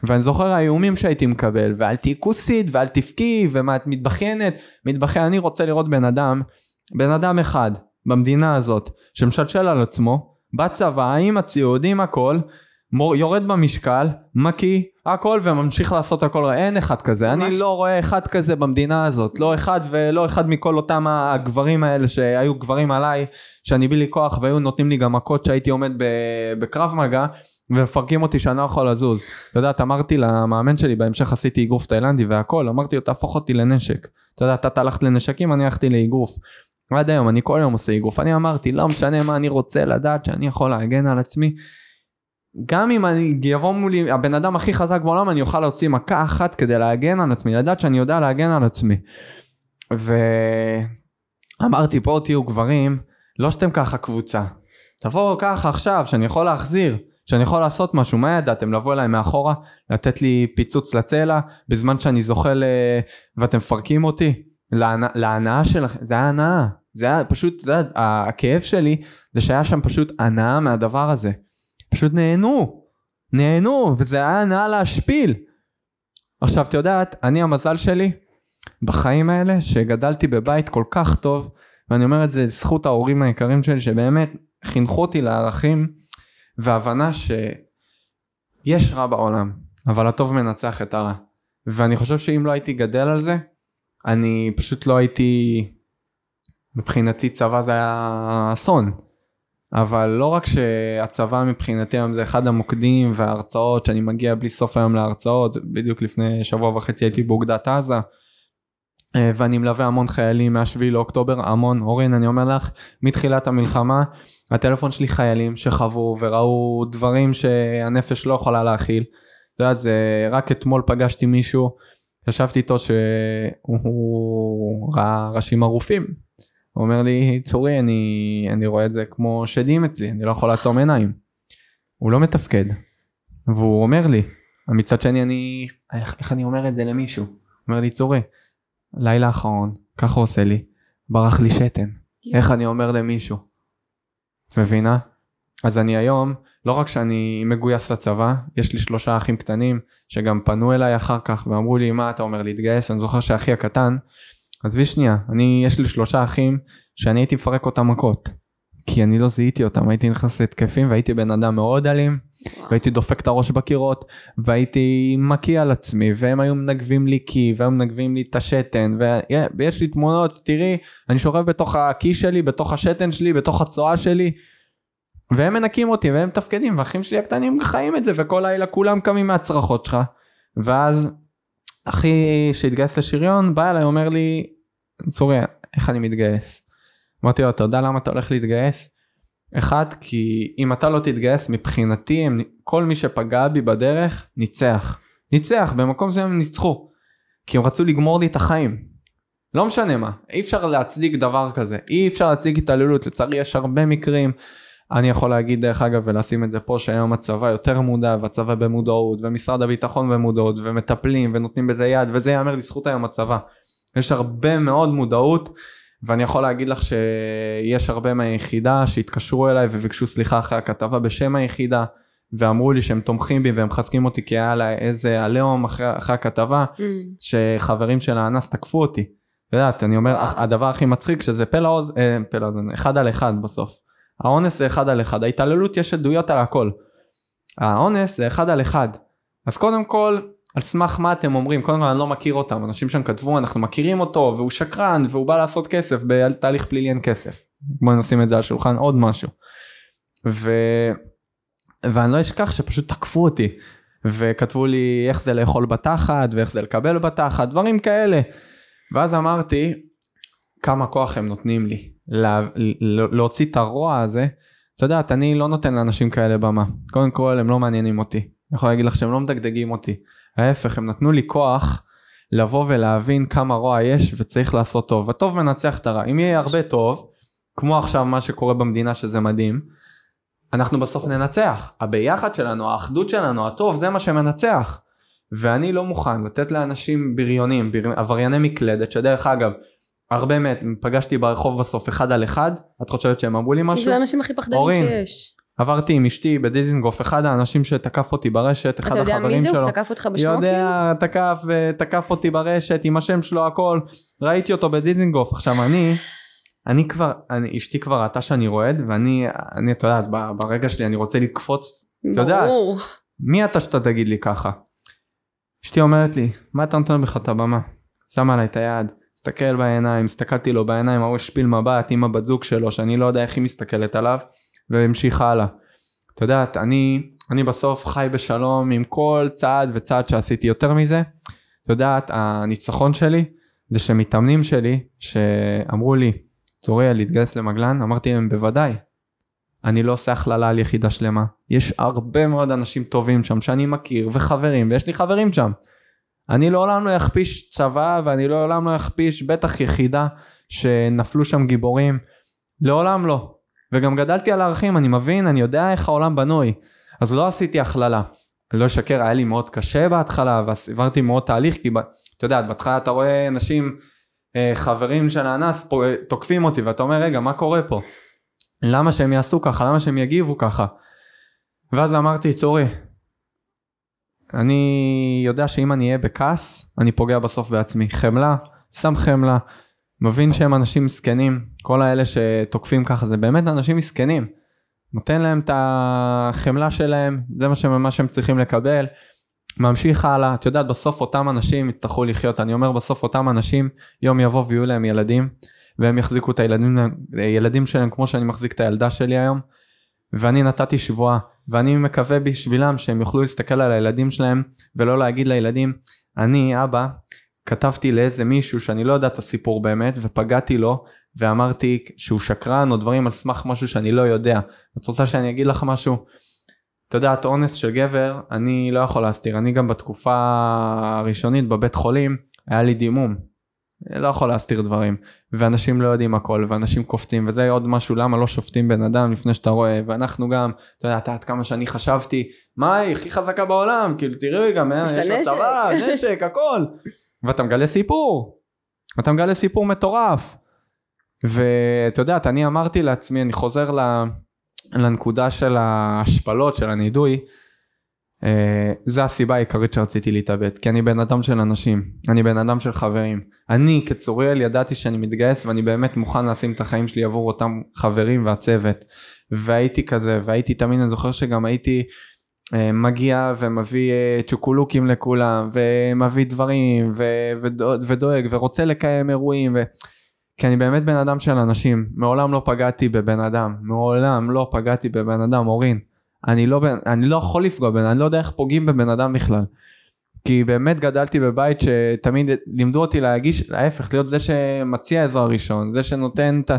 Speaker 2: ואני זוכר האיומים שהייתי מקבל, ואל תהיי כוסית, ואל תבכי, ומה את מתבכיינת? מתבכיין, אני רוצה לראות בן אדם, בן אדם אחד, במדינה הזאת, שמשלשל על עצמו, בצבא, עם הציוד, עם הכל, יורד במשקל, מקיא, הכל וממשיך לעשות הכל, אין אחד כזה,
Speaker 1: ממש.
Speaker 2: אני לא רואה אחד כזה במדינה הזאת, לא אחד ולא אחד מכל אותם הגברים האלה שהיו גברים עליי, שאני בלי כוח והיו נותנים לי גם מכות שהייתי עומד בקרב מגע, ומפרקים אותי שאני לא יכול לזוז. אתה יודע, אמרתי למאמן שלי, בהמשך עשיתי אגרוף תאילנדי והכל, אמרתי לו תהפוך אותי לנשק. אתה יודע, אתה הלכת לנשקים, אני הלכתי לאגרוף. עד היום, אני כל יום עושה אגרוף, אני אמרתי, לא משנה מה אני רוצה לדעת שאני יכול להגן על עצמי. גם אם אני יבוא מולי הבן אדם הכי חזק בעולם, אני אוכל להוציא מכה אחת כדי להגן על עצמי, לדעת שאני יודע להגן על עצמי. ואמרתי, פה תהיו גברים, לא שאתם ככה קבוצה. תבואו ככה עכשיו, שאני יכול להחזיר. שאני יכול לעשות משהו, מה ידעתם? לבוא אליי מאחורה, לתת לי פיצוץ לצלע, בזמן שאני זוחל ואתם מפרקים אותי? להנאה שלכם, זה היה הנאה. זה היה פשוט, זה היה, הכאב שלי זה שהיה שם פשוט הנאה מהדבר הזה. פשוט נהנו, נהנו, וזה היה הנאה להשפיל. עכשיו, את יודעת, אני המזל שלי, בחיים האלה, שגדלתי בבית כל כך טוב, ואני אומר את זה לזכות ההורים היקרים שלי, שבאמת חינכו אותי לערכים והבנה שיש רע בעולם, אבל הטוב מנצח את הרע. ואני חושב שאם לא הייתי גדל על זה, אני פשוט לא הייתי, מבחינתי צבא זה היה אסון. אבל לא רק שהצבא מבחינתי היום זה אחד המוקדים וההרצאות שאני מגיע בלי סוף היום להרצאות, בדיוק לפני שבוע וחצי הייתי באוגדת עזה. אה, ואני מלווה המון חיילים מהשביעי לאוקטובר, המון, אורין אני אומר לך, מתחילת המלחמה, הטלפון שלי חיילים שחוו וראו דברים שהנפש לא יכולה להכיל. את יודעת, זה רק אתמול פגשתי מישהו, ישבתי איתו שהוא ראה ראשים ערופים. הוא אומר לי, צורי, אני, אני רואה את זה כמו שדים אצלי, אני לא יכול לעצום עיניים. הוא לא מתפקד. והוא אומר לי, מצד שני אני, איך, איך אני אומר את זה למישהו? הוא אומר לי, צורי, לילה אחרון, ככה עושה לי, ברח לי שתן. איך אני אומר למישהו? מבינה? אז אני היום, לא רק שאני מגויס לצבא, יש לי שלושה אחים קטנים שגם פנו אליי אחר כך ואמרו לי מה אתה אומר להתגייס, אני זוכר שאחי הקטן, עזבי שנייה, אני יש לי שלושה אחים שאני הייתי מפרק אותם מכות. כי אני לא זיהיתי אותם, הייתי נכנס להתקפים והייתי בן אדם מאוד אלים, והייתי דופק את הראש בקירות, והייתי מקיא על עצמי, והם היו מנגבים לי קי, והיו מנגבים לי את השתן, ויש לי תמונות, תראי, אני שוכב בתוך הקי שלי, בתוך השתן שלי, בתוך הצואה שלי, והם מנקים אותי, והם מתפקדים, ואחים שלי הקטנים חיים את זה, וכל לילה כולם קמים מהצרחות שלך, ואז אחי שהתגייס לשריון, בא אליי, אומר לי, צורי, איך אני מתגייס? אמרתי לו, אתה יודע למה אתה הולך להתגייס? אחד, כי אם אתה לא תתגייס, מבחינתי, הם, כל מי שפגע בי בדרך, ניצח. ניצח, במקום מסוים הם ניצחו. כי הם רצו לגמור לי את החיים. לא משנה מה, אי אפשר להצדיק דבר כזה, אי אפשר להצדיק התעללות, לצערי יש הרבה מקרים. אני יכול להגיד דרך אגב ולשים את זה פה שהיום הצבא יותר מודע והצבא במודעות ומשרד הביטחון במודעות ומטפלים ונותנים בזה יד וזה ייאמר לזכות היום הצבא. יש הרבה מאוד מודעות ואני יכול להגיד לך שיש הרבה מהיחידה שהתקשרו אליי וביקשו סליחה אחרי הכתבה בשם היחידה ואמרו לי שהם תומכים בי והם מחזקים אותי כי היה לה איזה עליהום אחרי, אחרי הכתבה mm. שחברים של האנס תקפו אותי. את יודעת, אני אומר, הדבר הכי מצחיק שזה פה לאוזן, אה, פה לאוזן, אחד על אחד בסוף. האונס זה אחד על אחד, ההתעללות יש עדויות על הכל. האונס זה אחד על אחד. אז קודם כל, על סמך מה אתם אומרים? קודם כל אני לא מכיר אותם, אנשים שם כתבו אנחנו מכירים אותו והוא שקרן והוא בא לעשות כסף, בתהליך פלילי אין כסף. בוא נשים את זה על השולחן עוד משהו. ו... ואני לא אשכח שפשוט תקפו אותי וכתבו לי איך זה לאכול בתחת ואיך זה לקבל בתחת דברים כאלה. ואז אמרתי כמה כוח הם נותנים לי לה... להוציא את הרוע הזה. את יודעת אני לא נותן לאנשים כאלה במה קודם כל הם לא מעניינים אותי. אני יכול להגיד לך שהם לא מדגדגים אותי. ההפך, הם נתנו לי כוח לבוא ולהבין כמה רוע יש וצריך לעשות טוב. הטוב מנצח את הרע. אם יהיה הרבה טוב, כמו עכשיו מה שקורה במדינה שזה מדהים, אנחנו בסוף ננצח. הביחד שלנו, האחדות שלנו, הטוב, זה מה שמנצח. ואני לא מוכן לתת לאנשים בריונים, בר... עברייני מקלדת, שדרך אגב, הרבה מהם פגשתי ברחוב בסוף אחד על אחד, את חושבת שהם אמרו לי משהו?
Speaker 1: זה האנשים הכי פחדנים אורין, שיש.
Speaker 2: עברתי עם אשתי בדיזינגוף, אחד האנשים שתקף אותי ברשת, אחד החברים שלו. אתה יודע מי זה? הוא
Speaker 1: תקף אותך בשמוקים?
Speaker 2: יודע, תקף ותקף אותי ברשת עם השם שלו הכל. ראיתי אותו בדיזינגוף. עכשיו אני, אני כבר, אני, אשתי כבר ראתה שאני רועד, ואני, אני, את יודעת, ברגע שלי אני רוצה לקפוץ, אתה יודע, מי אתה שאתה תגיד לי ככה? אשתי אומרת לי, מה אתה נותן בכלל את הבמה? שמה עליי את היד, הסתכל בעיניים, הסתכלתי לו בעיניים, ההוא השפיל מבט עם הבת זוג שלו, שאני לא יודע איך היא מסתכלת עליו. והמשיך הלאה. את יודעת, אני, אני בסוף חי בשלום עם כל צעד וצעד שעשיתי יותר מזה. את יודעת, הניצחון שלי זה שמתאמנים שלי שאמרו לי, צוריאל להתגייס למגלן? אמרתי להם בוודאי. אני לא עושה הכללה על יחידה שלמה. יש הרבה מאוד אנשים טובים שם שאני מכיר וחברים ויש לי חברים שם. אני לעולם לא אכפיש צבא ואני לעולם לא אכפיש בטח יחידה שנפלו שם גיבורים. לעולם לא. וגם גדלתי על הערכים, אני מבין, אני יודע איך העולם בנוי. אז לא עשיתי הכללה. לא אשקר, היה לי מאוד קשה בהתחלה, ועברתי מאוד תהליך, כי אתה יודע, בהתחלה אתה רואה אנשים, אה, חברים של האנס, תוקפים אותי, ואתה אומר, רגע, מה קורה פה? למה שהם יעשו ככה? למה שהם יגיבו ככה? ואז אמרתי, צורי, אני יודע שאם אני אהיה בכעס, אני פוגע בסוף בעצמי. חמלה, שם חמלה, מבין שהם אנשים מסכנים, כל האלה שתוקפים ככה, זה באמת אנשים מסכנים. נותן להם את החמלה שלהם, זה מה שהם, מה שהם צריכים לקבל. ממשיך הלאה, את יודעת בסוף אותם אנשים יצטרכו לחיות, אני אומר בסוף אותם אנשים יום יבוא ויהיו להם ילדים והם יחזיקו את הילדים הילדים שלהם כמו שאני מחזיק את הילדה שלי היום ואני נתתי שבועה ואני מקווה בשבילם שהם יוכלו להסתכל על הילדים שלהם ולא להגיד לילדים אני אבא כתבתי לאיזה מישהו שאני לא יודע את הסיפור באמת ופגעתי לו ואמרתי שהוא שקרן או דברים על סמך משהו שאני לא יודע. את רוצה שאני אגיד לך משהו? אתה יודע, את אונס של גבר אני לא יכול להסתיר אני גם בתקופה הראשונית בבית חולים היה לי דימום. לא יכול להסתיר דברים. ואנשים לא יודעים הכל ואנשים קופצים וזה עוד משהו למה לא שופטים בן אדם לפני שאתה רואה ואנחנו גם אתה יודע עד כמה שאני חשבתי מה היא הכי חזקה בעולם? כאילו תראי גם יש לה צבא נשק. הכל. ואתה מגלה סיפור. אתה מגלה סיפור מטורף. ואתה יודע אני אמרתי לעצמי אני חוזר לנקודה של ההשפלות של הנידוי זה הסיבה העיקרית שרציתי להתאבד כי אני בן אדם של אנשים אני בן אדם של חברים. אני כצוריאל ידעתי שאני מתגייס ואני באמת מוכן לשים את החיים שלי עבור אותם חברים והצוות. והייתי כזה והייתי תמיד אני זוכר שגם הייתי uh, מגיע ומביא uh, צ'וקולוקים לכולם ומביא דברים ו- ודואג, ודואג ורוצה לקיים אירועים ו... כי אני באמת בן אדם של אנשים. מעולם לא פגעתי בבן אדם מעולם לא פגעתי בבן אדם אורין אני לא, אני לא יכול לפגוע בבן אני לא יודע איך פוגעים בבן אדם בכלל. כי באמת גדלתי בבית שתמיד לימדו אותי להגיש, להפך, להיות זה שמציע עזרה ראשון, זה שנותן את ה...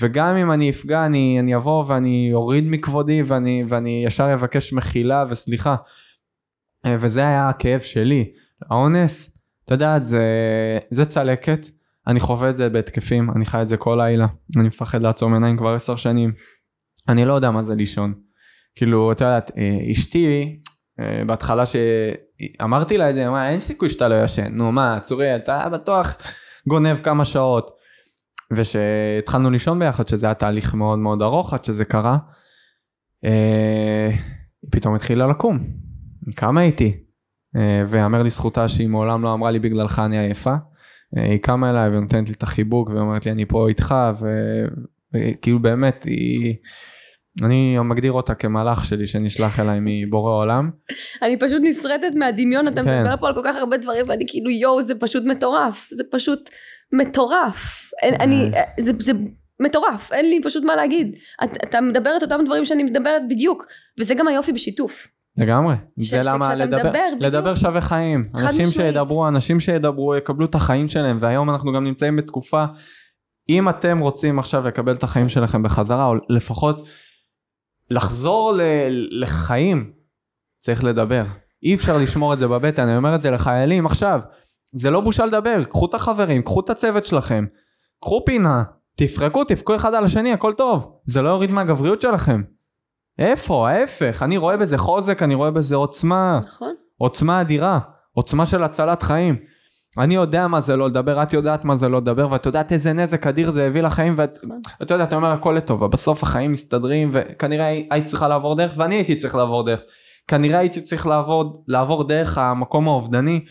Speaker 2: וגם אם אני אפגע, אני, אני אבוא ואני אוריד מכבודי ואני, ואני ישר אבקש מחילה וסליחה. וזה היה הכאב שלי. האונס, אתה יודע, זה, זה צלקת. אני חווה את זה בהתקפים, אני חי את זה כל לילה. אני מפחד לעצום עיניים כבר עשר שנים. אני לא יודע מה זה לישון. כאילו, אתה יודעת, אה, אשתי, אה, בהתחלה שאמרתי לה את זה, אין סיכוי שאתה לא ישן, נו מה, צורי, אתה בטוח גונב כמה שעות. ושהתחלנו לישון ביחד, שזה היה תהליך מאוד מאוד ארוך עד שזה קרה, אה, היא פתאום התחילה לקום, קמה איתי, ויאמר לזכותה שהיא מעולם לא אמרה לי בגללך אני עייפה. היא קמה אליי ונותנת לי את החיבוק ואומרת לי אני פה איתך וכאילו באמת היא אני מגדיר אותה כמהלך שלי שנשלח אליי מבורא עולם.
Speaker 1: אני פשוט נסרטת מהדמיון, אתה כן. מדבר פה על כל כך הרבה דברים ואני כאילו יואו זה פשוט מטורף, זה פשוט מטורף. אני, זה, זה מטורף, אין לי פשוט מה להגיד. אתה, אתה מדבר את אותם דברים שאני מדברת בדיוק, וזה גם היופי בשיתוף.
Speaker 2: לגמרי, זה למה לדבר, מדבר, לדבר שווה חיים, אנשים שידברו, אנשים שידברו יקבלו את החיים שלהם והיום אנחנו גם נמצאים בתקופה, אם אתם רוצים עכשיו לקבל את החיים שלכם בחזרה או לפחות לחזור ל- לחיים צריך לדבר. אי אפשר לשמור את זה בבטן, אני אומר את זה לחיילים עכשיו. זה לא בושה לדבר, קחו את החברים, קחו את הצוות שלכם, קחו פינה, תפרקו, תפקו אחד על השני, הכל טוב. זה לא יוריד מהגבריות שלכם. איפה? ההפך, אני רואה בזה חוזק, אני רואה בזה עוצמה. נכון. עוצמה אדירה, עוצמה של הצלת חיים. אני יודע מה זה לא לדבר, את יודעת מה זה לא לדבר, ואת יודעת איזה נזק אדיר זה הביא לחיים, ואת את יודעת, אתה אומר הכל לטובה, בסוף החיים מסתדרים, וכנראה היית צריכה לעבור דרך, ואני הייתי צריך לעבור דרך. כנראה הייתי צריך לעבור, לעבור דרך המקום האובדני,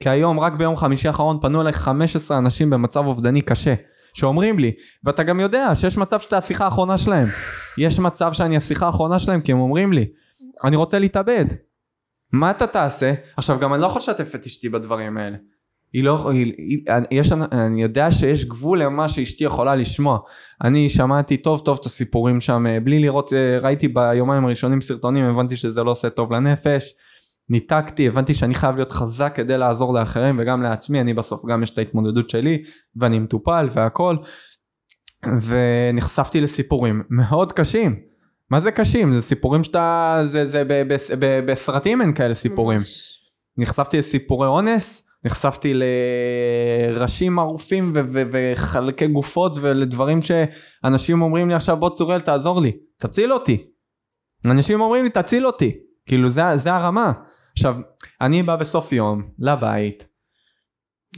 Speaker 2: כי היום, רק ביום חמישי האחרון, פנו אליי 15 אנשים במצב אובדני קשה, שאומרים לי, ואתה גם יודע שיש מצב שאתה השיחה האחרונה שלהם. יש מצב שאני השיחה האחרונה שלהם, כי הם אומרים לי, אני רוצה להתאבד. מה אתה תעשה? עכשיו, גם אני לא יכול לשתף את אשתי בדברים האלה. היא לא, היא, היא, יש, אני יודע שיש גבול למה שאשתי יכולה לשמוע. אני שמעתי טוב טוב את הסיפורים שם, בלי לראות, ראיתי ביומיים הראשונים סרטונים, הבנתי שזה לא עושה טוב לנפש. ניתקתי, הבנתי שאני חייב להיות חזק כדי לעזור לאחרים וגם לעצמי, אני בסוף גם יש את ההתמודדות שלי ואני מטופל והכל. ונחשפתי לסיפורים מאוד קשים. מה זה קשים? זה סיפורים שאתה... זה, זה בסרטים אין כאלה סיפורים.
Speaker 1: ממש.
Speaker 2: נחשפתי לסיפורי אונס, נחשפתי לראשים ערופים ו- ו- וחלקי גופות ולדברים שאנשים אומרים לי עכשיו בוא צוריאל תעזור לי, תציל אותי. אנשים אומרים לי תציל אותי, כאילו זה, זה הרמה. עכשיו, אני בא בסוף יום לבית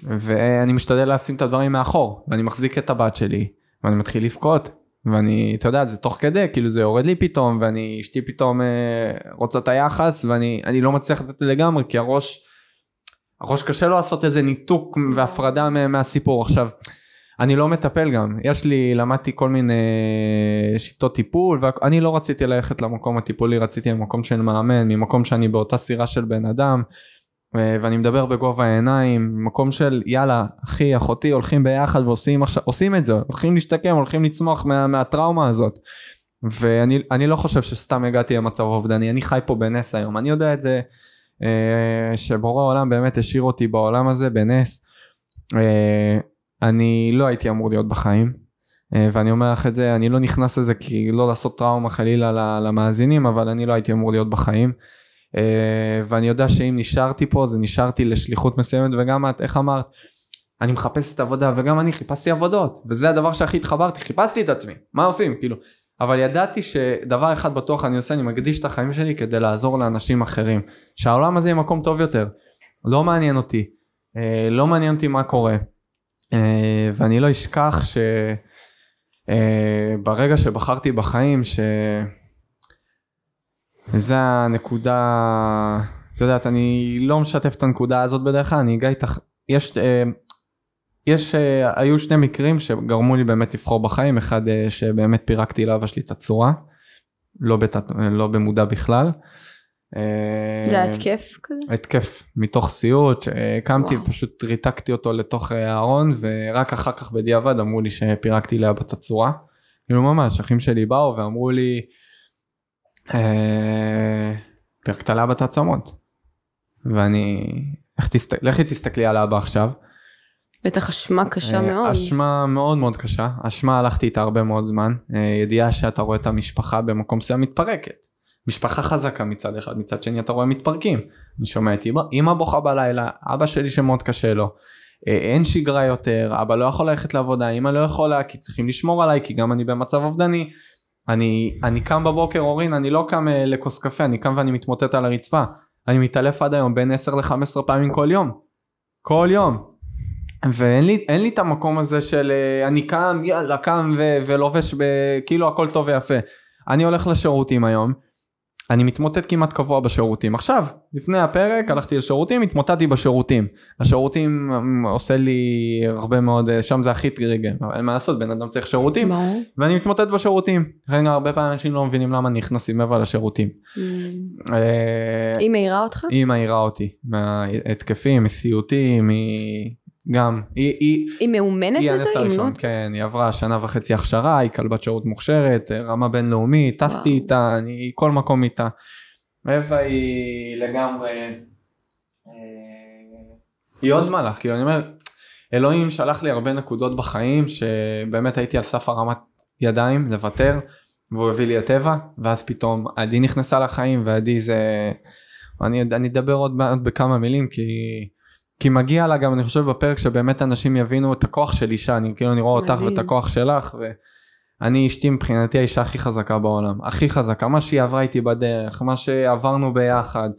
Speaker 2: ואני משתדל לשים את הדברים מאחור ואני מחזיק את הבת שלי ואני מתחיל לבכות ואני אתה יודע זה תוך כדי כאילו זה יורד לי פתאום ואני אשתי פתאום אה, רוצה את היחס ואני אני לא מצליח לתת לגמרי כי הראש הראש קשה לו לעשות איזה ניתוק והפרדה מה- מהסיפור. עכשיו. אני לא מטפל גם. יש לי למדתי כל מיני שיטות טיפול ואני לא רציתי ללכת למקום הטיפולי רציתי למקום של מאמן ממקום שאני באותה סירה של בן אדם אה, ואני מדבר בגובה העיניים מקום של יאללה אחי אחותי הולכים ביחד ועושים עכשיו עושים את זה הולכים להשתקם הולכים לצמוח מה, מהטראומה הזאת. ואני אני לא חושב שסתם הגעתי למצב אובדני אני חי פה בנס היום. אני יודע את זה אה, שבורא העולם באמת השאיר אותי בעולם הזה בנס. אה, אני לא הייתי אמור להיות בחיים. אה, ואני אומר לך את זה אני לא נכנס לזה כי לא לעשות טראומה חלילה למאזינים אבל אני לא הייתי אמור להיות בחיים. אה, ואני יודע שאם נשארתי פה זה נשארתי לשליחות מסוימת וגם את איך אמרת? אני מחפש את עבודה וגם אני חיפשתי עבודות. וזה הדבר שהכי התחברתי חיפשתי את עצמי. מה עושים? כאילו אבל ידעתי שדבר אחד בטוח אני עושה אני מקדיש את החיים שלי כדי לעזור לאנשים אחרים. שהעולם הזה יהיה מקום טוב יותר. לא מעניין אותי. אה, לא מעניין אותי מה קורה. אה, ואני לא אשכח שברגע שבחרתי בחיים ש... זה הנקודה, את יודעת, אני לא משתף את הנקודה הזאת בדרך כלל, אני אגע איתך, יש, אה, יש, אה, היו שני מקרים שגרמו לי באמת לבחור בחיים, אחד אה, שבאמת פירקתי לאבא שלי את הצורה, לא, בתת, לא במודע בכלל. אה,
Speaker 1: זה התקף כזה?
Speaker 2: התקף מתוך סיוט, קמתי. ופשוט ריתקתי אותו לתוך הארון ורק אחר כך בדיעבד אמרו לי שפירקתי לאבא את הצורה. כאילו ממש, אחים שלי באו ואמרו לי, פירקת לאבא את העצמות. ואני. לכי תסתכלי על אבא עכשיו.
Speaker 1: בטח אשמה קשה
Speaker 2: אה,
Speaker 1: מאוד.
Speaker 2: אשמה מאוד מאוד קשה, אשמה הלכתי איתה הרבה מאוד זמן, אה, ידיעה שאתה רואה את המשפחה במקום מסוים מתפרקת. משפחה חזקה מצד אחד, מצד שני אתה רואה מתפרקים. אני שומע את אמא, אמא בוכה בלילה, אבא שלי שמאוד קשה לו. אה, אין שגרה יותר, אבא לא יכול ללכת לעבודה, אמא לא יכולה כי צריכים לשמור עליי כי גם אני במצב אובדני. אני, אני קם בבוקר אורין, אני לא קם לכוס קפה, אני קם ואני מתמוטט על הרצפה. אני מתעלף עד היום בין 10 ל-15 פעמים כל יום. כל יום. ואין לי, לי את המקום הזה של אה, אני קם, יאללה, קם ו- ולובש ב- כאילו הכל טוב ויפה. אני הולך לשירותים היום, אני מתמוטט כמעט קבוע בשירותים. עכשיו, לפני הפרק הלכתי לשירותים, התמוטטתי בשירותים. השירותים אמ, עושה לי הרבה מאוד, אה, שם זה הכי טריגר, אבל אין מה לעשות, בן אדם צריך שירותים,
Speaker 1: ברור.
Speaker 2: ואני מתמוטט בשירותים. לכן הרבה פעמים אנשים לא מבינים למה נכנסים מעבר לשירותים.
Speaker 1: Mm.
Speaker 2: אה,
Speaker 1: היא מעירה אותך?
Speaker 2: היא מעירה אותי מההתקפים, מסיוטים, היא גם, היא, היא,
Speaker 1: היא מאומנת
Speaker 2: היא
Speaker 1: בזה?
Speaker 2: הנס הראשון,
Speaker 1: אימנות?
Speaker 2: כן, היא עברה שנה וחצי הכשרה, היא כלבת שירות מוכשרת, רמה בינלאומית, טסתי. איתה, אני כל מקום איתה. אווה היא לגמרי, אה, היא עוד מלאך, כאילו אני אומר, אלוהים שלח לי הרבה נקודות בחיים שבאמת הייתי על סף הרמת ידיים לוותר, והוא הביא לי אווה, ואז פתאום עדי נכנסה לחיים, ועדי זה, אני, אני אדבר עוד מעט בכמה מילים, כי... כי מגיע לה גם אני חושב בפרק שבאמת אנשים יבינו את הכוח של אישה אני כאילו אני רואה אותך
Speaker 1: מדהים.
Speaker 2: ואת הכוח שלך ואני אשתי מבחינתי האישה הכי חזקה בעולם הכי חזקה מה שהיא עברה איתי בדרך מה שעברנו ביחד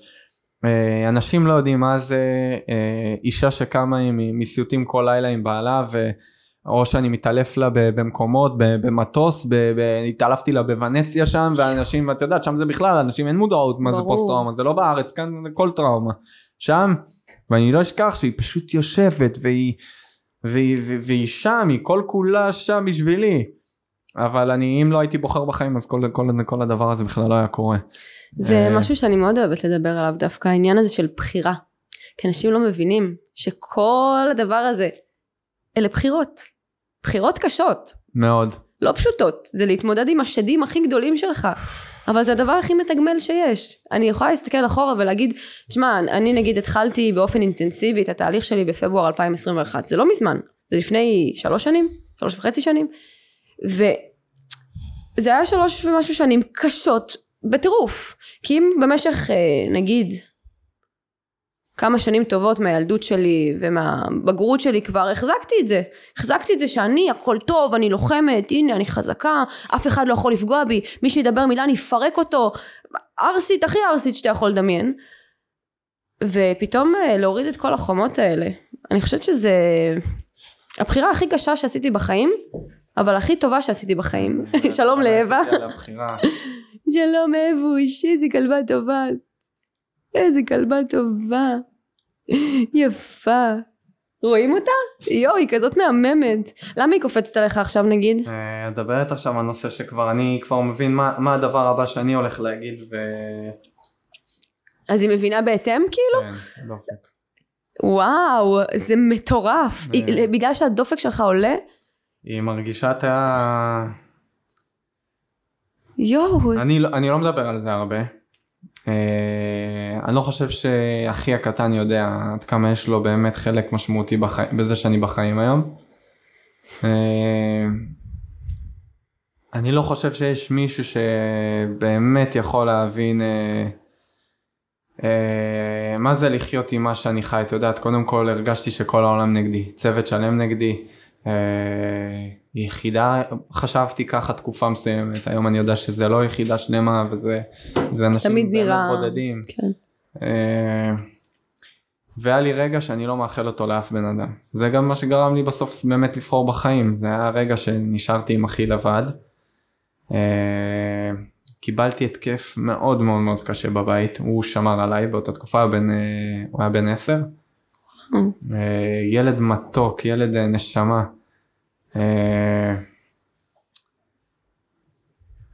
Speaker 2: אה, אנשים לא יודעים מה זה אה, אישה שקמה עם מסיוטים כל לילה עם בעלה ו... או שאני מתעלף לה במקומות, במטוס, ב- ב- התעלפתי לה בוונציה שם, ואנשים, ואת יודעת, שם זה בכלל, אנשים אין מודעות מה זה
Speaker 1: ברור.
Speaker 2: פוסט טראומה, זה לא בארץ, כאן זה כל טראומה. שם, ואני לא אשכח שהיא פשוט יושבת, והיא, והיא, והיא, והיא שם, היא כל כולה שם בשבילי. אבל אני, אם לא הייתי בוחר בחיים, אז כל, כל, כל הדבר הזה בכלל לא היה קורה.
Speaker 1: זה
Speaker 2: אה,
Speaker 1: משהו שאני מאוד אוהבת לדבר עליו דווקא, העניין הזה של בחירה. כי אנשים לא מבינים שכל הדבר הזה, אלה בחירות. בחירות קשות,
Speaker 2: מאוד.
Speaker 1: לא פשוטות. זה להתמודד עם השדים הכי גדולים שלך. אבל זה הדבר הכי מתגמל שיש. אני יכולה להסתכל אחורה ולהגיד, תשמע, אני נגיד התחלתי באופן אינטנסיבי את התהליך שלי בפברואר 2021. זה לא מזמן, זה לפני שלוש שנים, שלוש וחצי שנים. וזה היה שלוש ומשהו שנים קשות בטירוף. כי אם במשך אה, נגיד כמה שנים טובות מהילדות שלי ומהבגרות שלי כבר החזקתי את זה. החזקתי את זה שאני הכל טוב, אני לוחמת, הנה אני חזקה, אף אחד לא יכול לפגוע בי, מי שידבר מילה אני אפרק אותו, ערסית, הכי ערסית שאתה יכול לדמיין. ופתאום אה, להוריד את כל החומות האלה. אני חושבת שזה הבחירה הכי קשה שעשיתי בחיים, אבל הכי טובה שעשיתי בחיים. *laughs* שלום לאווה. *laughs* שלום אבוש, איזה כלבה טובה. איזה כלבה טובה. יפה. רואים אותה? יואו, היא כזאת מהממת. למה היא קופצת עליך עכשיו נגיד?
Speaker 2: אה, את מדברת עכשיו על נושא שכבר אני כבר מבין מה, מה הדבר הבא שאני הולך להגיד ו...
Speaker 1: אז היא מבינה בהתאם כאילו?
Speaker 2: כן, דופק.
Speaker 1: וואו, זה מטורף.
Speaker 2: ו-
Speaker 1: היא- בגלל שהדופק שלך עולה?
Speaker 2: היא מרגישה את ה...
Speaker 1: יואו,
Speaker 2: אני, לא- אני לא מדבר על זה הרבה. אה, אני לא חושב שאחי הקטן יודע עד כמה יש לו באמת חלק משמעותי בחי... בזה שאני בחיים היום. אה, אני לא חושב שיש מישהו שבאמת יכול להבין אה, אה, מה זה לחיות עם מה שאני חי. את יודעת, קודם כל הרגשתי שכל העולם נגדי, צוות שלם נגדי. יחידה, חשבתי ככה תקופה מסוימת, היום אני יודע שזה לא יחידה שלמה וזה זה אנשים
Speaker 1: נראה-
Speaker 2: בודדים.
Speaker 1: כן.
Speaker 2: אה, והיה לי רגע שאני לא מאחל אותו לאף בן אדם. זה גם מה שגרם לי בסוף באמת לבחור בחיים. זה היה רגע שנשארתי עם אחי לבד. אה, קיבלתי התקף מאוד מאוד מאוד קשה בבית, הוא שמר עליי באותה תקופה, בן, אה, הוא היה בן עשר. ילד מתוק, ילד נשמה. אה,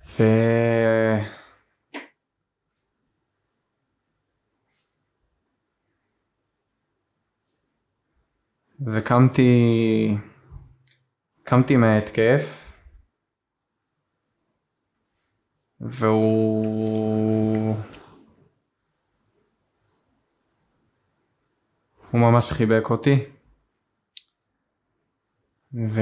Speaker 2: ו... וקמתי, קמתי מההתקף, והוא, הוא ממש חיבק אותי, ו...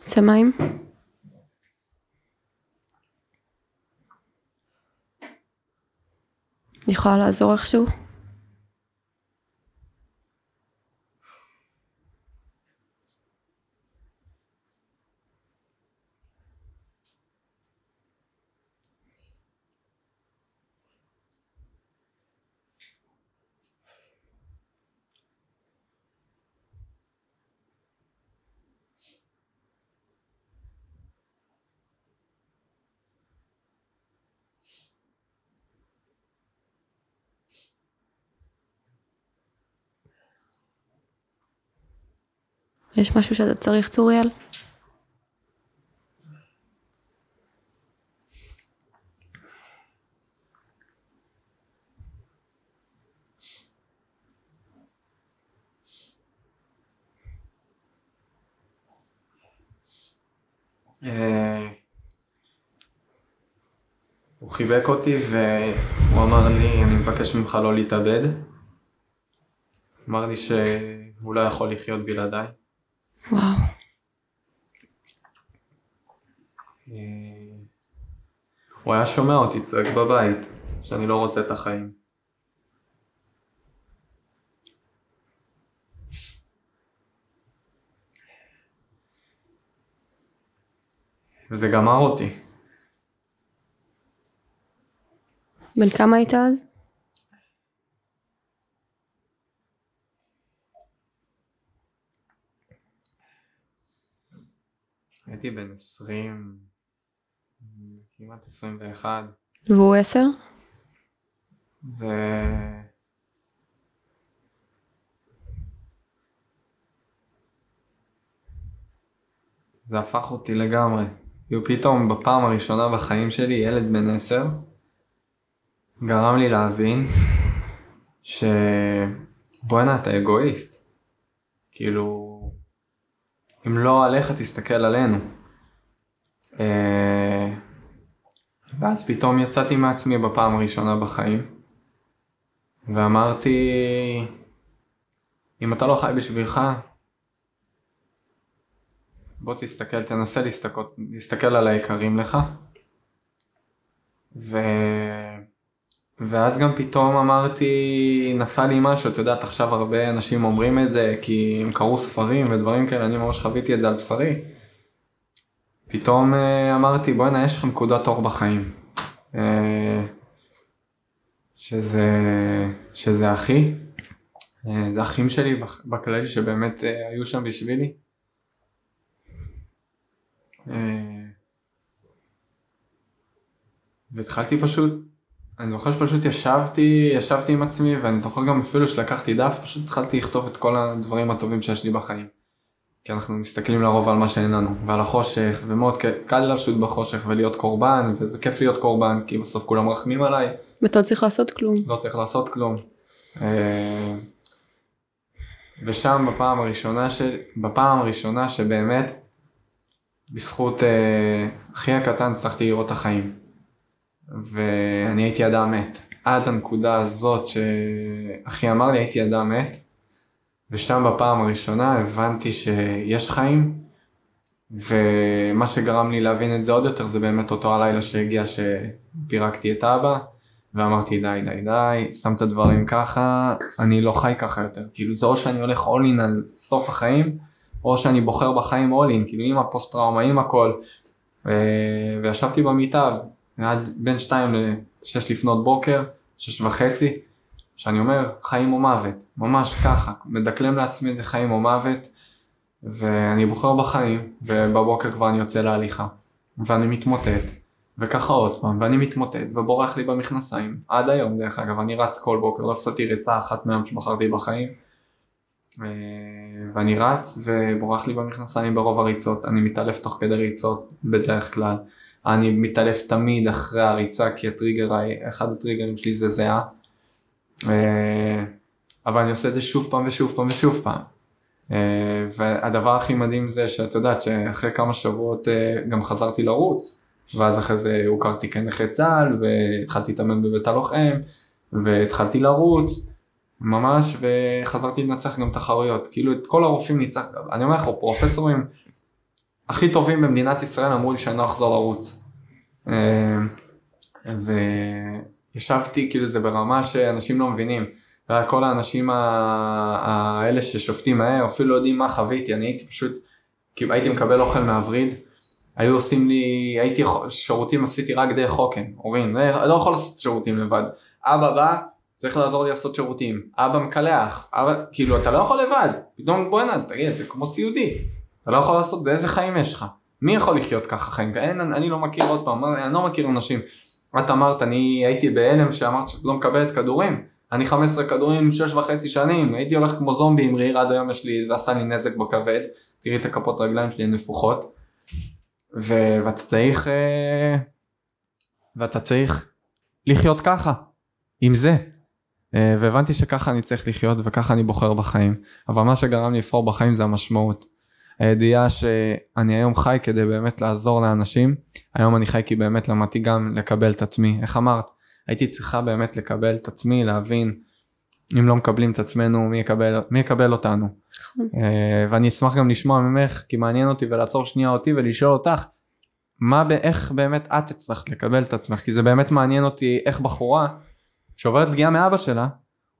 Speaker 1: יוצא מים? אני יכולה לעזור איכשהו? יש משהו שאתה צריך צוריאל?
Speaker 2: אה, הוא חיבק אותי והוא אמר לי, אני מבקש ממך לא להתאבד. אמר לי שהוא לא יכול לחיות בלעדיי.
Speaker 1: וואו.
Speaker 2: אה, הוא היה שומע אותי צועק בבית, שאני לא רוצה את החיים. וזה גמר אותי.
Speaker 1: בן כמה היית אז?
Speaker 2: הייתי בן 20, כמעט 21,
Speaker 1: והוא עשר?
Speaker 2: ו... זה הפך אותי לגמרי. כאילו פתאום בפעם הראשונה בחיים שלי ילד בן 10 גרם לי להבין שבואנה אתה אגואיסט. כאילו אם לא עליך תסתכל עלינו. אה, ואז פתאום יצאתי מעצמי בפעם הראשונה בחיים ואמרתי אם אתה לא חי בשבילך, בוא תסתכל, תנסה להסתכל, להסתכל על היקרים לך. ו... ואז גם פתאום אמרתי, נפל לי משהו, את יודעת, עכשיו הרבה אנשים אומרים את זה כי הם קראו ספרים ודברים כאלה, אני ממש חוויתי את זה על בשרי. פתאום אה, אמרתי, בואנה, יש לך נקודת אור בחיים. אה, שזה, שזה אחי, אה, זה אחים שלי בכללי שבאמת היו שם בשבילי. והתחלתי פשוט אני זוכר שפשוט ישבתי, ישבתי עם עצמי ואני זוכר גם אפילו שלקחתי דף, פשוט התחלתי לכתוב את כל הדברים הטובים שיש לי בחיים. כי אנחנו מסתכלים לרוב על מה שאין לנו, ועל החושך, ומאוד קל לשוט בחושך ולהיות קורבן, וזה כיף להיות קורבן, כי בסוף כולם רחמים עליי.
Speaker 1: ואתה לא צריך לעשות כלום.
Speaker 2: לא צריך לעשות כלום. אה, ושם בפעם הראשונה, ש... בפעם הראשונה שבאמת, בזכות אה, אחי הקטן הצלחתי לראות את החיים. ואני הייתי אדם מת. עד הנקודה הזאת שאחי אמר לי הייתי אדם מת, ושם בפעם הראשונה הבנתי שיש חיים, ומה שגרם לי להבין את זה עוד יותר זה באמת אותו הלילה שהגיע שפירקתי את אבא, ואמרתי די די די, שם את הדברים ככה, אני לא חי ככה יותר, כאילו זה או שאני הולך all in על סוף החיים, או שאני בוחר בחיים all in, כאילו עם הפוסט טראומה, עם הכל, וישבתי במיטה עד בין 2 ל-6 לפנות בוקר, 6 וחצי, שאני אומר חיים או מוות, ממש ככה, מדקלם לעצמי את זה חיים או מוות, ואני בוחר בחיים, ובבוקר כבר אני יוצא להליכה, ואני מתמוטט, וככה עוד פעם, ואני מתמוטט, ובורח לי במכנסיים, עד היום דרך אגב, אני רץ כל בוקר, לא הפסדתי ריצה אחת מהם שבחרתי בחיים, ואני רץ ובורח לי במכנסיים ברוב הריצות, אני מתעלף תוך כדי ריצות בדרך כלל. אני מתעלף תמיד אחרי הריצה כי הטריגר, אחד הטריגרים שלי זה זהה. אה, אבל אני עושה את זה שוב פעם ושוב פעם ושוב פעם. אה, והדבר הכי מדהים זה שאת יודעת שאחרי כמה שבועות אה, גם חזרתי לרוץ. ואז אחרי זה הוכרתי כנכה צה"ל והתחלתי להתאמן בבית הלוחם והתחלתי לרוץ ממש וחזרתי לנצח גם תחרויות כאילו את כל הרופאים ניצח אני אומר לך פרופסורים הכי טובים במדינת ישראל אמרו לי שאני לא אחזור לרוץ. אה, וישבתי כאילו זה ברמה שאנשים לא מבינים. כל האנשים האלה ששופטים מהר אפילו לא יודעים מה חוויתי. אני הייתי פשוט כאילו הייתי מקבל אוכל מהווריד. היו עושים לי הייתי שירותים עשיתי רק דרך חוקן הורים. לא, לא יכול לעשות שירותים לבד. אבא בא צריך לעזור לי לעשות שירותים. אבא מקלח. אבא כאילו אתה לא יכול לבד. פתאום בואנה תגיד זה כמו סיעודי אתה לא יכול לעשות, איזה חיים יש לך? מי יכול לחיות ככה חיים? אין, אני לא מכיר עוד פעם, אני לא מכיר אנשים. את אמרת, אני הייתי בהלם שאמרת שאת לא מקבלת כדורים. אני 15 כדורים, 6 וחצי שנים, הייתי הולך כמו זומבי עם ריר, עד היום יש לי, זה עשה לי נזק בכבד. תראי את הכפות רגליים שלי, הן נפוחות. ו- ואתה צריך, אה, ואתה צריך לחיות ככה, עם זה. אה, והבנתי שככה אני צריך לחיות וככה אני בוחר בחיים. אבל מה שגרם לי לבחור בחיים זה המשמעות. הידיעה שאני היום חי כדי באמת לעזור לאנשים, היום אני חי כי באמת למדתי גם לקבל את עצמי, איך אמרת? הייתי צריכה באמת לקבל את עצמי, להבין אם לא מקבלים את עצמנו מי יקבל, מי יקבל אותנו. נכון. אה, ואני אשמח גם לשמוע ממך כי מעניין אותי ולעצור שנייה אותי ולשאול אותך מה, איך באמת את הצלחת לקבל את עצמך כי זה באמת מעניין אותי איך בחורה שעוברת פגיעה מאבא שלה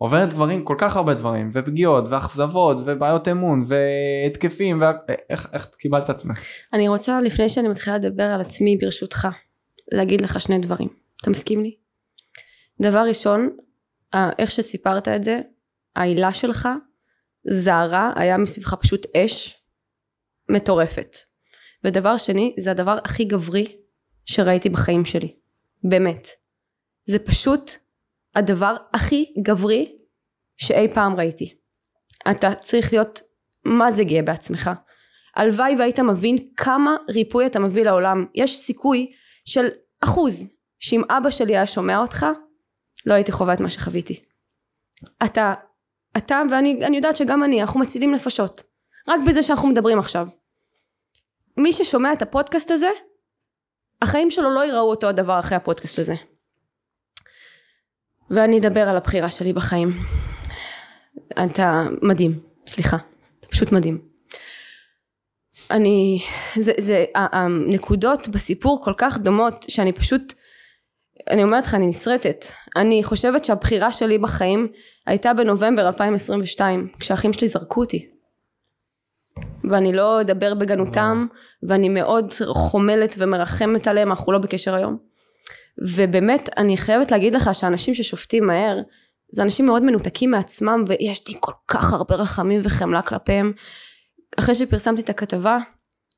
Speaker 2: עוברת דברים, כל כך הרבה דברים, ופגיעות, ואכזבות, ובעיות אמון, והתקפים, ואיך איך קיבלת עצמך?
Speaker 1: אני רוצה, לפני שאני מתחילה לדבר על עצמי, ברשותך, להגיד לך שני דברים. אתה מסכים לי? דבר ראשון, איך שסיפרת את זה, העילה שלך, זערה, היה מסביבך פשוט אש מטורפת. ודבר שני, זה הדבר הכי גברי שראיתי בחיים שלי. באמת. זה פשוט הדבר הכי גברי שאי פעם ראיתי. אתה צריך להיות מה זה גאה בעצמך. הלוואי והיית מבין כמה ריפוי אתה מביא לעולם. יש סיכוי של אחוז שאם אבא שלי היה שומע אותך, לא הייתי חווה את מה שחוויתי. אתה, אתה ואני יודעת שגם אני, אנחנו מצילים נפשות. רק בזה שאנחנו מדברים עכשיו. מי ששומע את הפודקאסט הזה, החיים שלו לא יראו אותו הדבר אחרי הפודקאסט הזה. ואני אדבר על הבחירה שלי בחיים. אתה מדהים. סליחה, אתה פשוט מדהים. אני, זה, זה, הנקודות בסיפור כל כך דומות שאני פשוט, אני אומרת לך, אני נסרטת. אני חושבת שהבחירה שלי בחיים הייתה בנובמבר 2022, כשהאחים שלי זרקו אותי. ואני לא אדבר בגנותם, ואני מאוד חומלת ומרחמת עליהם, אנחנו לא בקשר היום. ובאמת, אני חייבת להגיד לך שאנשים ששופטים מהר, זה אנשים מאוד מנותקים מעצמם, ויש לי כל כך הרבה רחמים וחמלה כלפיהם. אחרי שפרסמתי את הכתבה,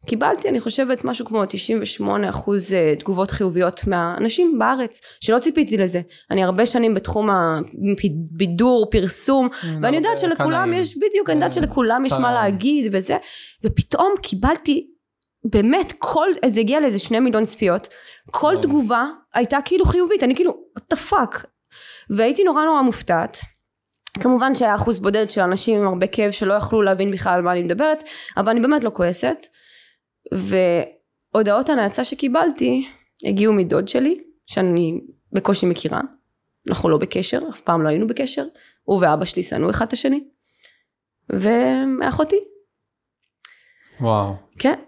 Speaker 1: קיבלתי אני חושבת משהו כמו 98 אחוז אה, תגובות חיוביות מהאנשים בארץ שלא ציפיתי לזה. אני הרבה שנים בתחום הבידור פרסום ואני יודעת שלכולם יש בדיוק אני יודעת אה, שלכולם יש מה להגיד וזה. ופתאום קיבלתי באמת כל זה הגיע לאיזה שני מיליון צפיות כל תגובה הייתה כאילו חיובית אני כאילו what the fuck? והייתי נורא נורא מופתעת. כמובן שהיה אחוז בודד של אנשים עם הרבה כאב שלא יכלו להבין בכלל על מה אני מדברת אבל אני באמת לא כועסת. והודעות הנאצה שקיבלתי הגיעו מדוד שלי שאני בקושי מכירה. אנחנו לא בקשר אף פעם לא היינו בקשר. הוא ואבא שלי שנאו אחד את השני. ואחותי
Speaker 2: וואו.
Speaker 1: כן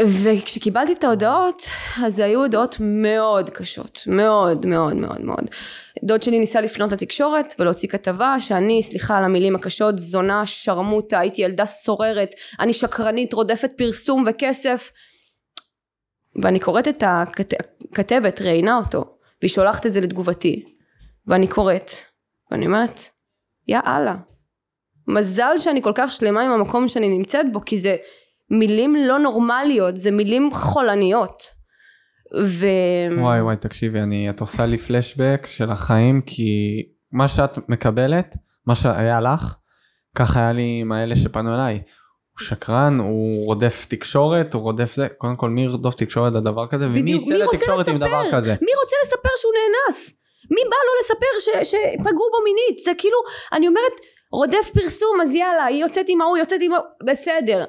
Speaker 1: וכשקיבלתי את ההודעות אז היו הודעות מאוד קשות. מאוד מאוד מאוד מאוד. דוד שלי ניסה לפנות לתקשורת ולהוציא כתבה שאני סליחה על המילים הקשות זונה שרמוטה הייתי ילדה סוררת אני שקרנית רודפת פרסום וכסף. ואני קוראת את הכתבת ראיינה אותו והיא שולחת את זה לתגובתי. ואני קוראת ואני אומרת יא אללה מזל שאני כל כך שלמה עם המקום שאני נמצאת בו כי זה מילים לא נורמליות זה מילים חולניות. ו...
Speaker 2: וואי וואי תקשיבי אני את עושה לי פלשבק של החיים כי מה שאת מקבלת מה שהיה לך ככה היה לי עם האלה שפנו אליי. הוא שקרן הוא רודף תקשורת הוא רודף זה. קודם כל מי ירדוף תקשורת לדבר כזה? ומי יצא לתקשורת עם דבר כזה?
Speaker 1: מי רוצה לספר שהוא נאנס? מי בא לו לספר ש, שפגעו בו מינית? זה כאילו אני אומרת רודף פרסום אז יאללה היא יוצאת עם ההוא יוצאת עם ההוא. בסדר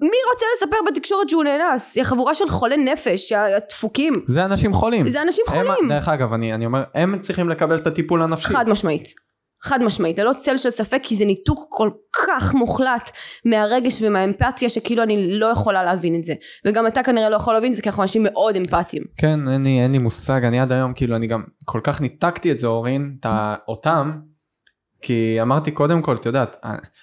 Speaker 1: מי רוצה לספר בתקשורת שהוא נאנס? היא חבורה של חולי נפש, הדפוקים.
Speaker 2: זה אנשים חולים.
Speaker 1: זה אנשים חולים.
Speaker 2: הם, דרך אגב, אני, אני אומר, הם צריכים לקבל את הטיפול הנפשי.
Speaker 1: חד משמעית. חד משמעית, ללא צל של ספק, כי זה ניתוק כל כך מוחלט מהרגש ומהאמפתיה, שכאילו אני לא יכולה להבין את זה. וגם אתה כנראה לא יכול להבין את זה, כי אנחנו אנשים מאוד אמפתיים.
Speaker 2: כן, אין לי, אין לי מושג, אני עד היום, כאילו, אני גם כל כך ניתקתי את זה, אורין, אותם, כי אמרתי קודם כל, את יודעת,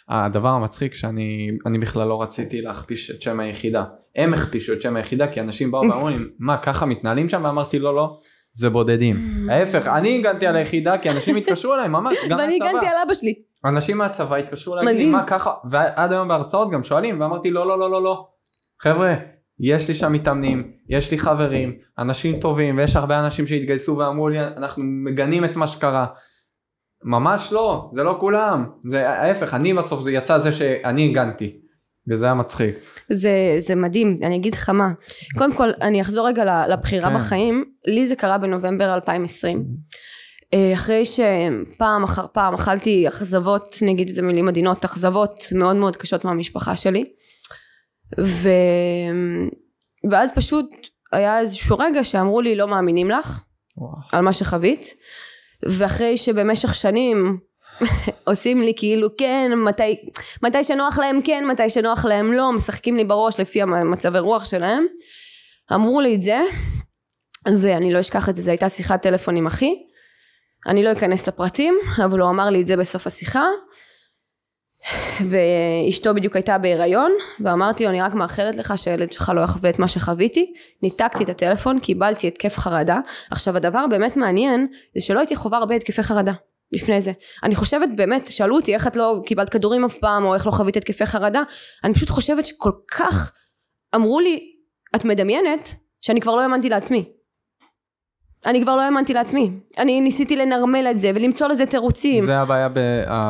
Speaker 2: הדבר המצחיק שאני אני בכלל לא רציתי להכפיש את שם היחידה. הם הכפישו את שם היחידה כי אנשים באו ואמרו לי, מה ככה מתנהלים שם? ואמרתי לא לא, זה בודדים. ההפך, אני הגנתי על היחידה כי אנשים התקשרו אליי ממש, גם
Speaker 1: מהצבא. ואני הגנתי על אבא שלי.
Speaker 2: אנשים מהצבא התקשרו אליי, מה ככה, ועד היום בהרצאות גם שואלים, ואמרתי לא לא לא לא לא. חבר'ה, יש לי שם מתאמנים, יש לי חברים, אנשים טובים, ויש הרבה אנשים שהתגייסו ואמרו לי, אנחנו מגנים את מה שקרה. ממש לא, זה לא כולם, זה ההפך, אני בסוף זה יצא זה שאני הגנתי, וזה היה מצחיק.
Speaker 1: זה, זה מדהים, אני אגיד לך מה, קודם כל אני אחזור רגע לבחירה כן. בחיים, לי זה קרה בנובמבר 2020, אה, אחרי שפעם אחר פעם אכלתי אכזבות, נגיד איזה מילים עדינות, אכזבות מאוד מאוד קשות מהמשפחה שלי, ו... ואז פשוט היה איזשהו רגע שאמרו לי לא מאמינים לך, וואו. על מה שחווית. ואחרי שבמשך שנים *laughs* עושים לי כאילו כן מתי, מתי שנוח להם כן מתי שנוח להם לא משחקים לי בראש לפי המצבי רוח שלהם. אמרו לי את זה ואני לא אשכח את זה זו הייתה שיחת טלפון עם אחי. אני לא אכנס לפרטים אבל הוא אמר לי את זה בסוף השיחה ואשתו בדיוק הייתה בהיריון ואמרתי לו אני רק מאחלת לך שהילד שלך לא יחווה את מה שחוויתי. ניתקתי את הטלפון קיבלתי התקף חרדה. עכשיו הדבר הבאמת מעניין זה שלא הייתי חווה הרבה התקפי חרדה לפני זה. אני חושבת באמת שאלו אותי איך את לא קיבלת כדורים אף פעם או איך לא חווית התקפי חרדה. אני פשוט חושבת שכל כך אמרו לי את מדמיינת שאני כבר לא האמנתי לעצמי אני כבר לא האמנתי לעצמי. אני ניסיתי לנרמל את זה ולמצוא לזה תירוצים.
Speaker 2: זה הבעיה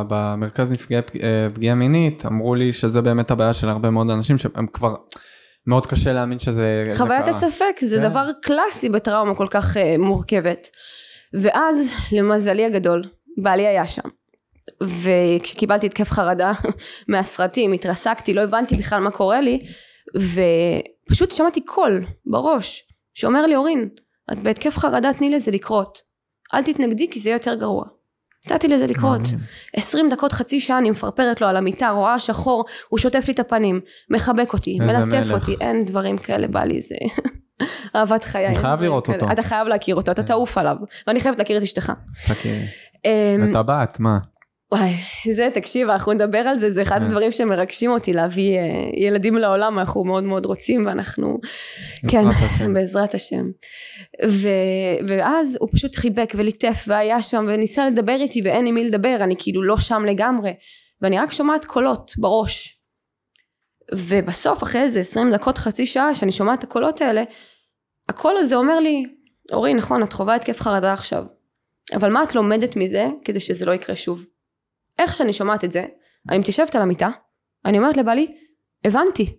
Speaker 2: במרכז נפגעי אה, פגיעה מינית, אמרו לי שזה באמת הבעיה של הרבה מאוד אנשים שהם כבר... מאוד קשה להאמין שזה
Speaker 1: חוויית הספק זה כן. דבר קלאסי בטראומה כל כך uh, מורכבת ואז למזלי הגדול בעלי היה שם וכשקיבלתי התקף חרדה *laughs* מהסרטים התרסקתי לא הבנתי בכלל מה קורה לי ופשוט שמעתי קול בראש שאומר לי אורין את בהתקף חרדה תני לזה לקרות. אל תתנגדי כי זה יהיה יותר גרוע. נתתי לזה לקרות. עשרים דקות, חצי שעה אני מפרפרת לו על המיטה, רואה שחור, הוא שוטף לי את הפנים, מחבק אותי,
Speaker 2: איזה
Speaker 1: מלטף. אותי, אין דברים כאלה, בא לי זה *laughs* אהבת חיי.
Speaker 2: אני חייב לראות. אותו.
Speaker 1: אתה חייב להכיר אותו, אתה
Speaker 2: כן.
Speaker 1: תעוף עליו. ואני חייבת להכיר את אשתך.
Speaker 2: תכירי.
Speaker 1: אמ,
Speaker 2: וטבעת, מה?
Speaker 1: וואי, זה, תקשיב, אנחנו נדבר על זה, זה אחד
Speaker 2: כן.
Speaker 1: הדברים שמרגשים אותי, להביא אה, ילדים לעולם, אנחנו מאוד מאוד רוצים, ואנחנו, כן,
Speaker 2: השם. *laughs*
Speaker 1: בעזרת השם. ו, ואז הוא פשוט חיבק וליטף, והיה שם, וניסה לדבר איתי, ואין עם מי לדבר, אני כאילו לא שם לגמרי, ואני רק שומעת קולות בראש. ובסוף, אחרי איזה 20 דקות, חצי שעה, שאני שומעת את הקולות האלה, הקול הזה אומר לי, אורי, נכון, את חווה התקף חרדה עכשיו, אבל מה את לומדת מזה כדי שזה לא יקרה שוב? איך שאני שומעת את זה, אני מתיישבת על המיטה, אני אומרת לבעלי, הבנתי,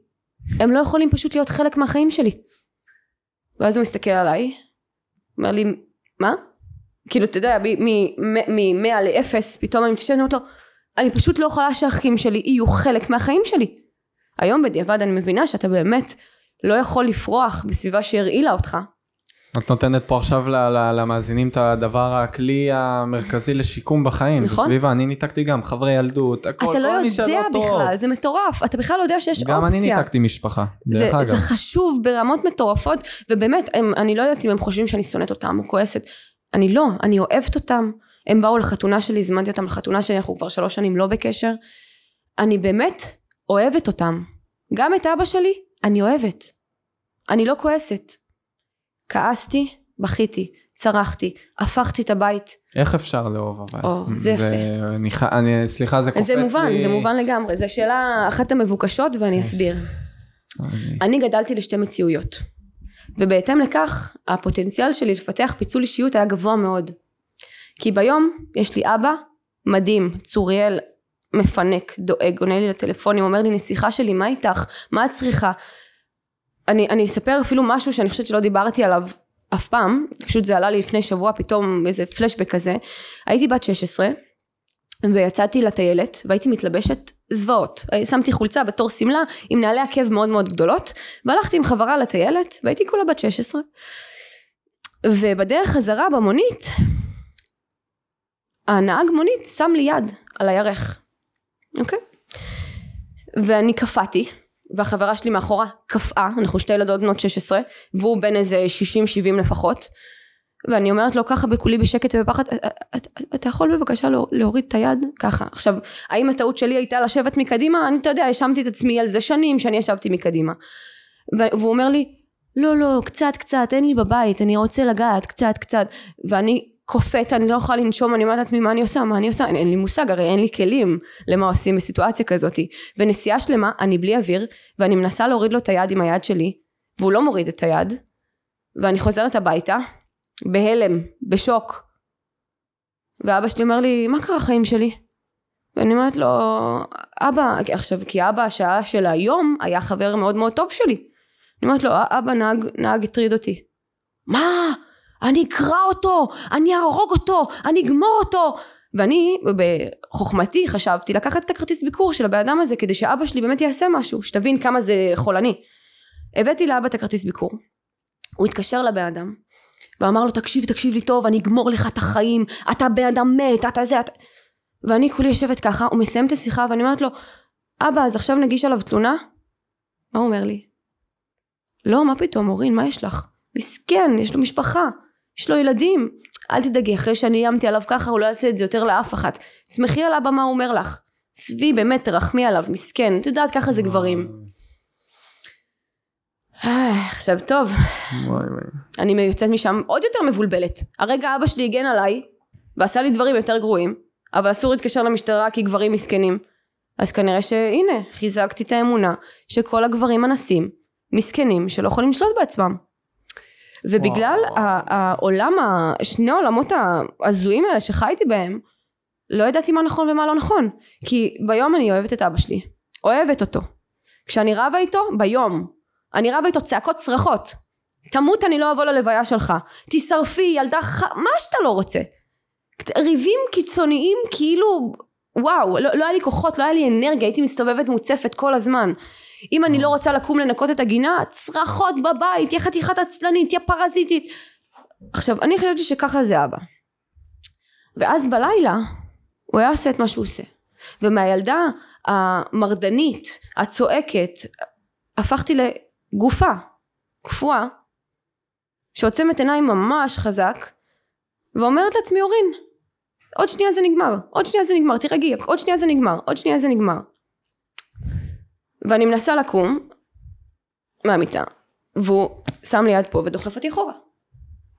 Speaker 1: הם לא יכולים פשוט להיות חלק מהחיים שלי. ואז הוא מסתכל עליי, אומר לי, מה? כאילו, אתה יודע, מ-100 ל-0, פתאום אני מתיישבת ואומרת לו, אני פשוט לא יכולה שהאחים שלי יהיו חלק מהחיים שלי. היום בדיעבד אני מבינה שאתה באמת לא יכול לפרוח בסביבה שהרעילה אותך.
Speaker 2: את נותנת פה עכשיו למאזינים את הדבר, הכלי המרכזי לשיקום בחיים.
Speaker 1: נכון.
Speaker 2: בסביבה, אני ניתקתי גם חברי ילדות, הכל,
Speaker 1: אתה לא יודע. בכלל, זה מטורף, אתה בכלל לא יודע שיש
Speaker 2: גם
Speaker 1: אופציה.
Speaker 2: אני ניתקתי משפחה,
Speaker 1: זה,
Speaker 2: דרך אגב.
Speaker 1: זה חשוב ברמות מטורפות, ובאמת, אני לא יודעת אם הם חושבים שאני שונאת אותם או כועסת. אני לא, אני אוהבת אותם. הם באו לחתונה שלי, הזמנתי אותם לחתונה שלי, אנחנו כבר שלוש שנים לא בקשר. אני באמת אוהבת אותם. גם את אבא שלי, אני אוהבת. אני לא כועסת. כעסתי, בכיתי, צרחתי, הפכתי את הבית.
Speaker 2: איך אפשר לאהוב אבל?
Speaker 1: או, זה יפה.
Speaker 2: אני, אני, סליחה, זה קופץ
Speaker 1: זה
Speaker 2: לי.
Speaker 1: מובן, זה מובן לגמרי. זו שאלה אחת המבוקשות ואני אסביר.
Speaker 2: אני-
Speaker 1: אני גדלתי לשתי מציאויות ובהתאם לכך הפוטנציאל שלי לפתח פיצול אישיות היה גבוה מאוד כי ביום יש לי אבא מדהים צוריאל מפנק דואג עונה לי לטלפונים אומר לי נסיכה שלי מה איתך מה את צריכה אני, אני אספר אפילו משהו שאני חושבת שלא דיברתי עליו אף פעם. פשוט זה עלה לי לפני שבוע פתאום איזה פלשבק כזה. הייתי בת 16 ויצאתי לטיילת והייתי מתלבשת זוועות. שמתי חולצה בתור שמלה עם נעלי עקב מאוד מאוד גדולות והלכתי עם חברה לטיילת והייתי כולה בת 16 ובדרך חזרה במונית הנהג מונית שם לי יד על הירך. אוקיי? ואני קפאתי והחברה שלי מאחורה קפאה אנחנו שתי ילדות בנות 16 והוא בן איזה 60-70 לפחות. ואני אומרת לו ככה בכולי בשקט ובפחד "אתה- יכול בבקשה לא- להוריד את היד? ככה. עכשיו האם הטעות שלי הייתה לשבת מקדימה? אני אתה יודע האשמתי את עצמי על זה שנים שאני ישבתי מקדימה. והוא אומר לי לא לא קצת קצת אין לי בבית אני רוצה לגעת קצת קצת. ואני קופאת אני לא יכולה לנשום אני אומרת לעצמי מה אני עושה? מה אני עושה? אין, אין לי מושג הרי אין לי כלים למה עושים בסיטואציה כזאתי. ונסיעה שלמה אני בלי אוויר ואני מנסה להוריד לו את היד עם היד שלי והוא לא מוריד את היד ואני חוזרת הביתה בהלם בשוק. ואבא שלי אומר לי מה קרה החיים שלי? ואני אומרת לו אבא עכשיו כי אבא השעה של היום היה חבר מאוד מאוד טוב שלי. אני אומרת לו אבא נהג נהג הטריד אותי. מה אני אקרע אותו אני אהרוג אותו אני אגמור אותו ואני בחוכמתי חשבתי לקחת את הכרטיס ביקור של הבן אדם הזה כדי שאבא שלי באמת יעשה משהו שתבין כמה זה חולני הבאתי לאבא את הכרטיס ביקור הוא התקשר לבן אדם ואמר לו תקשיב תקשיב לי טוב אני אגמור לך את החיים אתה בן אדם מת אתה זה אתה ואני כולי יושבת ככה הוא מסיים את השיחה ואני אומרת לו אבא אז עכשיו נגיש עליו תלונה? מה הוא אומר לי? לא מה פתאום אורין מה יש לך? מסכן יש לו משפחה יש לו ילדים אל תדאגי אחרי שאני איימתי עליו ככה הוא לא יעשה את זה יותר לאף אחת שמחי על אבא מה הוא אומר לך צבי באמת תרחמי עליו מסכן את יודעת ככה זה גברים אה, עכשיו טוב. אני יוצאת משם עוד יותר מבולבלת. הרגע אבא שלי הגן עליי ועשה לי דברים יותר גרועים, אבל אסור להתקשר למשטרה כי גברים מסכנים. אז כנראה שהנה, חיזקתי את האמונה שכל הגברים אנסים, מסכנים, שלא יכולים לשלוט בעצמם. ובגלל
Speaker 2: וואו.
Speaker 1: העולם, שני העולמות ההזויים האלה שחייתי בהם, לא ידעתי מה נכון ומה לא נכון. כי ביום אני אוהבת את אבא שלי. אוהבת אותו. כשאני רבה איתו, ביום. אני רבה איתו צעקות צרחות. תמות אני לא אבוא ללוויה שלך. תשרפי ילדה ח... מה שאתה לא רוצה. ריבים קיצוניים כאילו וואו לא, לא היה לי כוחות לא היה לי אנרגיה הייתי מסתובבת מוצפת כל הזמן אם אני לא רוצה לקום לנקות את הגינה צרחות בבית יא חתיכת עצלנית יא פרזיטית עכשיו אני חשבתי שככה זה אבא ואז בלילה הוא היה עושה את מה שהוא עושה. ומהילדה המרדנית, הצועקת, הפכתי לגופה, קפואה, שעוצמת עיניים ממש חזק, ואומרת לעצמי אורין, עוד שנייה זה נגמר, עוד שנייה זה נגמר, תירגעי, עוד שנייה זה נגמר, עוד שנייה זה נגמר. ואני מנסה לקום מהמיטה, והוא שם לי יד פה ודוחף אותי אחורה.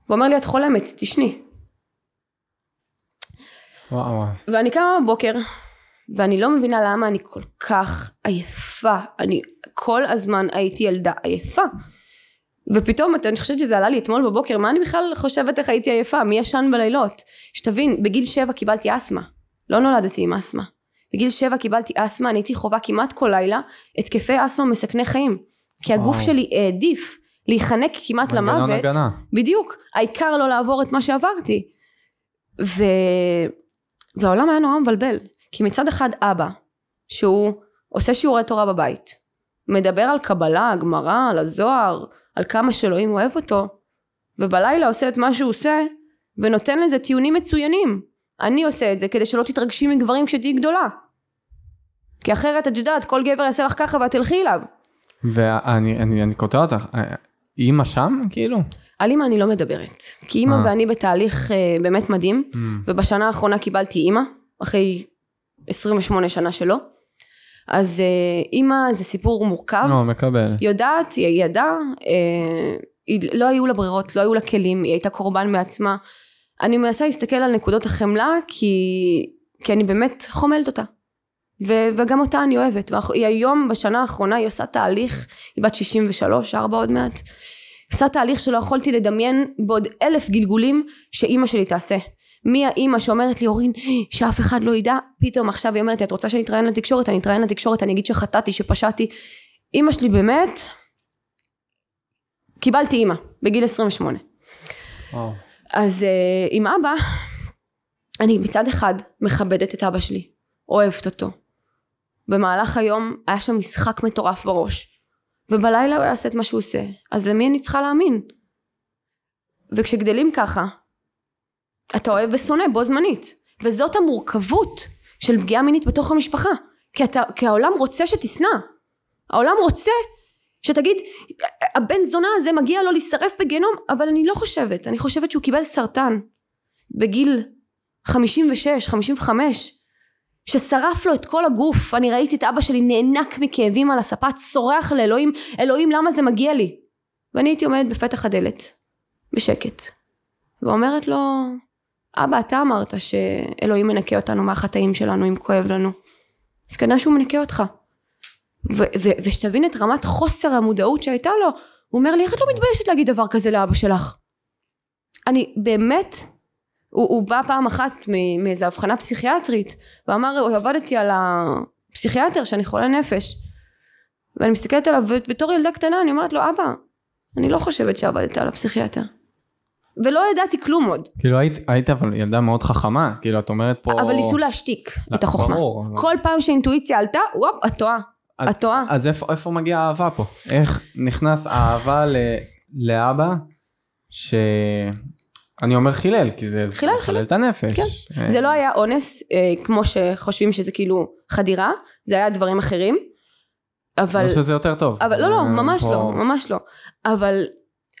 Speaker 1: הוא אומר לי את חולמת, תשני.
Speaker 2: וואו.
Speaker 1: ואני קמה בבוקר, ואני לא מבינה למה אני כל כך עייפה. אני כל הזמן הייתי ילדה עייפה. ופתאום, אני חושבת שזה עלה לי אתמול בבוקר, מה אני בכלל חושבת איך הייתי עייפה? מי ישן בלילות? שתבין, בגיל שבע קיבלתי אסתמה. לא נולדתי עם אסתמה. בגיל שבע קיבלתי אסתמה, אני הייתי חווה כמעט כל לילה התקפי אסתמה מסכני חיים. כי הגוף
Speaker 2: וואו.
Speaker 1: שלי העדיף להיחנק כמעט
Speaker 2: מנגנון
Speaker 1: למוות.
Speaker 2: הגנה.
Speaker 1: בדיוק, העיקר לא לעבור את מה שעברתי. ו... והעולם היה נורא מבלבל, כי מצד אחד אבא, שהוא עושה שיעורי תורה בבית, מדבר על קבלה, גמרא, על הזוהר, על כמה שאלוהים אוהב אותו, ובלילה עושה את מה שהוא עושה, ונותן לזה טיעונים מצוינים. אני עושה את זה כדי שלא תתרגשי מגברים כשתהיי גדולה. כי אחרת את יודעת, כל גבר יעשה לך ככה ואת תלכי אליו.
Speaker 2: ואני אני, אני קוטע אותך, אה, אימא שם כאילו?
Speaker 1: על אימא אני לא מדברת. כי אימא
Speaker 2: אה.
Speaker 1: ואני בתהליך אה, באמת מדהים.
Speaker 2: Mm.
Speaker 1: ובשנה האחרונה קיבלתי אימא, אחרי 28 שנה שלא. אז אה, אימא זה סיפור מורכב,
Speaker 2: לא, מקבל.
Speaker 1: יודעת, היא ידעה, אה, היא- לא היו לה ברירות, לא היו לה כלים, היא הייתה קורבן בעצמה. אני מנסה להסתכל על נקודות החמלה, כי, כי אני באמת חומלת אותה. ו, וגם אותה אני אוהבת. ואנחנו- היא היום, בשנה האחרונה, היא עושה תהליך, היא בת 63, 4 עוד מעט. עושה תהליך שלא יכולתי לדמיין בעוד אלף גלגולים שאימא שלי תעשה. מי האימא שאומרת לי אורין שאף אחד לא ידע פתאום עכשיו היא אומרת לי את רוצה שאני אתראיין לתקשורת אני אתראיין לתקשורת אני אגיד שחטאתי שפשעתי אימא שלי באמת קיבלתי אימא בגיל 28
Speaker 2: וואו.
Speaker 1: אז uh, עם אבא אני מצד אחד מכבדת את אבא שלי אוהבת אותו. במהלך היום היה שם משחק מטורף בראש ובלילה הוא יעשה את מה שהוא עושה אז למי אני צריכה להאמין? וכשגדלים ככה אתה אוהב ושונא בו זמנית וזאת המורכבות של פגיעה מינית בתוך המשפחה כי, אתה, כי העולם רוצה שתשנא. העולם רוצה שתגיד הבן זונה הזה מגיע לו להישרף בגיהנום אבל אני לא חושבת. אני חושבת שהוא קיבל סרטן בגיל 56 55 ששרף לו את כל הגוף. אני ראיתי את אבא שלי נאנק מכאבים על הספה צורח לאלוהים אלוהים למה זה מגיע לי? ואני הייתי עומדת בפתח הדלת בשקט ואומרת לו אבא אתה אמרת שאלוהים מנקה אותנו מהחטאים שלנו אם כואב לנו. אז כנראה שהוא מנקה אותך ו- ו- ושתבין את רמת חוסר המודעות שהייתה לו הוא אומר לי איך את לא מתביישת להגיד דבר כזה לאבא שלך? אני באמת הוא, הוא בא פעם אחת מאיזו הבחנה פסיכיאטרית ואמר עבדתי על הפסיכיאטר שאני חולה נפש. ואני מסתכלת עליו ובתור ילדה קטנה אני אומרת לו אבא אני לא חושבת שעבדת על הפסיכיאטר. ולא ידעתי כלום עוד.
Speaker 2: כאילו היית, היית אבל ילדה מאוד חכמה, כאילו את אומרת פה...
Speaker 1: אבל ניסו להשתיק את החוכמה.
Speaker 2: ברור.
Speaker 1: כל פעם שהאינטואיציה עלתה וופ את טועה
Speaker 2: אז-
Speaker 1: את טועה
Speaker 2: אז איפה, איפה מגיעה האהבה פה? איך נכנס האהבה ל, לאבא ש... אני אומר חילל, כי זה
Speaker 1: חילל, חילל.
Speaker 2: את הנפש.
Speaker 1: כן.
Speaker 2: אה,
Speaker 1: זה לא היה אונס אה, כמו שחושבים שזה כאילו חדירה זה היה דברים אחרים אבל
Speaker 2: לא שזה יותר טוב.
Speaker 1: אבל לא לא
Speaker 2: אה,
Speaker 1: ממש
Speaker 2: פה-
Speaker 1: לא ממש לא אבל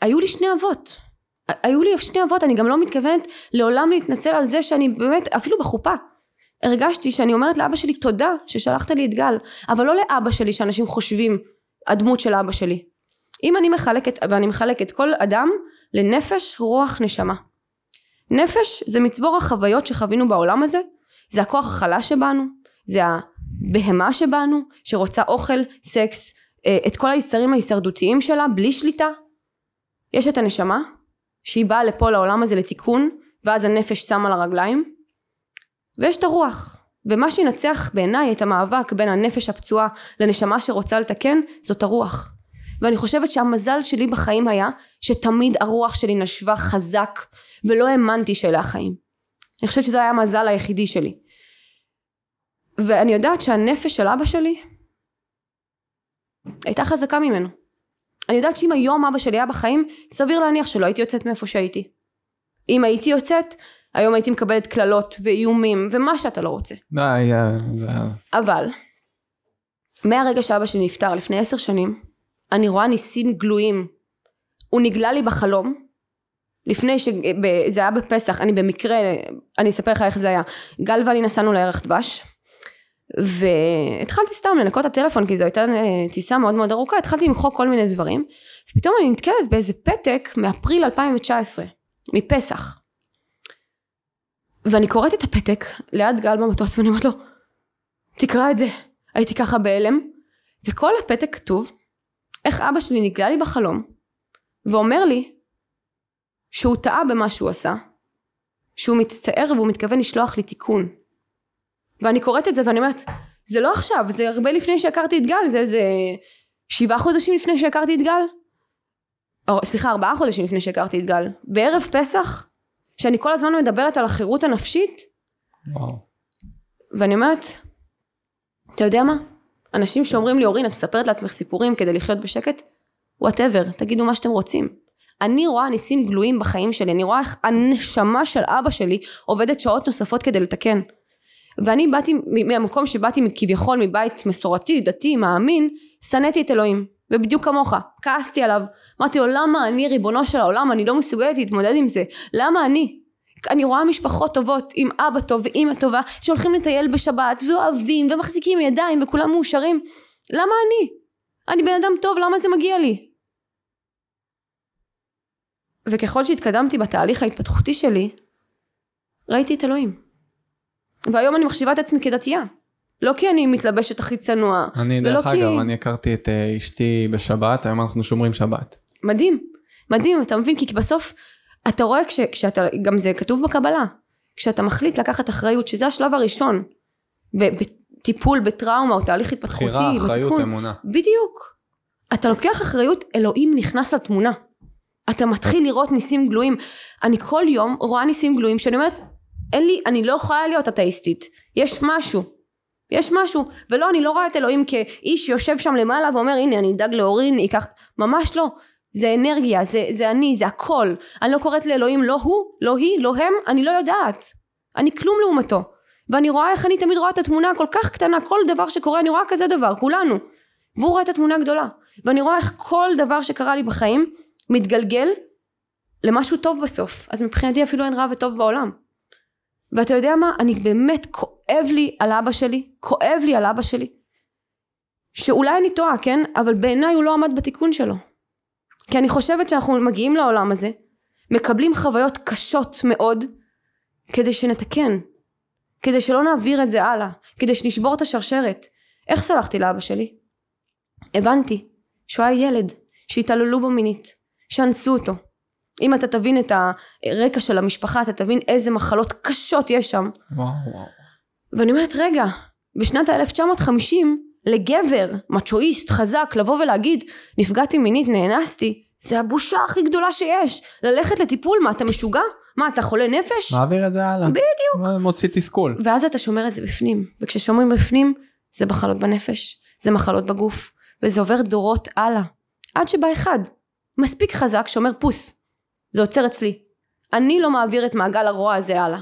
Speaker 1: היו לי שני אבות היו לי שני אבות אני גם לא מתכוונת לעולם להתנצל על זה שאני באמת אפילו בחופה הרגשתי שאני אומרת לאבא שלי תודה ששלחת לי את גל אבל לא לאבא שלי שאנשים חושבים הדמות של אבא שלי. אם אני מחלקת ואני מחלקת כל אדם לנפש רוח נשמה. נפש זה מצבור החוויות שחווינו בעולם הזה זה הכוח החלש שבנו זה הבהמה שבנו שרוצה אוכל סקס אה, את כל היצרים ההישרדותיים שלה בלי שליטה. יש את הנשמה שהיא באה לפה לעולם הזה לתיקון ואז הנפש שמה לה רגליים ויש את הרוח. ומה שינצח בעיניי את המאבק בין הנפש הפצועה לנשמה שרוצה לתקן זאת הרוח. ואני חושבת שהמזל שלי בחיים היה שתמיד הרוח שלי נשבה חזק ולא האמנתי שאלה החיים. אני חושבת שזה היה המזל היחידי שלי. ואני יודעת שהנפש של אבא שלי הייתה חזקה ממנו. אני יודעת שאם היום אבא שלי היה בחיים סביר להניח שלא הייתי יוצאת מאיפה שהייתי. אם הייתי יוצאת היום הייתי מקבלת קללות ואיומים ומה שאתה לא רוצה.
Speaker 2: די, אה, זה...
Speaker 1: אבל, מהרגע שאבא שלי נפטר לפני עשר שנים, אני רואה ניסים גלויים. הוא נגלה לי בחלום, לפני ש... זה היה בפסח, אני במקרה, אני אספר לך איך זה היה. גל ואני נסענו לערך דבש, והתחלתי סתם לנקות את הטלפון, כי זו הייתה אה, טיסה מאוד מאוד ארוכה, התחלתי למחוק כל מיני דברים, ופתאום אני נתקלת באיזה פתק מאפריל 2019, מפסח. ואני קוראת את הפתק ליד גל במטוס, ואני אומרת לו, תקרא את זה. הייתי ככה בהלם, וכל הפתק כתוב, איך אבא שלי נגלה לי בחלום, ואומר לי שהוא טעה במה שהוא עשה, שהוא מצטער והוא מתכוון לשלוח לי תיקון. ואני קוראת את זה ואני אומרת, זה לא עכשיו, זה הרבה לפני שהכרתי את גל, זה איזה שבעה חודשים לפני שהכרתי את גל. או, סליחה, ארבעה חודשים לפני שהכרתי את גל. בערב פסח, שאני כל הזמן מדברת על החירות הנפשית,
Speaker 2: וואו.
Speaker 1: ואני אומרת, אתה יודע מה? אנשים שאומרים לי, אורין, את מספרת לעצמך סיפורים כדי לחיות בשקט? whatever, תגידו מה שאתם רוצים. אני רואה ניסים גלויים בחיים שלי, אני רואה איך הנשמה של אבא שלי עובדת שעות נוספות כדי לתקן. ואני באתי מהמקום שבאתי כביכול מבית מסורתי, דתי, מאמין, שנאתי את אלוהים. ובדיוק כמוך, כעסתי עליו. אמרתי לו, למה אני, ריבונו של העולם, אני לא מסוגלת להתמודד עם זה? למה אני? אני רואה משפחות טובות עם אבא טוב ואימא טובה שהולכים לטייל בשבת ואוהבים ומחזיקים ידיים וכולם מאושרים למה אני? אני בן אדם טוב למה זה מגיע לי? וככל שהתקדמתי בתהליך ההתפתחותי שלי ראיתי את אלוהים והיום אני מחשיבה את עצמי כדתייה לא כי אני מתלבשת הכי צנוע
Speaker 2: אני דרך
Speaker 1: כי-
Speaker 2: אגב, אני הכרתי את אה, אשתי בשבת, היום אנחנו שומרים שבת.
Speaker 1: מדהים, מדהים, אתה מבין? כי בסוף אתה רואה כש, כשאתה, גם זה כתוב בקבלה, כשאתה מחליט לקחת אחריות, שזה השלב הראשון, בטיפול בטראומה או תהליך התפתחותי,
Speaker 2: בחירה, אחריות,
Speaker 1: בתיקון.
Speaker 2: אמונה.
Speaker 1: בדיוק. אתה לוקח אחריות, אלוהים נכנס לתמונה. אתה מתחיל לראות ניסים גלויים. אני כל יום רואה ניסים גלויים שאני אומרת, אין לי, אני לא יכולה להיות אתאיסטית. יש משהו. יש משהו. ולא, אני לא רואה את אלוהים כאיש שיושב שם למעלה ואומר, הנה, אני אדאג לאורין, ייקח... ממש לא. זה אנרגיה, זה, זה אני, זה הכל. אני לא קוראת לאלוהים לא הוא, לא היא, לא הם, אני לא יודעת. אני כלום לעומתו. ואני רואה איך אני תמיד רואה את התמונה הכל כך קטנה, כל דבר שקורה, אני רואה כזה דבר, כולנו. והוא רואה את התמונה הגדולה. ואני רואה איך כל דבר שקרה לי בחיים מתגלגל למשהו טוב בסוף. אז מבחינתי אפילו אין רע וטוב בעולם. ואתה יודע מה? אני באמת כואב לי על אבא שלי, כואב לי על אבא שלי. שאולי אני טועה, כן? אבל בעיניי הוא לא עמד בתיקון שלו. כי אני חושבת שאנחנו מגיעים לעולם הזה, מקבלים חוויות קשות מאוד, כדי שנתקן. כדי שלא נעביר את זה הלאה. כדי שנשבור את השרשרת. איך סלחתי לאבא שלי? הבנתי שהוא היה ילד, שהתעללו בו מינית, שאנסו אותו. אם אתה תבין את הרקע של המשפחה, אתה תבין איזה מחלות קשות יש שם.
Speaker 2: וואו, וואו.
Speaker 1: ואני אומרת, רגע, בשנת ה-1950, לגבר, מצ'ואיסט, חזק, לבוא ולהגיד, נפגעתי מינית, נאנסתי, זה הבושה הכי גדולה שיש. ללכת לטיפול, מה, אתה משוגע? מה, אתה חולה נפש?
Speaker 2: מעביר את זה הלאה.
Speaker 1: בדיוק.
Speaker 2: מוציא תסכול.
Speaker 1: ואז אתה שומר את זה בפנים, וכששומרים בפנים, זה מחלות בנפש, זה מחלות בגוף, וזה עובר דורות הלאה. עד שבא אחד, מספיק חזק, שאומר פוס, זה עוצר אצלי. אני לא מעביר את מעגל הרוע הזה הלאה.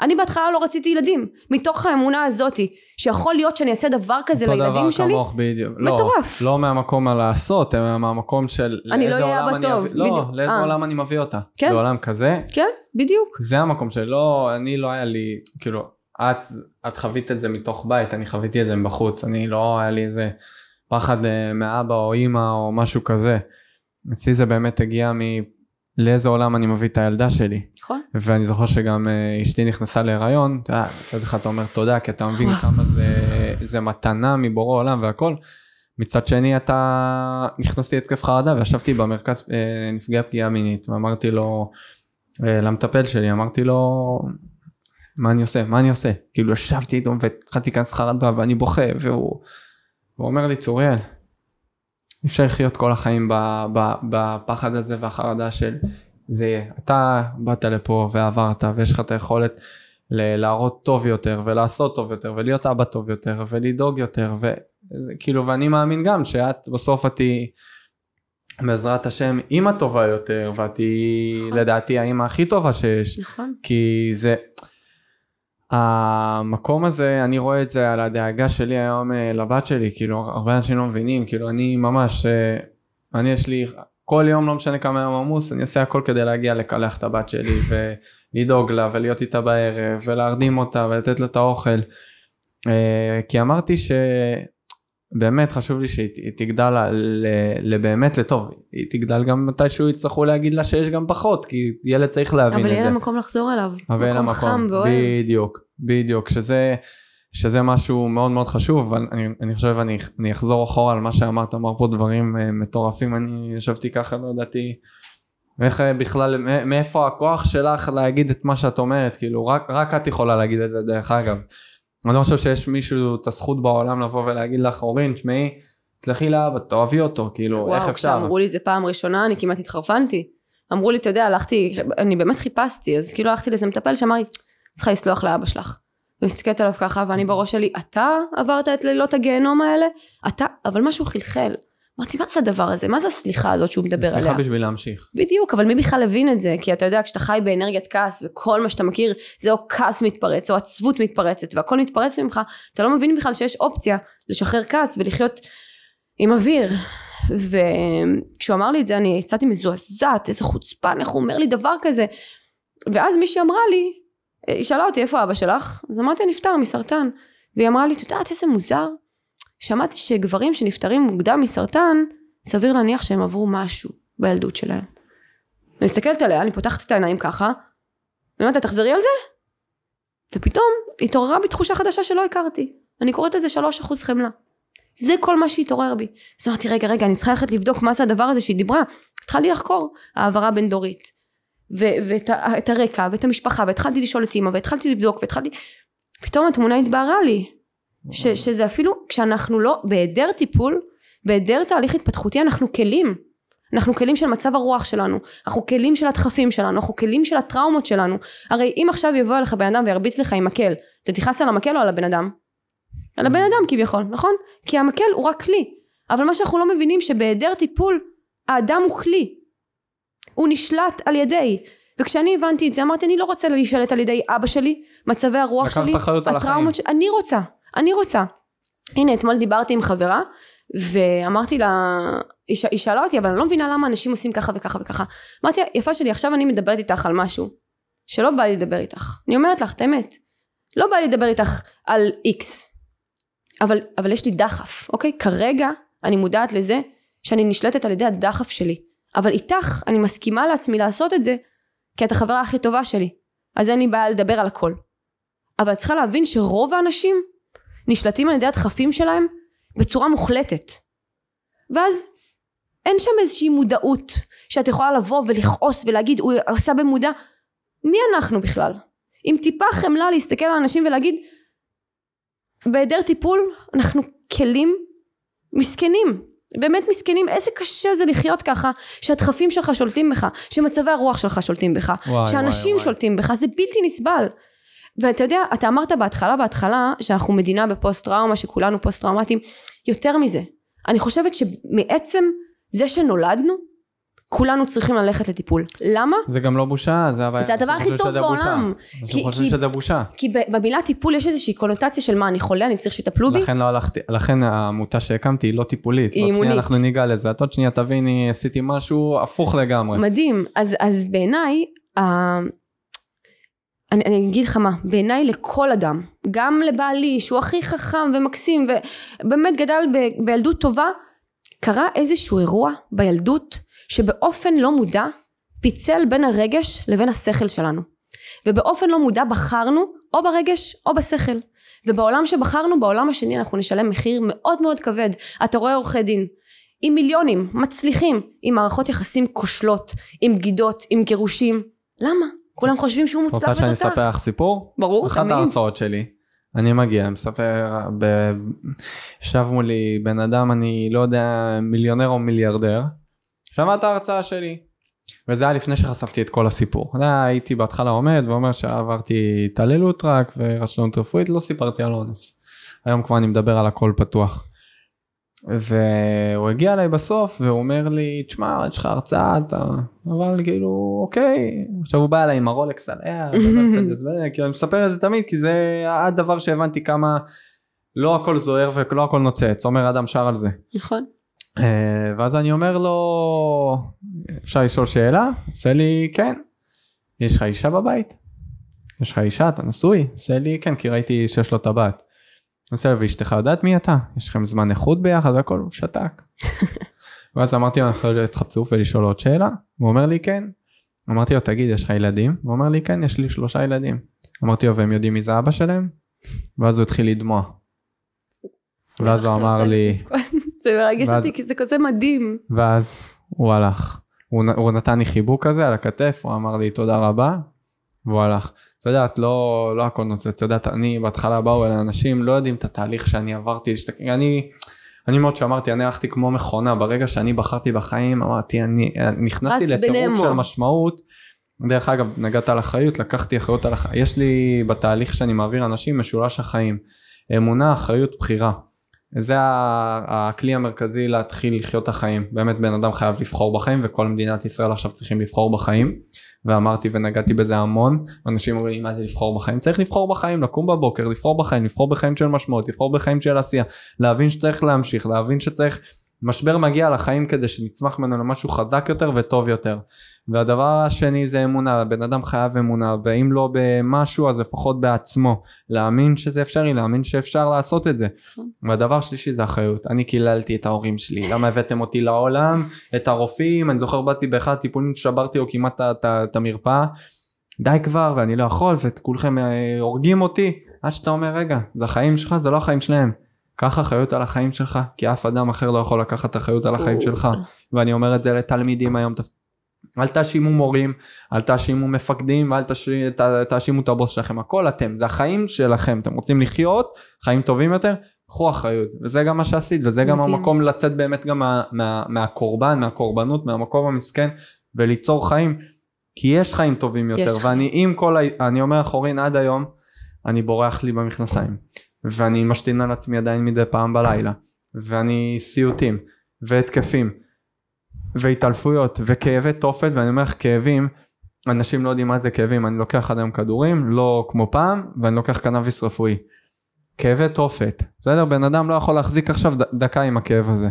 Speaker 1: אני בהתחלה לא רציתי ילדים, מתוך האמונה הזאתי, שיכול להיות שאני אעשה דבר כזה
Speaker 2: אותו
Speaker 1: לילדים
Speaker 2: דבר
Speaker 1: שלי,
Speaker 2: כמוך בדיוק. לא,
Speaker 1: מטורף.
Speaker 2: לא מהמקום הלעשות, אלא מהמקום של
Speaker 1: אני לא אהיה אבא טוב,
Speaker 2: אביא- לא,
Speaker 1: בדיוק.
Speaker 2: לאיזה
Speaker 1: אה.
Speaker 2: עולם אני מביא אותה.
Speaker 1: כן.
Speaker 2: לעולם כזה,
Speaker 1: כן, בדיוק.
Speaker 2: זה המקום שלא, אני לא היה לי, כאילו, את, את חווית את זה מתוך בית, אני חוויתי את זה מבחוץ, אני לא היה לי איזה פחד אה, מאבא או אימא או משהו כזה. אצלי זה באמת הגיע מ... לאיזה עולם אני מביא את הילדה שלי.
Speaker 1: נכון?
Speaker 2: ואני זוכר שגם אה, אשתי נכנסה להיריון, אתה יודע, מצד אחד אתה אומר תודה כי אתה מבין. *laughs* כמה זה, זה מתנה מבורא עולם והכל. מצד שני אתה נכנסתי להתקף חרדה וישבתי במרכז אה, נפגעי פגיעה מינית ואמרתי לו אה, למטפל שלי אמרתי לו מה אני עושה מה אני עושה כאילו ישבתי איתו והתחלתי להיכנס חרדה ואני בוכה והוא הוא אומר לי צוריאל אפשר לחיות כל החיים בפחד הזה והחרדה של זה יהיה. אתה באת לפה ועברת ויש לך את היכולת להראות טוב יותר ולעשות טוב יותר ולהיות אבא טוב יותר ולדאוג יותר וכאילו ואני מאמין גם שאת בסוף את תהיי בעזרת השם אימא טובה יותר ואת תהיי
Speaker 1: נכון.
Speaker 2: לדעתי האימא הכי טובה שיש
Speaker 1: נכון.
Speaker 2: כי זה המקום הזה אני רואה את זה על הדאגה שלי היום אה, לבת שלי כאילו הרבה אנשים לא מבינים כאילו אני ממש אה, אני יש לי כל יום לא משנה כמה יום עמוס אני אעשה הכל כדי להגיע לקלח את הבת שלי *laughs* ולדאוג לה ולהיות איתה בערב ולהרדים אותה ולתת לה את האוכל. אה, כי אמרתי שבאמת חשוב לי שהיא היא תגדל לבאמת לטוב היא תגדל גם מתישהו יצטרכו להגיד לה שיש גם פחות כי ילד צריך להבין
Speaker 1: אבל
Speaker 2: את
Speaker 1: יהיה
Speaker 2: זה.
Speaker 1: לה מקום לחזור אליו.
Speaker 2: אבל לה
Speaker 1: מקום חם ואוהב.
Speaker 2: בדיוק, בדיוק, שזה, שזה משהו מאוד מאוד חשוב, אבל אני, אני חושב אני, אני אחזור אחורה על מה שאמרת, אמר פה דברים uh, מטורפים, אני ישבתי ככה, לא ידעתי איך uh, בכלל, מא- מאיפה הכוח שלך להגיד את מה שאת אומרת, כאילו רק, רק את יכולה להגיד את זה דרך אגב. אני לא חושב שיש מישהו את הזכות בעולם לבוא ולהגיד לך, אורין, תשמעי, תסלחי לאבא, תאהבי אותו, כאילו, איך
Speaker 1: וואו,
Speaker 2: אפשר?
Speaker 1: כשאמרו לי את זה פעם ראשונה, אני כמעט התחרפנתי. אמרו לי, אתה יודע, הלכתי, אני באמת חיפשתי, אז כאילו הלכתי לאיזה מטפל שאמר לי, צריכה לסלוח לאבא שלך. ומסתכלת עליו ככה, ואני בראש שלי, אתה עברת את לילות הגיהנום האלה? אתה, אבל משהו חלחל. אמרתי, מה זה הדבר הזה? מה זה הסליחה הזאת שהוא מדבר עליה?
Speaker 2: סליחה בשביל להמשיך.
Speaker 1: בדיוק, אבל מי בכלל הבין את זה? כי אתה יודע, כשאתה חי באנרגיית כעס, וכל מה שאתה מכיר זה או כעס מתפרץ, או עצבות מתפרצת, והכל מתפרץ ממך, אתה לא מבין בכלל שיש אופציה לשחרר כעס ולחיות עם אוויר. וכשהוא אמר לי את זה, אני יצאתי מזועזעת, איזה חוצפן, איך הוא אומר לי דבר כזה. ואז מישהי אמרה לי, היא שאלה אותי, איפה אבא שלך? אז אמרתי, נפטר מסרטן. והיא אמרה לי, את יודעת איזה מוזר? שמעתי שגברים שנפטרים מוקדם מסרטן, סביר להניח שהם עברו משהו בילדות שלהם. אני מסתכלת עליה, אני פותחת את העיניים ככה, ואני אומרת לה, תחזרי על זה? ופתאום התעוררה בי תחושה חדשה שלא הכרתי. אני קוראת לזה שלוש אחוז חמלה. זה כל מה שהתעורר בי. אז אמרתי, רגע, רגע, אני צריכה ללכת לבדוק מה זה הדבר הזה שהיא דיברה. התחלתי לחקור, העברה בין דורית. ואת הרקע, ואת המשפחה, והתחלתי לשאול את אימא, והתחלתי לבדוק, והתחלתי... פתאום התמונה התבהרה לי. ש- שזה אפילו, כשאנחנו לא, בהיעדר טיפול, בהיעדר תהליך התפתחותי, אנחנו כלים. אנחנו כלים של מצב הרוח שלנו, אנחנו כלים של הדחפים שלנו, אנחנו כלים של הטראומות שלנו. הרי אם עכשיו יבוא אליך בן אדם וירביץ לך עם מקל, אתה תכעס על המקל או על הבן אדם? על הבן אדם כביכול, נכון? כי המקל הוא רק כלי. אבל מה שאנחנו לא מבינים שבהיעדר טיפול, האדם הוא כלי. הוא נשלט על ידי. וכשאני הבנתי את זה, אמרתי, אני לא רוצה להישלט על ידי אבא שלי, מצבי הרוח שלי, הטראומות שלי, אני רוצה, אני רוצה. הנה, אתמול דיברתי עם חברה, ואמרתי לה, היא, ש... היא שאלה אותי, אבל אני לא מבינה למה אנשים עושים ככה וככה וככה. אמרתי לה, יפה שלי, עכשיו אני מדברת איתך על משהו, שלא בא לי לדבר איתך. אני אומרת לך את האמת. לא בא לי לדבר איתך על איקס. אבל, אבל יש לי דחף, אוקיי? כרגע אני מודעת לזה שאני נשלטת על ידי הדחף שלי. אבל איתך אני מסכימה לעצמי לעשות את זה, כי את החברה הכי טובה שלי. אז אין לי בעיה לדבר על הכל. אבל את צריכה להבין שרוב האנשים נשלטים על ידי הדחפים שלהם בצורה מוחלטת. ואז אין שם איזושהי מודעות שאת יכולה לבוא ולכעוס ולהגיד הוא עשה במודע. מי אנחנו בכלל? עם טיפה חמלה להסתכל על אנשים ולהגיד בהיעדר טיפול אנחנו כלים מסכנים באמת מסכנים איזה קשה זה לחיות ככה שהדחפים שלך שולטים בך שמצבי הרוח שלך שולטים בך
Speaker 2: וואי,
Speaker 1: שאנשים
Speaker 2: וואי, וואי.
Speaker 1: שולטים בך זה בלתי נסבל ואתה יודע אתה אמרת בהתחלה בהתחלה שאנחנו מדינה בפוסט טראומה שכולנו פוסט טראומטיים יותר מזה אני חושבת שמעצם זה שנולדנו כולנו צריכים ללכת לטיפול למה?
Speaker 2: זה גם לא בושה, זה הבעיה.
Speaker 1: זה הדבר הכי טוב. בעולם.
Speaker 2: אנשים חושבים שזה בושה.
Speaker 1: כי במילה טיפול יש איזושהי קונוטציה של מה אני חולה אני צריך שיטפלו בי
Speaker 2: לכן לא הלכתי, לכן העמותה שהקמתי היא לא טיפולית.
Speaker 1: היא
Speaker 2: עוד שנייה
Speaker 1: אימונית.
Speaker 2: אנחנו ניגע לזה. את עוד שנייה תביני, עשיתי משהו הפוך לגמרי.
Speaker 1: מדהים אז, אז בעיניי אני, אני אגיד לך מה בעיניי לכל אדם גם לבעלי שהוא הכי חכם ומקסים ובאמת גדל ב, בילדות טובה קרה איזשהו אירוע בילדות שבאופן לא מודע פיצל בין הרגש לבין השכל שלנו. ובאופן לא מודע בחרנו או ברגש או בשכל. ובעולם שבחרנו בעולם השני אנחנו נשלם מחיר מאוד מאוד כבד. אתה רואה עורכי דין עם מיליונים מצליחים עם מערכות יחסים כושלות עם בגידות עם גירושים. למה? כולם חושבים שהוא מוצלח
Speaker 2: רוצה שאני
Speaker 1: ותותח
Speaker 2: אספר לך סיפור?
Speaker 1: ברור
Speaker 2: אחת
Speaker 1: תמיד
Speaker 2: ההרצאות שלי. אני מגיע, מספר, ב... ישב מולי בן אדם, אני לא יודע, מיליונר או מיליארדר, שמע את ההרצאה שלי. וזה היה לפני שחשפתי את כל הסיפור. היה, הייתי בהתחלה עומד ואומר שעברתי התעללות רק ורשלנות רפואית, לא סיפרתי על אונס. היום כבר אני מדבר על הכל פתוח. והוא הגיע אליי בסוף והוא אומר לי תשמע יש לך הרצאה אתה אבל כאילו אוקיי עכשיו הוא בא אליי עם הרולקס עליה *laughs* כי אני מספר את זה תמיד כי זה הדבר שהבנתי כמה לא הכל זוהר ולא הכל נוצץ עומר אדם שר על זה.
Speaker 1: נכון.
Speaker 2: אה, ואז אני אומר לו אפשר לשאול שאלה? עושה לי כן. יש לך אישה בבית? יש לך אישה אתה נשוי? עושה לי כן כי ראיתי שיש לו טבעת. עושה ואשתך יודעת מי אתה? יש לכם זמן איכות ביחד והכל הוא שתק. *laughs* ואז אמרתי לו אני יכול להיות חצוף ולשאול עוד שאלה? הוא אומר לי כן. אמרתי לו תגיד יש לך ילדים? הוא אומר לי כן יש לי שלושה ילדים. אמרתי לו והם יודעים מי זה אבא שלהם? ואז הוא התחיל לדמוע. ואז הוא אמר לי
Speaker 1: זה מרגש אותי כי זה כזה מדהים.
Speaker 2: ואז הוא הלך. הוא, הוא נתן לי חיבוק כזה על הכתף, הוא אמר לי תודה רבה, והוא הלך. את יודעת, לא, לא הכל נוצץ, את יודעת, אני בהתחלה באו אל אנשים, לא יודעים את התהליך שאני עברתי, להשתק... אני, אני מאוד שאמרתי, אני הלכתי כמו מכונה, ברגע שאני בחרתי בחיים, אמרתי, אני נכנסתי לטירוף של משמעות. דרך אגב, נגעת על אחריות, לקחתי אחריות על החיים, יש לי בתהליך שאני מעביר אנשים משולש החיים, אמונה, אחריות, בחירה. זה הכלי המרכזי להתחיל לחיות את החיים. באמת בן אדם חייב לבחור בחיים וכל מדינת ישראל עכשיו צריכים לבחור בחיים. ואמרתי ונגעתי בזה המון. אנשים אומרים מה זה לבחור בחיים? צריך לבחור בחיים לקום בבוקר לבחור בחיים לבחור בחיים של משמעות לבחור בחיים של עשייה. להבין שצריך להמשיך להבין שצריך משבר מגיע לחיים כדי שנצמח ממנו למשהו חזק יותר וטוב יותר. והדבר השני זה אמונה, בן אדם חייב אמונה, ואם לא במשהו אז לפחות בעצמו. להאמין שזה אפשרי, להאמין שאפשר לעשות את זה. נכון. והדבר שלישי זה אחריות. אני קיללתי את ההורים שלי, למה הבאתם אותי לעולם, את הרופאים, אני זוכר באתי באחד הטיפולים שברתי או כמעט את המרפאה. די כבר ואני לא יכול וכולכם אה, הורגים אותי עד שאתה אומר רגע זה החיים שלך זה לא החיים שלהם קח אחריות על החיים שלך כי אף אדם אחר לא יכול לקחת אחריות על החיים שלך. ואני אומר את זה לתלמידים היום אל תאשימו מורים אל תאשימו מפקדים ואל תאשימו את הבוס שלכם. הכל אתם זה החיים שלכם. אתם רוצים לחיות חיים טובים יותר? קחו אחריות. וזה גם מה שעשית וזה גם המקום לצאת באמת גם מה, מה, מהקורבן מהקורבנות מהמקום המסכן וליצור חיים כי יש חיים טובים יותר. ואני עם כל ה... אני אומר אחורין עד היום אני בורח לי במכנסיים ואני משתין על עצמי עדיין מדי פעם בלילה ואני סיוטים והתקפים והתעלפויות וכאבי תופת ואני אומר לך כאבים אנשים לא יודעים מה זה כאבים. אני לוקח עד היום כדורים לא כמו פעם ואני לוקח קנאביס רפואי. כאבי תופת. בסדר? בן אדם לא יכול להחזיק עכשיו דקה עם הכאב הזה.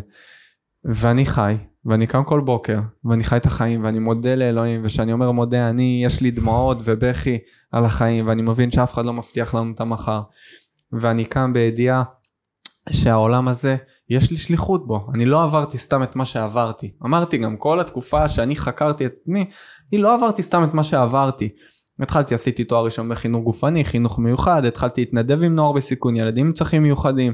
Speaker 2: ואני חי ואני קם כל בוקר ואני חי את החיים ואני מודה לאלוהים ושאני אומר מודה אני יש לי דמעות ובכי על החיים ואני מבין שאף אחד לא מבטיח לנו את המחר ואני קם בידיעה שהעולם הזה יש לי שליחות בו. אני לא עברתי סתם את מה שעברתי. אמרתי גם כל התקופה שאני חקרתי את עצמי אני לא עברתי סתם את מה שעברתי. התחלתי עשיתי תואר ראשון בחינוך גופני חינוך מיוחד התחלתי להתנדב עם נוער בסיכון ילדים עם צרכים מיוחדים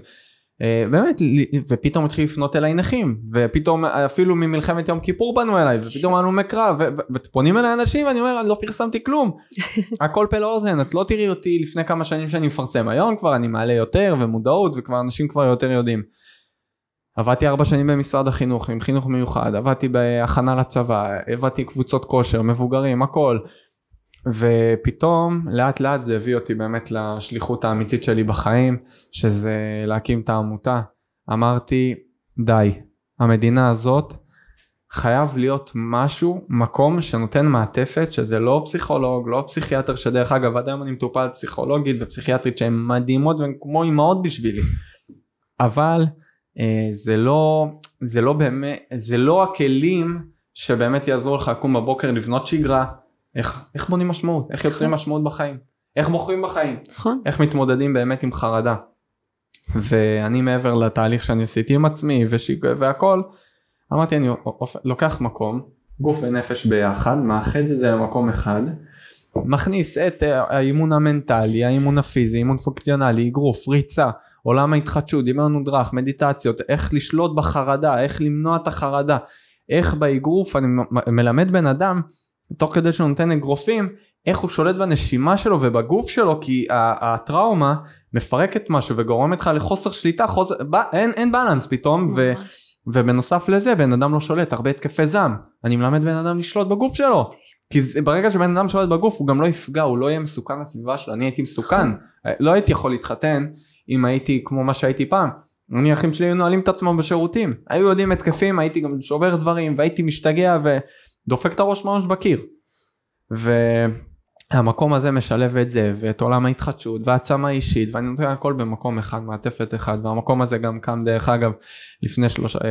Speaker 2: באמת ופתאום התחיל לפנות אליי נכים ופתאום אפילו ממלחמת יום כיפור בנו אליי ופתאום הלומי קרב ופונים אליי אנשים ואני אומר אני לא פרסמתי כלום *laughs* הכל פה לאוזן את לא תראי אותי לפני כמה שנים שאני מפרסם היום כבר אני מעלה יותר ומודעות וכבר אנשים כבר יותר יודעים. עבדתי ארבע שנים במשרד החינוך עם חינוך מיוחד עבדתי בהכנה לצבא עבדתי קבוצות כושר מבוגרים הכל ופתאום לאט לאט זה הביא אותי באמת לשליחות האמיתית שלי בחיים שזה להקים את העמותה. אמרתי די המדינה הזאת חייב להיות משהו מקום שנותן מעטפת שזה לא פסיכולוג לא פסיכיאטר שדרך אגב עד היום אני מטופל פסיכולוגית ופסיכיאטרית שהן מדהימות והן כמו אימהות בשבילי. אבל אה, זה לא זה לא באמת זה לא הכלים שבאמת יעזרו לך לקום בבוקר לבנות שגרה איך, איך בונים משמעות, איך יוצרים נכון. משמעות בחיים, איך בוחרים בחיים,
Speaker 1: נכון.
Speaker 2: איך מתמודדים באמת עם חרדה. ואני מעבר לתהליך שאני עשיתי עם עצמי ושיג... והכל, אמרתי אני לוקח מקום, גוף ונפש ביחד, מאחד את זה למקום אחד, מכניס את אה, האימון המנטלי, האימון הפיזי, אימון פונקציונלי, אגרוף, ריצה, עולם ההתחדשות, אימון מודרך, מדיטציות, איך לשלוט בחרדה, איך למנוע את החרדה, איך באגרוף אני מלמד בן אדם תוך כדי שהוא נותן אגרופים איך הוא שולט בנשימה שלו ובגוף שלו כי הטראומה מפרקת משהו וגורמת לך לחוסר שליטה חוסר, ב, אין, אין בלנס פתאום ו, ובנוסף לזה בן אדם לא שולט הרבה התקפי זעם. אני מלמד בן אדם לשלוט בגוף שלו. כי זה, ברגע שבן אדם שולט בגוף הוא גם לא יפגע הוא לא יהיה מסוכן לסביבה שלו. אני הייתי מסוכן. לא הייתי יכול להתחתן אם הייתי כמו מה שהייתי פעם. אני אחים שלי היו נועלים את עצמם בשירותים, היו יודעים התקפים, הייתי גם שובר דברים והייתי משתגע ודופק את הראש ממש בקיר. והמקום הזה משלב את זה ואת עולם ההתחדשות והעצמה אישית ואני נותן הכל במקום אחד, מעטפת אחד והמקום הזה גם קם דרך אגב לפני, שלוש, אה,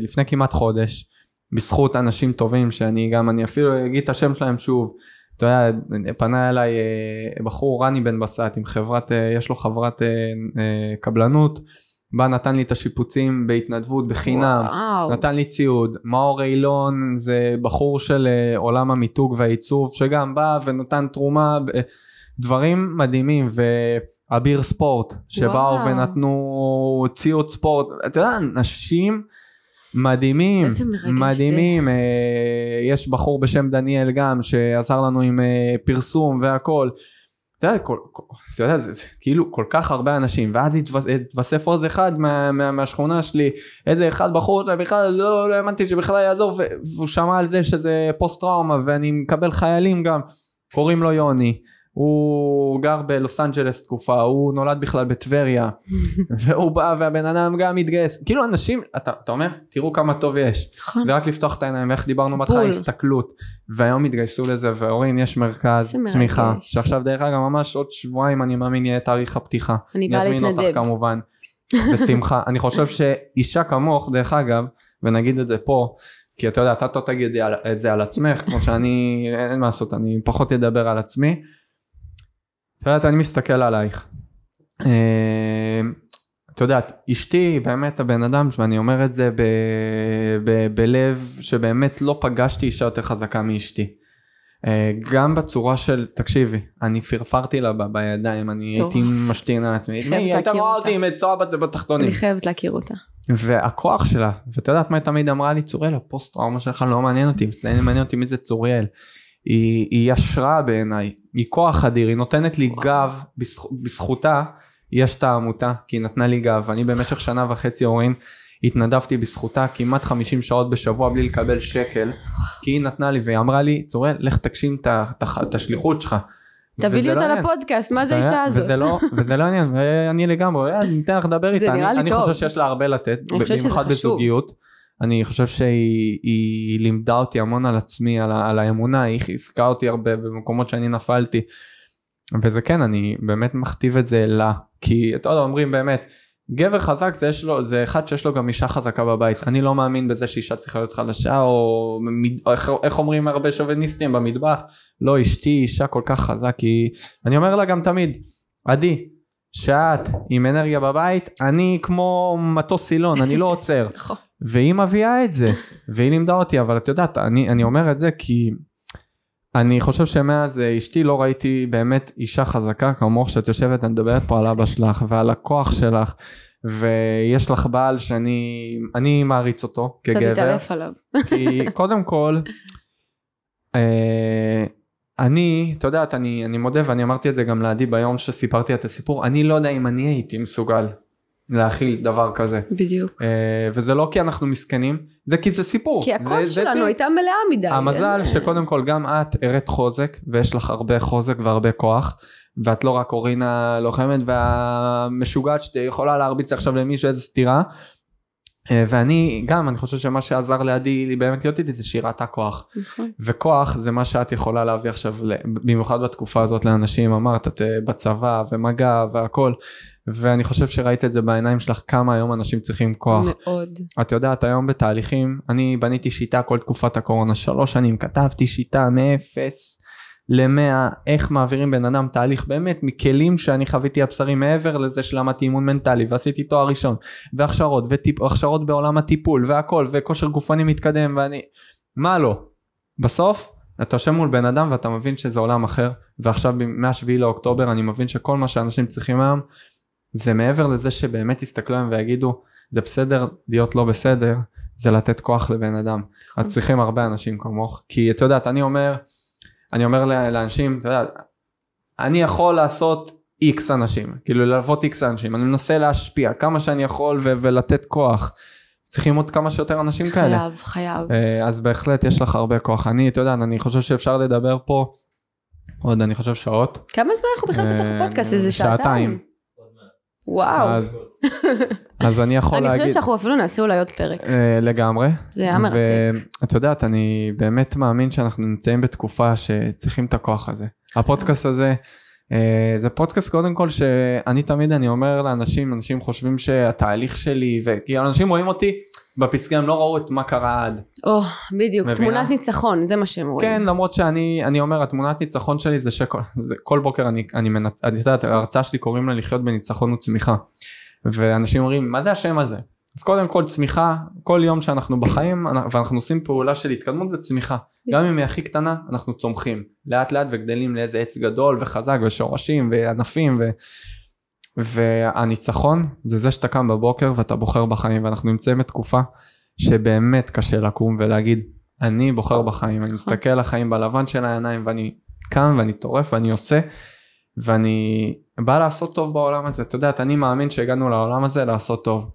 Speaker 2: לפני כמעט חודש בזכות אנשים טובים שאני גם אני אפילו אגיד את השם שלהם שוב. אתה יודע, פנה אליי אה, בחור רני בן בסט עם חברת, אה, יש לו חברת קבלנות בא נתן לי את השיפוצים בהתנדבות בחינם, וואו. נתן לי ציוד, מאור אילון זה בחור של uh, עולם המיתוג והעיצוב שגם בא ונתן תרומה, דברים מדהימים ואביר ספורט שבאו וואו. ונתנו ציוד ספורט, אתה יודע, אנשים מדהימים, מדהימים, uh, יש בחור בשם דניאל גם שעזר לנו עם פרסום והכל. אתה יודע, כל, כל, אתה יודע זה, זה כאילו כל כך הרבה אנשים ואז התווסף עוד אחד מה, מה, מהשכונה שלי איזה אחד בחור שבכלל לא, לא האמנתי שבכלל יעזור והוא שמע על זה שזה פוסט טראומה ואני מקבל חיילים גם קוראים לו יוני הוא גר בלוס אנג'לס תקופה, הוא נולד בכלל בטבריה, *laughs* והוא בא והבן אדם גם מתגייס, כאילו אנשים, אתה, אתה אומר, תראו כמה טוב יש, נכון, זה רק לפתוח את העיניים, איך דיברנו בהתחלה, הסתכלות, והיום התגייסו לזה, ואורין יש מרכז צמיחה, שעכשיו דרך אגב ממש עוד שבועיים אני מאמין יהיה תאריך הפתיחה,
Speaker 1: אני באה להתנדב, אני אזמין אותך
Speaker 2: כמובן, *laughs* בשמחה, אני חושב שאישה כמוך דרך אגב, ונגיד את זה פה, כי אתה יודע, אתה לא תגיד את זה על עצמך, כמו שאני, אין מה לעשות, אני פחות אדבר על עצמי, את יודעת, אני מסתכל עלייך. אה, את יודעת, אשתי באמת הבן אדם, ואני אומר את זה ב, ב, בלב שבאמת לא פגשתי אישה יותר חזקה מאשתי. אה, גם בצורה של, תקשיבי, אני פרפרתי לה ב, בידיים, אני טוב. הייתי משתין על עצמי, היא הייתה רואה אותי עם צועה בתחתונים.
Speaker 1: אני חייבת להכיר אותה.
Speaker 2: והכוח שלה, ואת יודעת מה היא תמיד אמרה לי, צוריאל, הפוסט טראומה שלך לא מעניין אותי, מעניין אותי מי זה צוריאל. היא, היא השראה בעיניי, היא כוח אדיר, היא נותנת לי וואו. גב, בזכ, בזכותה יש את העמותה, כי היא נתנה לי גב, אני במשך שנה וחצי אורין התנדבתי בזכותה כמעט 50 שעות בשבוע בלי לקבל שקל, כי היא נתנה לי והיא אמרה לי, צורל, לך תגשים את השליחות שלך.
Speaker 1: תביא לי אותה לא לפודקאסט, מה זה האישה הזאת?
Speaker 2: וזה לא, *laughs* וזה לא עניין, ואני לגמרי, אני אתן לך לדבר איתה, אני, אני חושב שיש לה הרבה לתת, במיוחד בזוגיות. אני חושב שהיא לימדה אותי המון על עצמי, על, על האמונה, היא חיזקה אותי הרבה במקומות שאני נפלתי. וזה כן, אני באמת מכתיב את זה לה, כי אתה יודע, אומרים באמת, גבר חזק זה, יש לו, זה אחד שיש לו גם אישה חזקה בבית. אני לא מאמין בזה שאישה צריכה להיות חלשה, או, או איך, איך אומרים הרבה שוביניסטים במטבח, לא אשתי אישה כל כך חזק, כי אני אומר לה גם תמיד, עדי, שאת עם אנרגיה בבית, אני כמו מטוס סילון, אני לא עוצר. והיא מביאה את זה, והיא לימדה אותי, אבל את יודעת, אני, אני אומר את זה כי אני חושב שמאז אשתי לא ראיתי באמת אישה חזקה כמוך שאת יושבת ומדברת פה על אבא שלך ועל הכוח שלך. ויש לך בעל שאני אני מעריץ אותו כגבר. אתה
Speaker 1: תתעלף עליו.
Speaker 2: כי קודם כל, אה, אני, אתה יודעת, אני, אני מודה ואני אמרתי את זה גם לעדי ביום שסיפרתי את הסיפור, אני לא יודע אם אני הייתי מסוגל להכיל דבר כזה.
Speaker 1: בדיוק.
Speaker 2: Uh, וזה לא כי אנחנו מסכנים, זה כי זה סיפור.
Speaker 1: כי הכוס שלנו. הייתה מלאה מדי.
Speaker 2: המזל שקודם כל גם את הראת חוזק, ויש לך הרבה חוזק והרבה כוח, ואת לא רק אורינה לוחמת והמשוגעת שיכולה להרביץ עכשיו למישהו איזה סטירה. אה, ואני גם אני חושב שמה שעזר לידי באמת להיות איתי זה שהיא ראתה כוח נכון. וכוח זה מה שאת יכולה להביא עכשיו במיוחד בתקופה הזאת לאנשים אמרת את אה, בצבא ומגע והכל ואני חושב שראית את זה בעיניים שלך כמה היום אנשים צריכים כוח.
Speaker 1: מאוד.
Speaker 2: את יודעת היום בתהליכים אני בניתי שיטה כל תקופת הקורונה שלוש שנים כתבתי שיטה מאפס למאה איך מעבירים בן אדם תהליך באמת מכלים שאני חוויתי הבשרי מעבר לזה שלמדתי אימון מנטלי ועשיתי תואר ראשון והכשרות והכשרות בעולם הטיפול והכל וכושר גופני מתקדם ואני מה לא בסוף אתה יושב מול בן אדם ואתה מבין שזה עולם אחר ועכשיו מהשביעי לאוקטובר אני מבין שכל מה שאנשים צריכים היום זה מעבר לזה שבאמת יסתכלו עליהם ויגידו זה בסדר להיות לא בסדר זה לתת כוח לבן אדם אז צריכים הרבה אנשים כמוך כי את יודעת אני אומר אני אומר לאנשים אתה יודע אני יכול לעשות איקס אנשים כאילו ללוות איקס אנשים אני מנסה להשפיע כמה שאני יכול ו- ולתת כוח צריכים עוד כמה שיותר אנשים
Speaker 1: חייב,
Speaker 2: כאלה.
Speaker 1: חייב, חייב.
Speaker 2: אה, אז בהחלט יש לך הרבה כוח. אני, אתה יודע, אני חושב שאפשר לדבר פה עוד, אני חושב, שעות.
Speaker 1: כמה זמן אנחנו בכלל בתוך הפודקאסט? איזה שעתיים? וואו.
Speaker 2: אז, אז אני יכול
Speaker 1: אני
Speaker 2: להגיד...
Speaker 1: חושבת שאנחנו אפילו נעשה אולי עוד פרק.
Speaker 2: אה, לגמרי.
Speaker 1: זה היה מרתק.
Speaker 2: ואת יודעת, אני באמת מאמין שאנחנו נמצאים בתקופה שצריכים את הכוח הזה. הפודקאסט הזה, אה, זה פודקאסט קודם כל שאני תמיד אני אומר לאנשים, אנשים חושבים שהתהליך שלי, וכאילו אנשים רואים אותי בפסגה, הם לא ראו את מה קרה עד.
Speaker 1: או, בדיוק,
Speaker 2: מבינה?
Speaker 1: תמונת ניצחון, זה מה שהם רואים.
Speaker 2: כן, למרות שאני אני אומר, התמונת ניצחון שלי זה שכל זה, כל בוקר אני, אני מנצ... את יודעת, ההרצאה שלי קוראים לה לחיות בניצחון וצמיחה. ואנשים אומרים, מה זה השם הזה? אז קודם כל צמיחה, כל יום שאנחנו בחיים ואנחנו עושים פעולה של התקדמות זה צמיחה. גם אם היא הכי קטנה, אנחנו צומחים. לאט לאט וגדלים לאיזה עץ גדול וחזק ושורשים וענפים ו... והניצחון זה זה שאתה קם בבוקר ואתה בוחר בחיים ואנחנו נמצאים בתקופה שבאמת קשה לקום ולהגיד אני בוחר בחיים אני מסתכל על החיים בלבן של העיניים ואני קם ואני טורף ואני עושה ואני בא לעשות טוב בעולם הזה את יודעת אני מאמין שהגענו לעולם הזה לעשות טוב.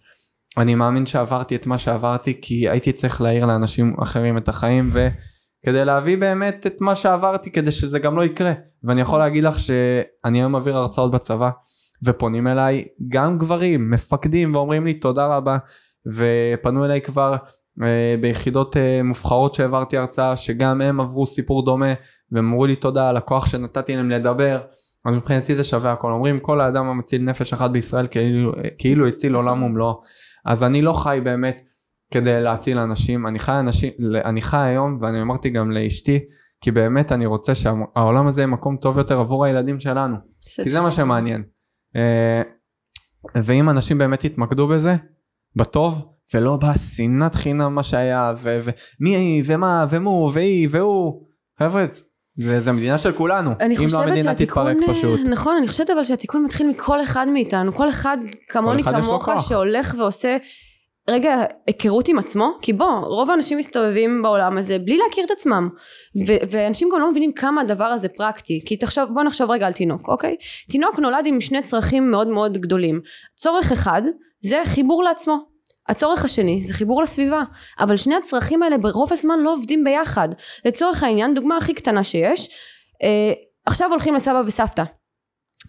Speaker 2: אני מאמין שעברתי את מה שעברתי כי הייתי צריך להעיר לאנשים אחרים את החיים וכדי להביא באמת את מה שעברתי כדי שזה גם לא יקרה ואני יכול להגיד לך שאני היום מעביר הרצאות בצבא ופונים אליי גם גברים מפקדים ואומרים לי תודה רבה. ופנו אליי כבר אה, ביחידות אה, מובחרות שהעברתי הרצאה שגם הם עברו סיפור דומה והם אמרו לי תודה על הכוח שנתתי להם לדבר. אז מבחינתי זה שווה הכל. אומרים כל האדם המציל נפש אחת בישראל כאילו, כאילו הציל עולם ומלואו. אז אני לא חי באמת כדי להציל אנשים. אני חי אנשים אני חי היום ואני אמרתי גם לאשתי כי באמת אני רוצה שהעולם הזה יהיה מקום טוב יותר עבור הילדים שלנו. כי זה מה שמעניין. אה, ואם אנשים באמת יתמקדו בזה בטוב ולא בשנאת חינם מה שהיה ומי היא ומה ומו והיא והוא חבר'ה וזה מדינה של כולנו אם לא המדינה תתפרק
Speaker 1: אה,
Speaker 2: פשוט
Speaker 1: נכון, אני חושבת אבל שהתיקון מתחיל מכל אחד מאיתנו, כל אחד כמוני כמוך. שהולך ועושה רגע היכרות עם עצמו, כי בוא, רוב האנשים מסתובבים בעולם הזה בלי להכיר את עצמם, ו- ואנשים גם לא מבינים כמה הדבר הזה פרקטי, כי תחשוב, בוא נחשוב רגע על תינוק, אוקיי? תינוק נולד עם שני צרכים מאוד מאוד גדולים, צורך אחד זה חיבור לעצמו, הצורך השני זה חיבור לסביבה. אבל שני הצרכים האלה ברוב הזמן לא עובדים ביחד. לצורך העניין דוגמה הכי קטנה שיש אה, עכשיו הולכים לסבא וסבתא.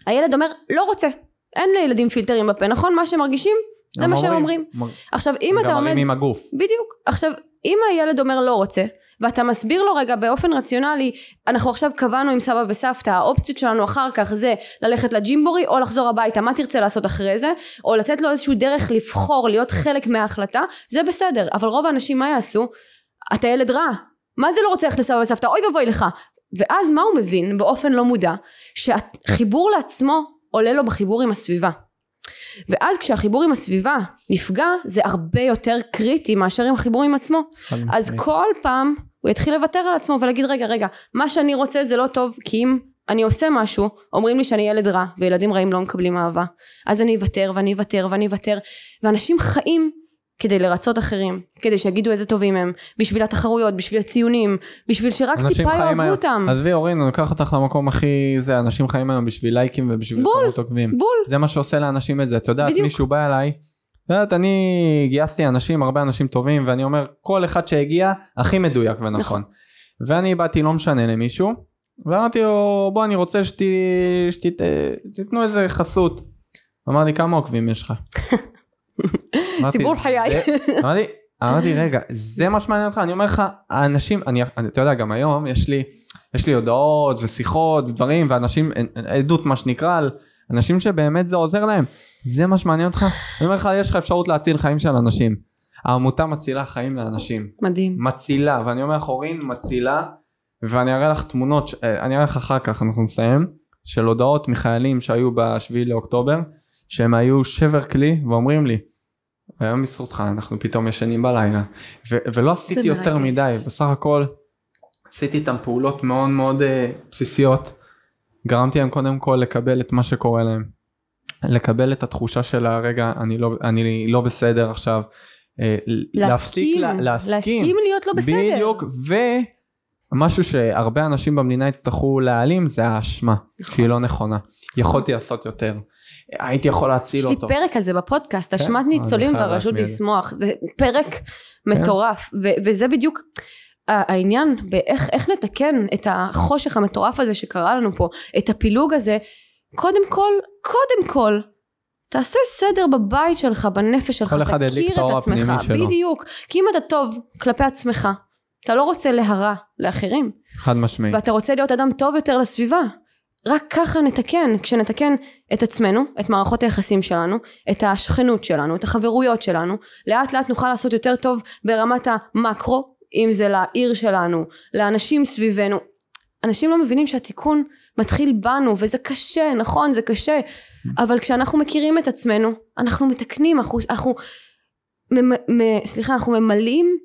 Speaker 1: הילד אומר לא רוצה. אין לילדים פילטרים בפה נכון? מה שהם מרגישים זה מה שהם אומרים.
Speaker 2: מר-
Speaker 1: עכשיו אם אתה
Speaker 2: גם
Speaker 1: עומד
Speaker 2: מראים עם הגוף.
Speaker 1: בדיוק. עכשיו אם הילד אומר לא רוצה ואתה מסביר לו רגע באופן רציונלי אנחנו עכשיו קבענו עם סבא וסבתא האופציות שלנו אחר כך זה ללכת לג'ימבורי או לחזור הביתה מה תרצה לעשות אחרי זה? או לתת לו איזשהו דרך לבחור להיות חלק מההחלטה זה בסדר. אבל רוב האנשים מה יעשו? אתה ילד רע. מה זה לא רוצה ללכת לסבא וסבתא? אוי ואבוי לך. ואז מה הוא מבין באופן לא מודע? שהחיבור לעצמו עולה לו בחיבור עם הסביבה ואז כשהחיבור עם הסביבה נפגע זה הרבה יותר קריטי מאשר עם החיבור עם עצמו. אז
Speaker 2: משמעית.
Speaker 1: כל פעם הוא יתחיל לוותר על עצמו ולהגיד רגע רגע מה שאני רוצה זה לא טוב כי אם אני עושה משהו אומרים לי שאני ילד רע וילדים רעים לא מקבלים אהבה. אז אני אוותר ואני אוותר ואני אוותר. ואנשים חיים כדי לרצות אחרים כדי שיגידו איזה טובים הם בשביל התחרויות בשביל הציונים בשביל שרק טיפה יאהבו
Speaker 2: היום-
Speaker 1: אותם
Speaker 2: עזבי אורין אני לוקח אותך למקום הכי זה אנשים חיים היום בשביל לייקים ובשביל כמות עוקבים
Speaker 1: בול
Speaker 2: זה מה שעושה לאנשים את זה את יודעת. מישהו בא אליי. את יודעת אני גייסתי אנשים הרבה אנשים טובים ואני אומר כל אחד שהגיע הכי מדויק ונכון
Speaker 1: נכון.
Speaker 2: ואני באתי לא משנה למישהו ואמרתי לו בוא אני רוצה שתיתנו איזה חסות. אמר לי כמה עוקבים יש לך. *laughs*
Speaker 1: ציבור חיי. *laughs*
Speaker 2: אמרתי אמרתי רגע זה מה שמעניין אותך? אני אומר לך האנשים אני אתה יודע גם היום יש לי יש לי הודעות ושיחות ודברים ואנשים עדות מה שנקרא על אנשים שבאמת זה עוזר להם. זה מה שמעניין אותך? אני אומר לך יש לך אפשרות להציל חיים של אנשים. העמותה מצילה חיים לאנשים.
Speaker 1: מדהים.
Speaker 2: מצילה ואני אומר לך אורין מצילה ואני אראה לך תמונות אה, אני אראה לך אחר כך אנחנו נסיים של הודעות מחיילים שהיו בשביעי לאוקטובר שהם היו שבר כלי ואומרים לי היום בזכותך אנחנו פתאום ישנים בלילה. ו- ולא עשיתי יותר
Speaker 1: מרגש.
Speaker 2: מדי בסך הכל עשיתי איתם פעולות מאוד מאוד אה, בסיסיות. גרמתי להם קודם כל לקבל את מה שקורה להם לקבל את התחושה של הרגע אני לא אני לא בסדר עכשיו. אה,
Speaker 1: להסכים
Speaker 2: לה-
Speaker 1: להסכים. להיות לא בסדר.
Speaker 2: בדיוק ומשהו שהרבה אנשים במדינה יצטרכו להעלים זה האשמה
Speaker 1: נכון.
Speaker 2: שהיא לא נכונה. יכולתי לעשות יותר הייתי יכול להציל
Speaker 1: יש לי
Speaker 2: אותו
Speaker 1: פרק על זה בפודקאסט,
Speaker 2: כן?
Speaker 1: אשמת
Speaker 2: אני
Speaker 1: ניצולים והרשות. לשמוח, זה פרק מטורף, ו- וזה בדיוק העניין באיך איך נתקן את החושך המטורף הזה שקרה לנו פה, את הפילוג הזה, קודם כל, קודם כל, תעשה סדר בבית שלך, בנפש שלך,
Speaker 2: כל אחד ידליק
Speaker 1: תכיר
Speaker 2: את
Speaker 1: עצמך. בדיוק. כי אם אתה טוב כלפי עצמך, אתה לא רוצה להרע לאחרים,
Speaker 2: חד משמעית.
Speaker 1: ואתה רוצה להיות אדם טוב יותר לסביבה. רק ככה נתקן, כשנתקן את עצמנו, את מערכות היחסים שלנו, את השכנות שלנו, את החברויות שלנו, לאט לאט נוכל לעשות יותר טוב ברמת המקרו, אם זה לעיר שלנו, לאנשים סביבנו. אנשים לא מבינים שהתיקון מתחיל בנו, וזה קשה, נכון, זה קשה, אבל כשאנחנו מכירים את עצמנו, אנחנו מתקנים, אנחנו, אנחנו סליחה, אנחנו ממלאים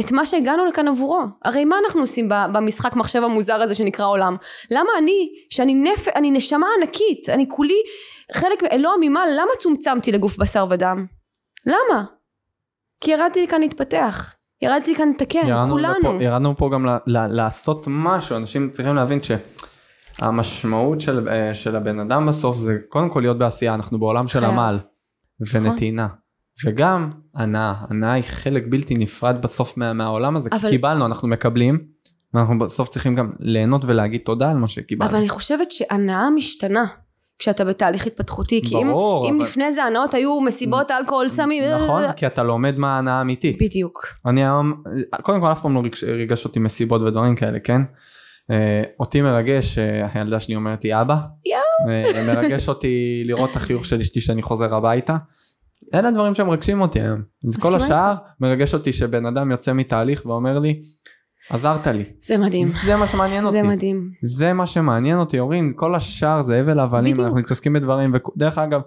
Speaker 1: את מה שהגענו לכאן עבורו. הרי מה אנחנו עושים במשחק מחשב המוזר הזה שנקרא עולם? למה אני, שאני נפ... אני נשמה ענקית, אני כולי חלק, מ- לא עמימה, למה צומצמתי לגוף בשר ודם? למה? כי ירדתי לכאן להתפתח. ירדתי לכאן לתקן,
Speaker 2: ירדנו
Speaker 1: כולנו.
Speaker 2: לפה, ירדנו פה גם ל, ל, לעשות משהו, אנשים צריכים להבין שהמשמעות של, אה, של הבן אדם בסוף זה קודם כל להיות בעשייה, אנחנו בעולם של. עמל
Speaker 1: נכון.
Speaker 2: ונתינה. וגם הנאה, הנאה היא חלק בלתי נפרד בסוף מה, מהעולם הזה,
Speaker 1: אבל-
Speaker 2: כי קיבלנו, אנחנו מקבלים, ואנחנו בסוף צריכים גם ליהנות ולהגיד תודה על מה שקיבלנו.
Speaker 1: אבל אני חושבת שהנאה משתנה כשאתה בתהליך התפתחותי. כי אם,
Speaker 2: ברור,
Speaker 1: אם
Speaker 2: אבל-
Speaker 1: לפני זה הנאות היו מסיבות אלכוהול סמים,
Speaker 2: נכון, כי אתה לומד מה ההנאה האמיתית.
Speaker 1: בדיוק.
Speaker 2: אני היום, קודם כל אף פעם לא ריגש, ריגש אותי מסיבות ודברים כאלה, כן? אה, אותי מרגש, אה, הילדה שלי אומרת לי אבא. אה, מרגש אותי לראות את החיוך של אשתי שאני חוזר הביתה. אלה הדברים שמרגשים אותי היום. אז כל השאר מרגש אותי שבן אדם יוצא מתהליך ואומר לי, עזרת לי.
Speaker 1: זה מדהים.
Speaker 2: זה מה שמעניין אותי.
Speaker 1: זה מדהים.
Speaker 2: זה מה שמעניין אותי אורין, כל השאר זה הבל הבלים. אנחנו מתעסקים בדברים, ודרך אגב,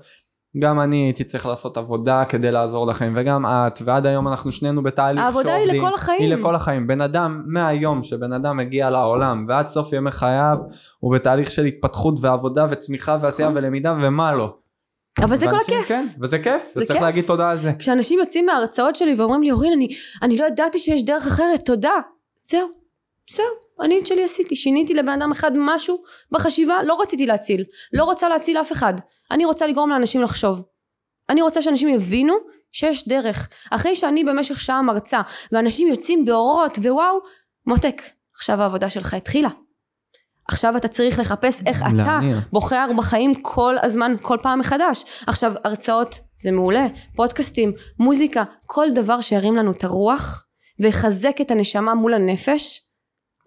Speaker 2: גם אני הייתי צריך לעשות עבודה כדי לעזור לכם, וגם את, ועד היום אנחנו שנינו בתהליך
Speaker 1: העבודה היא
Speaker 2: שעובדים.
Speaker 1: לכל החיים.
Speaker 2: היא לכל החיים. בן אדם, מהיום שבן אדם מגיע לעולם, ועד סוף ימי חייו, הוא בתהליך של התפתחות ועבודה וצמיחה ועשייה
Speaker 1: נכון.
Speaker 2: ולמידה, ומה לא.
Speaker 1: אבל זה כל הכיף.
Speaker 2: כן, וזה כיף,
Speaker 1: זה
Speaker 2: וצריך
Speaker 1: כיף.
Speaker 2: להגיד תודה על זה.
Speaker 1: כשאנשים יוצאים מההרצאות שלי ואומרים לי, אורין, אני, אני לא ידעתי שיש דרך אחרת, תודה. זהו, זהו, אני את שלי עשיתי, שיניתי לבן אדם אחד משהו בחשיבה, לא רציתי להציל, לא רוצה להציל אף אחד, אני רוצה לגרום לאנשים לחשוב. אני רוצה שאנשים יבינו שיש דרך. אחרי שאני במשך שעה מרצה, ואנשים יוצאים באורות, ווואו, מותק, עכשיו העבודה שלך התחילה. עכשיו אתה צריך לחפש איך אתה. בוחר בחיים כל הזמן, כל פעם מחדש. עכשיו, הרצאות זה מעולה, פודקאסטים, מוזיקה, כל דבר שירים לנו את הרוח ויחזק את הנשמה מול הנפש,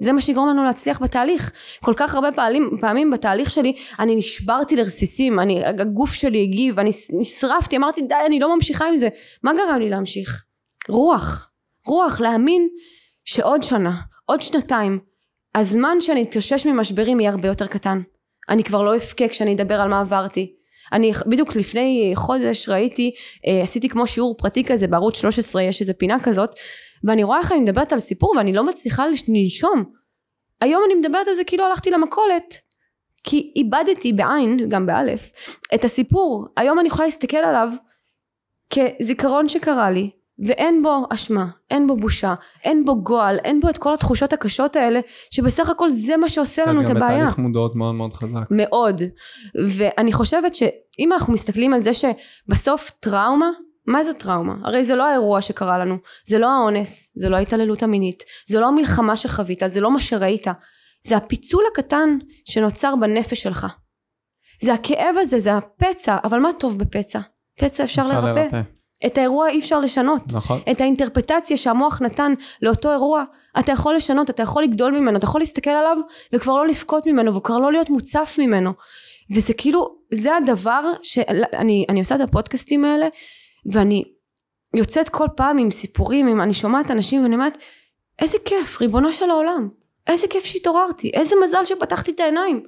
Speaker 1: זה מה שיגרום לנו להצליח בתהליך. כל כך הרבה פעמים, פעמים בתהליך שלי, אני נשברתי לרסיסים, אני, הגוף שלי הגיב, אני נשרפתי, אמרתי די, אני לא ממשיכה עם זה. מה גרם לי להמשיך? רוח. רוח, להאמין שעוד שנה, עוד שנתיים, הזמן שאני אתאושש ממשברים יהיה הרבה יותר קטן. אני כבר לא אבכה כשאני אדבר על מה עברתי. אני בדיוק לפני חודש ראיתי, אה, עשיתי כמו שיעור פרטי כזה בערוץ 13 יש איזה פינה כזאת ואני רואה איך אני מדברת על סיפור ואני לא מצליחה לנשום. היום אני מדברת על זה כאילו הלכתי למכולת כי איבדתי בעין, גם באלף, את הסיפור. היום אני יכולה להסתכל עליו כזיכרון שקרה לי ואין בו אשמה, אין בו בושה, אין בו גועל, אין בו את כל התחושות הקשות האלה שבסך הכל זה מה שעושה לנו את
Speaker 2: גם
Speaker 1: הבעיה.
Speaker 2: בתהליך מודעות מאוד מאוד חזק.
Speaker 1: מאוד. ואני חושבת שאם אנחנו מסתכלים על זה שבסוף טראומה, מה זה טראומה? הרי זה לא האירוע שקרה לנו, זה לא האונס, זה לא ההתעללות המינית, זה לא המלחמה שחווית, זה לא מה שראית, זה הפיצול הקטן שנוצר בנפש שלך. זה הכאב הזה, זה הפצע, אבל מה טוב בפצע? פצע אפשר לרפא. את האירוע אי אפשר לשנות.
Speaker 2: נכון.
Speaker 1: את האינטרפטציה שהמוח נתן לאותו אירוע, אתה יכול לשנות, אתה יכול לגדול ממנו, אתה יכול להסתכל עליו וכבר לא לבכות ממנו וכבר לא להיות מוצף ממנו. וזה כאילו, זה הדבר שאני אני עושה את הפודקאסטים האלה ואני יוצאת כל פעם עם סיפורים, עם, אני שומעת אנשים ואני אומרת, איזה כיף, ריבונו של העולם, איזה כיף שהתעוררתי, איזה מזל שפתחתי את העיניים.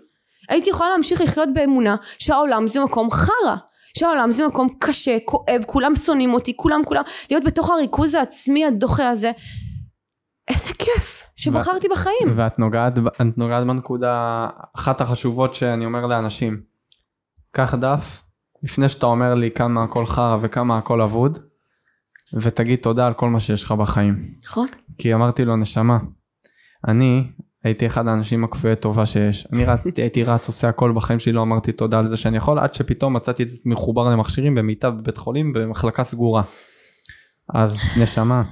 Speaker 1: הייתי יכולה להמשיך לחיות באמונה שהעולם זה מקום חרא. שהעולם זה מקום קשה, כואב, כולם שונאים אותי, כולם כולם, להיות בתוך הריכוז העצמי הדוחה הזה. איזה כיף שבחרתי בחיים.
Speaker 2: ואת נוגעת, את נוגעת בנקודה אחת החשובות שאני אומר לאנשים. קח דף, לפני שאתה אומר לי כמה הכל חרא וכמה הכל אבוד, ותגיד תודה על כל מה שיש לך בחיים.
Speaker 1: נכון?
Speaker 2: כי אמרתי לו נשמה, אני הייתי אחד האנשים הכפויי טובה שיש. אני רצתי, הייתי רץ, עושה הכל בחיים שלי, לא אמרתי תודה על זה שאני יכול, עד שפתאום מצאתי את מחובר למכשירים במיטה בבית חולים במחלקה סגורה. אז נשמה,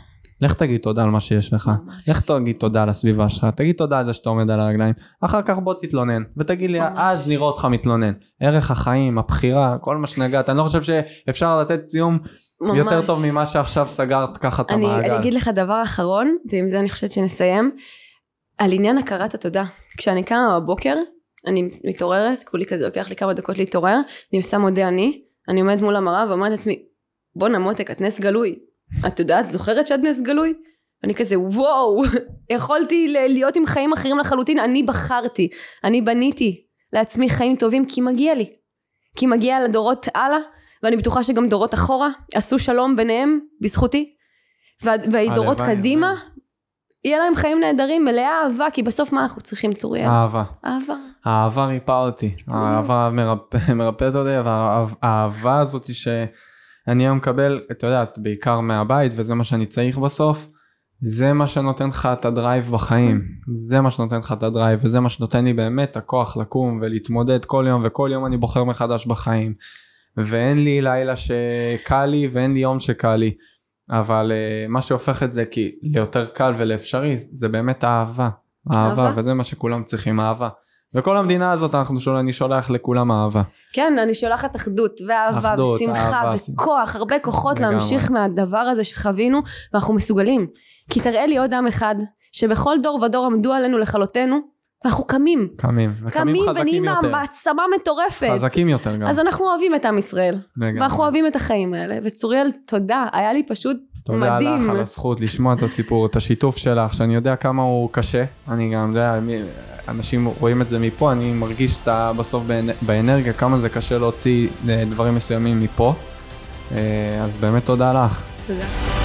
Speaker 2: לך תגיד תודה על מה שיש לך.
Speaker 1: ממש.
Speaker 2: לך תגיד תודה על הסביבה שלך, תגיד תודה על זה שאתה עומד על הרגליים, אחר כך בוא תתלונן, ותגיד לי,
Speaker 1: ממש.
Speaker 2: אז נראה אותך מתלונן. ערך החיים, הבחירה, כל מה שנגעת, אני לא חושב שאפשר לתת ציון
Speaker 1: ממש.
Speaker 2: יותר טוב ממה שעכשיו סגרת ככה את המעגל.
Speaker 1: אני אגיד לך דבר אחרון, ועם זה אני חושבת שנסיים, על עניין הכרת התודה. כשאני קמה בבוקר, אני מתעוררת, כולי כזה, לוקח לי כמה דקות להתעורר, אני עושה מודה אני, אני עומדת מול המראה ואומרת לעצמי, בואנה מותק, את נס גלוי. את יודעת, זוכרת שאת נס גלוי? אני כזה, וואו, *laughs* יכולתי להיות עם חיים אחרים לחלוטין, אני בחרתי, אני בניתי לעצמי חיים טובים כי מגיע לי. כי מגיע לדורות הלאה, ואני בטוחה שגם דורות אחורה עשו שלום ביניהם בזכותי. וה- והדורות קדימה. יהיה להם חיים נהדרים, מלאי אהבה, כי בסוף מה אנחנו צריכים צוריאל?
Speaker 2: אהבה.
Speaker 1: אהבה.
Speaker 2: האהבה ריפאה אותי, האהבה מרפא- מרפאת אותי, והאהבה הזאת שאני היום מקבל, את יודעת, בעיקר מהבית, וזה מה שאני צריך בסוף, זה מה שנותן לך את ה drive בחיים, זה מה שנותן לך את ה drive, וזה מה שנותן לי באמת את הכוח לקום ולהתמודד כל יום, וכל יום אני בוחר מחדש בחיים. ואין לי לילה שקל לי, ואין לי יום שקל לי. אבל uh, מה שהופך את זה כי ליותר קל ולאפשרי זה באמת האהבה. אהבה,
Speaker 1: אהבה.
Speaker 2: וזה מה שכולם צריכים, אהבה. וכל המדינה הזאת אנחנו שול, אני שולח לכולם אהבה.
Speaker 1: כן, אני שולחת אחדות, ואהבה,
Speaker 2: אחדות,
Speaker 1: ושמחה,
Speaker 2: אהבה,
Speaker 1: וכוח, הרבה כוחות
Speaker 2: לגמרי.
Speaker 1: להמשיך מהדבר הזה שחווינו, ואנחנו מסוגלים. כי תראה לי עוד עם אחד, שבכל דור ודור עמדו עלינו לכלותנו, ואנחנו קמים.
Speaker 2: קמים. וקמים
Speaker 1: קמים ונהיים. מעצמה מטורפת.
Speaker 2: חזקים יותר גם.
Speaker 1: אז אנחנו אוהבים את עם ישראל,
Speaker 2: לגמרי.
Speaker 1: ואנחנו אוהבים את החיים האלה, וצוריאל, תודה, היה לי פשוט
Speaker 2: תודה
Speaker 1: מדהים.
Speaker 2: לך על הזכות לשמוע את הסיפור, את השיתוף שלך, שאני יודע כמה הוא קשה. אני גם יודע, אנשים רואים את זה מפה, אני מרגיש את בסוף באנ- באנרגיה, כמה זה קשה להוציא אה, דברים מסוימים מפה. אה, אז באמת תודה לך.
Speaker 1: תודה.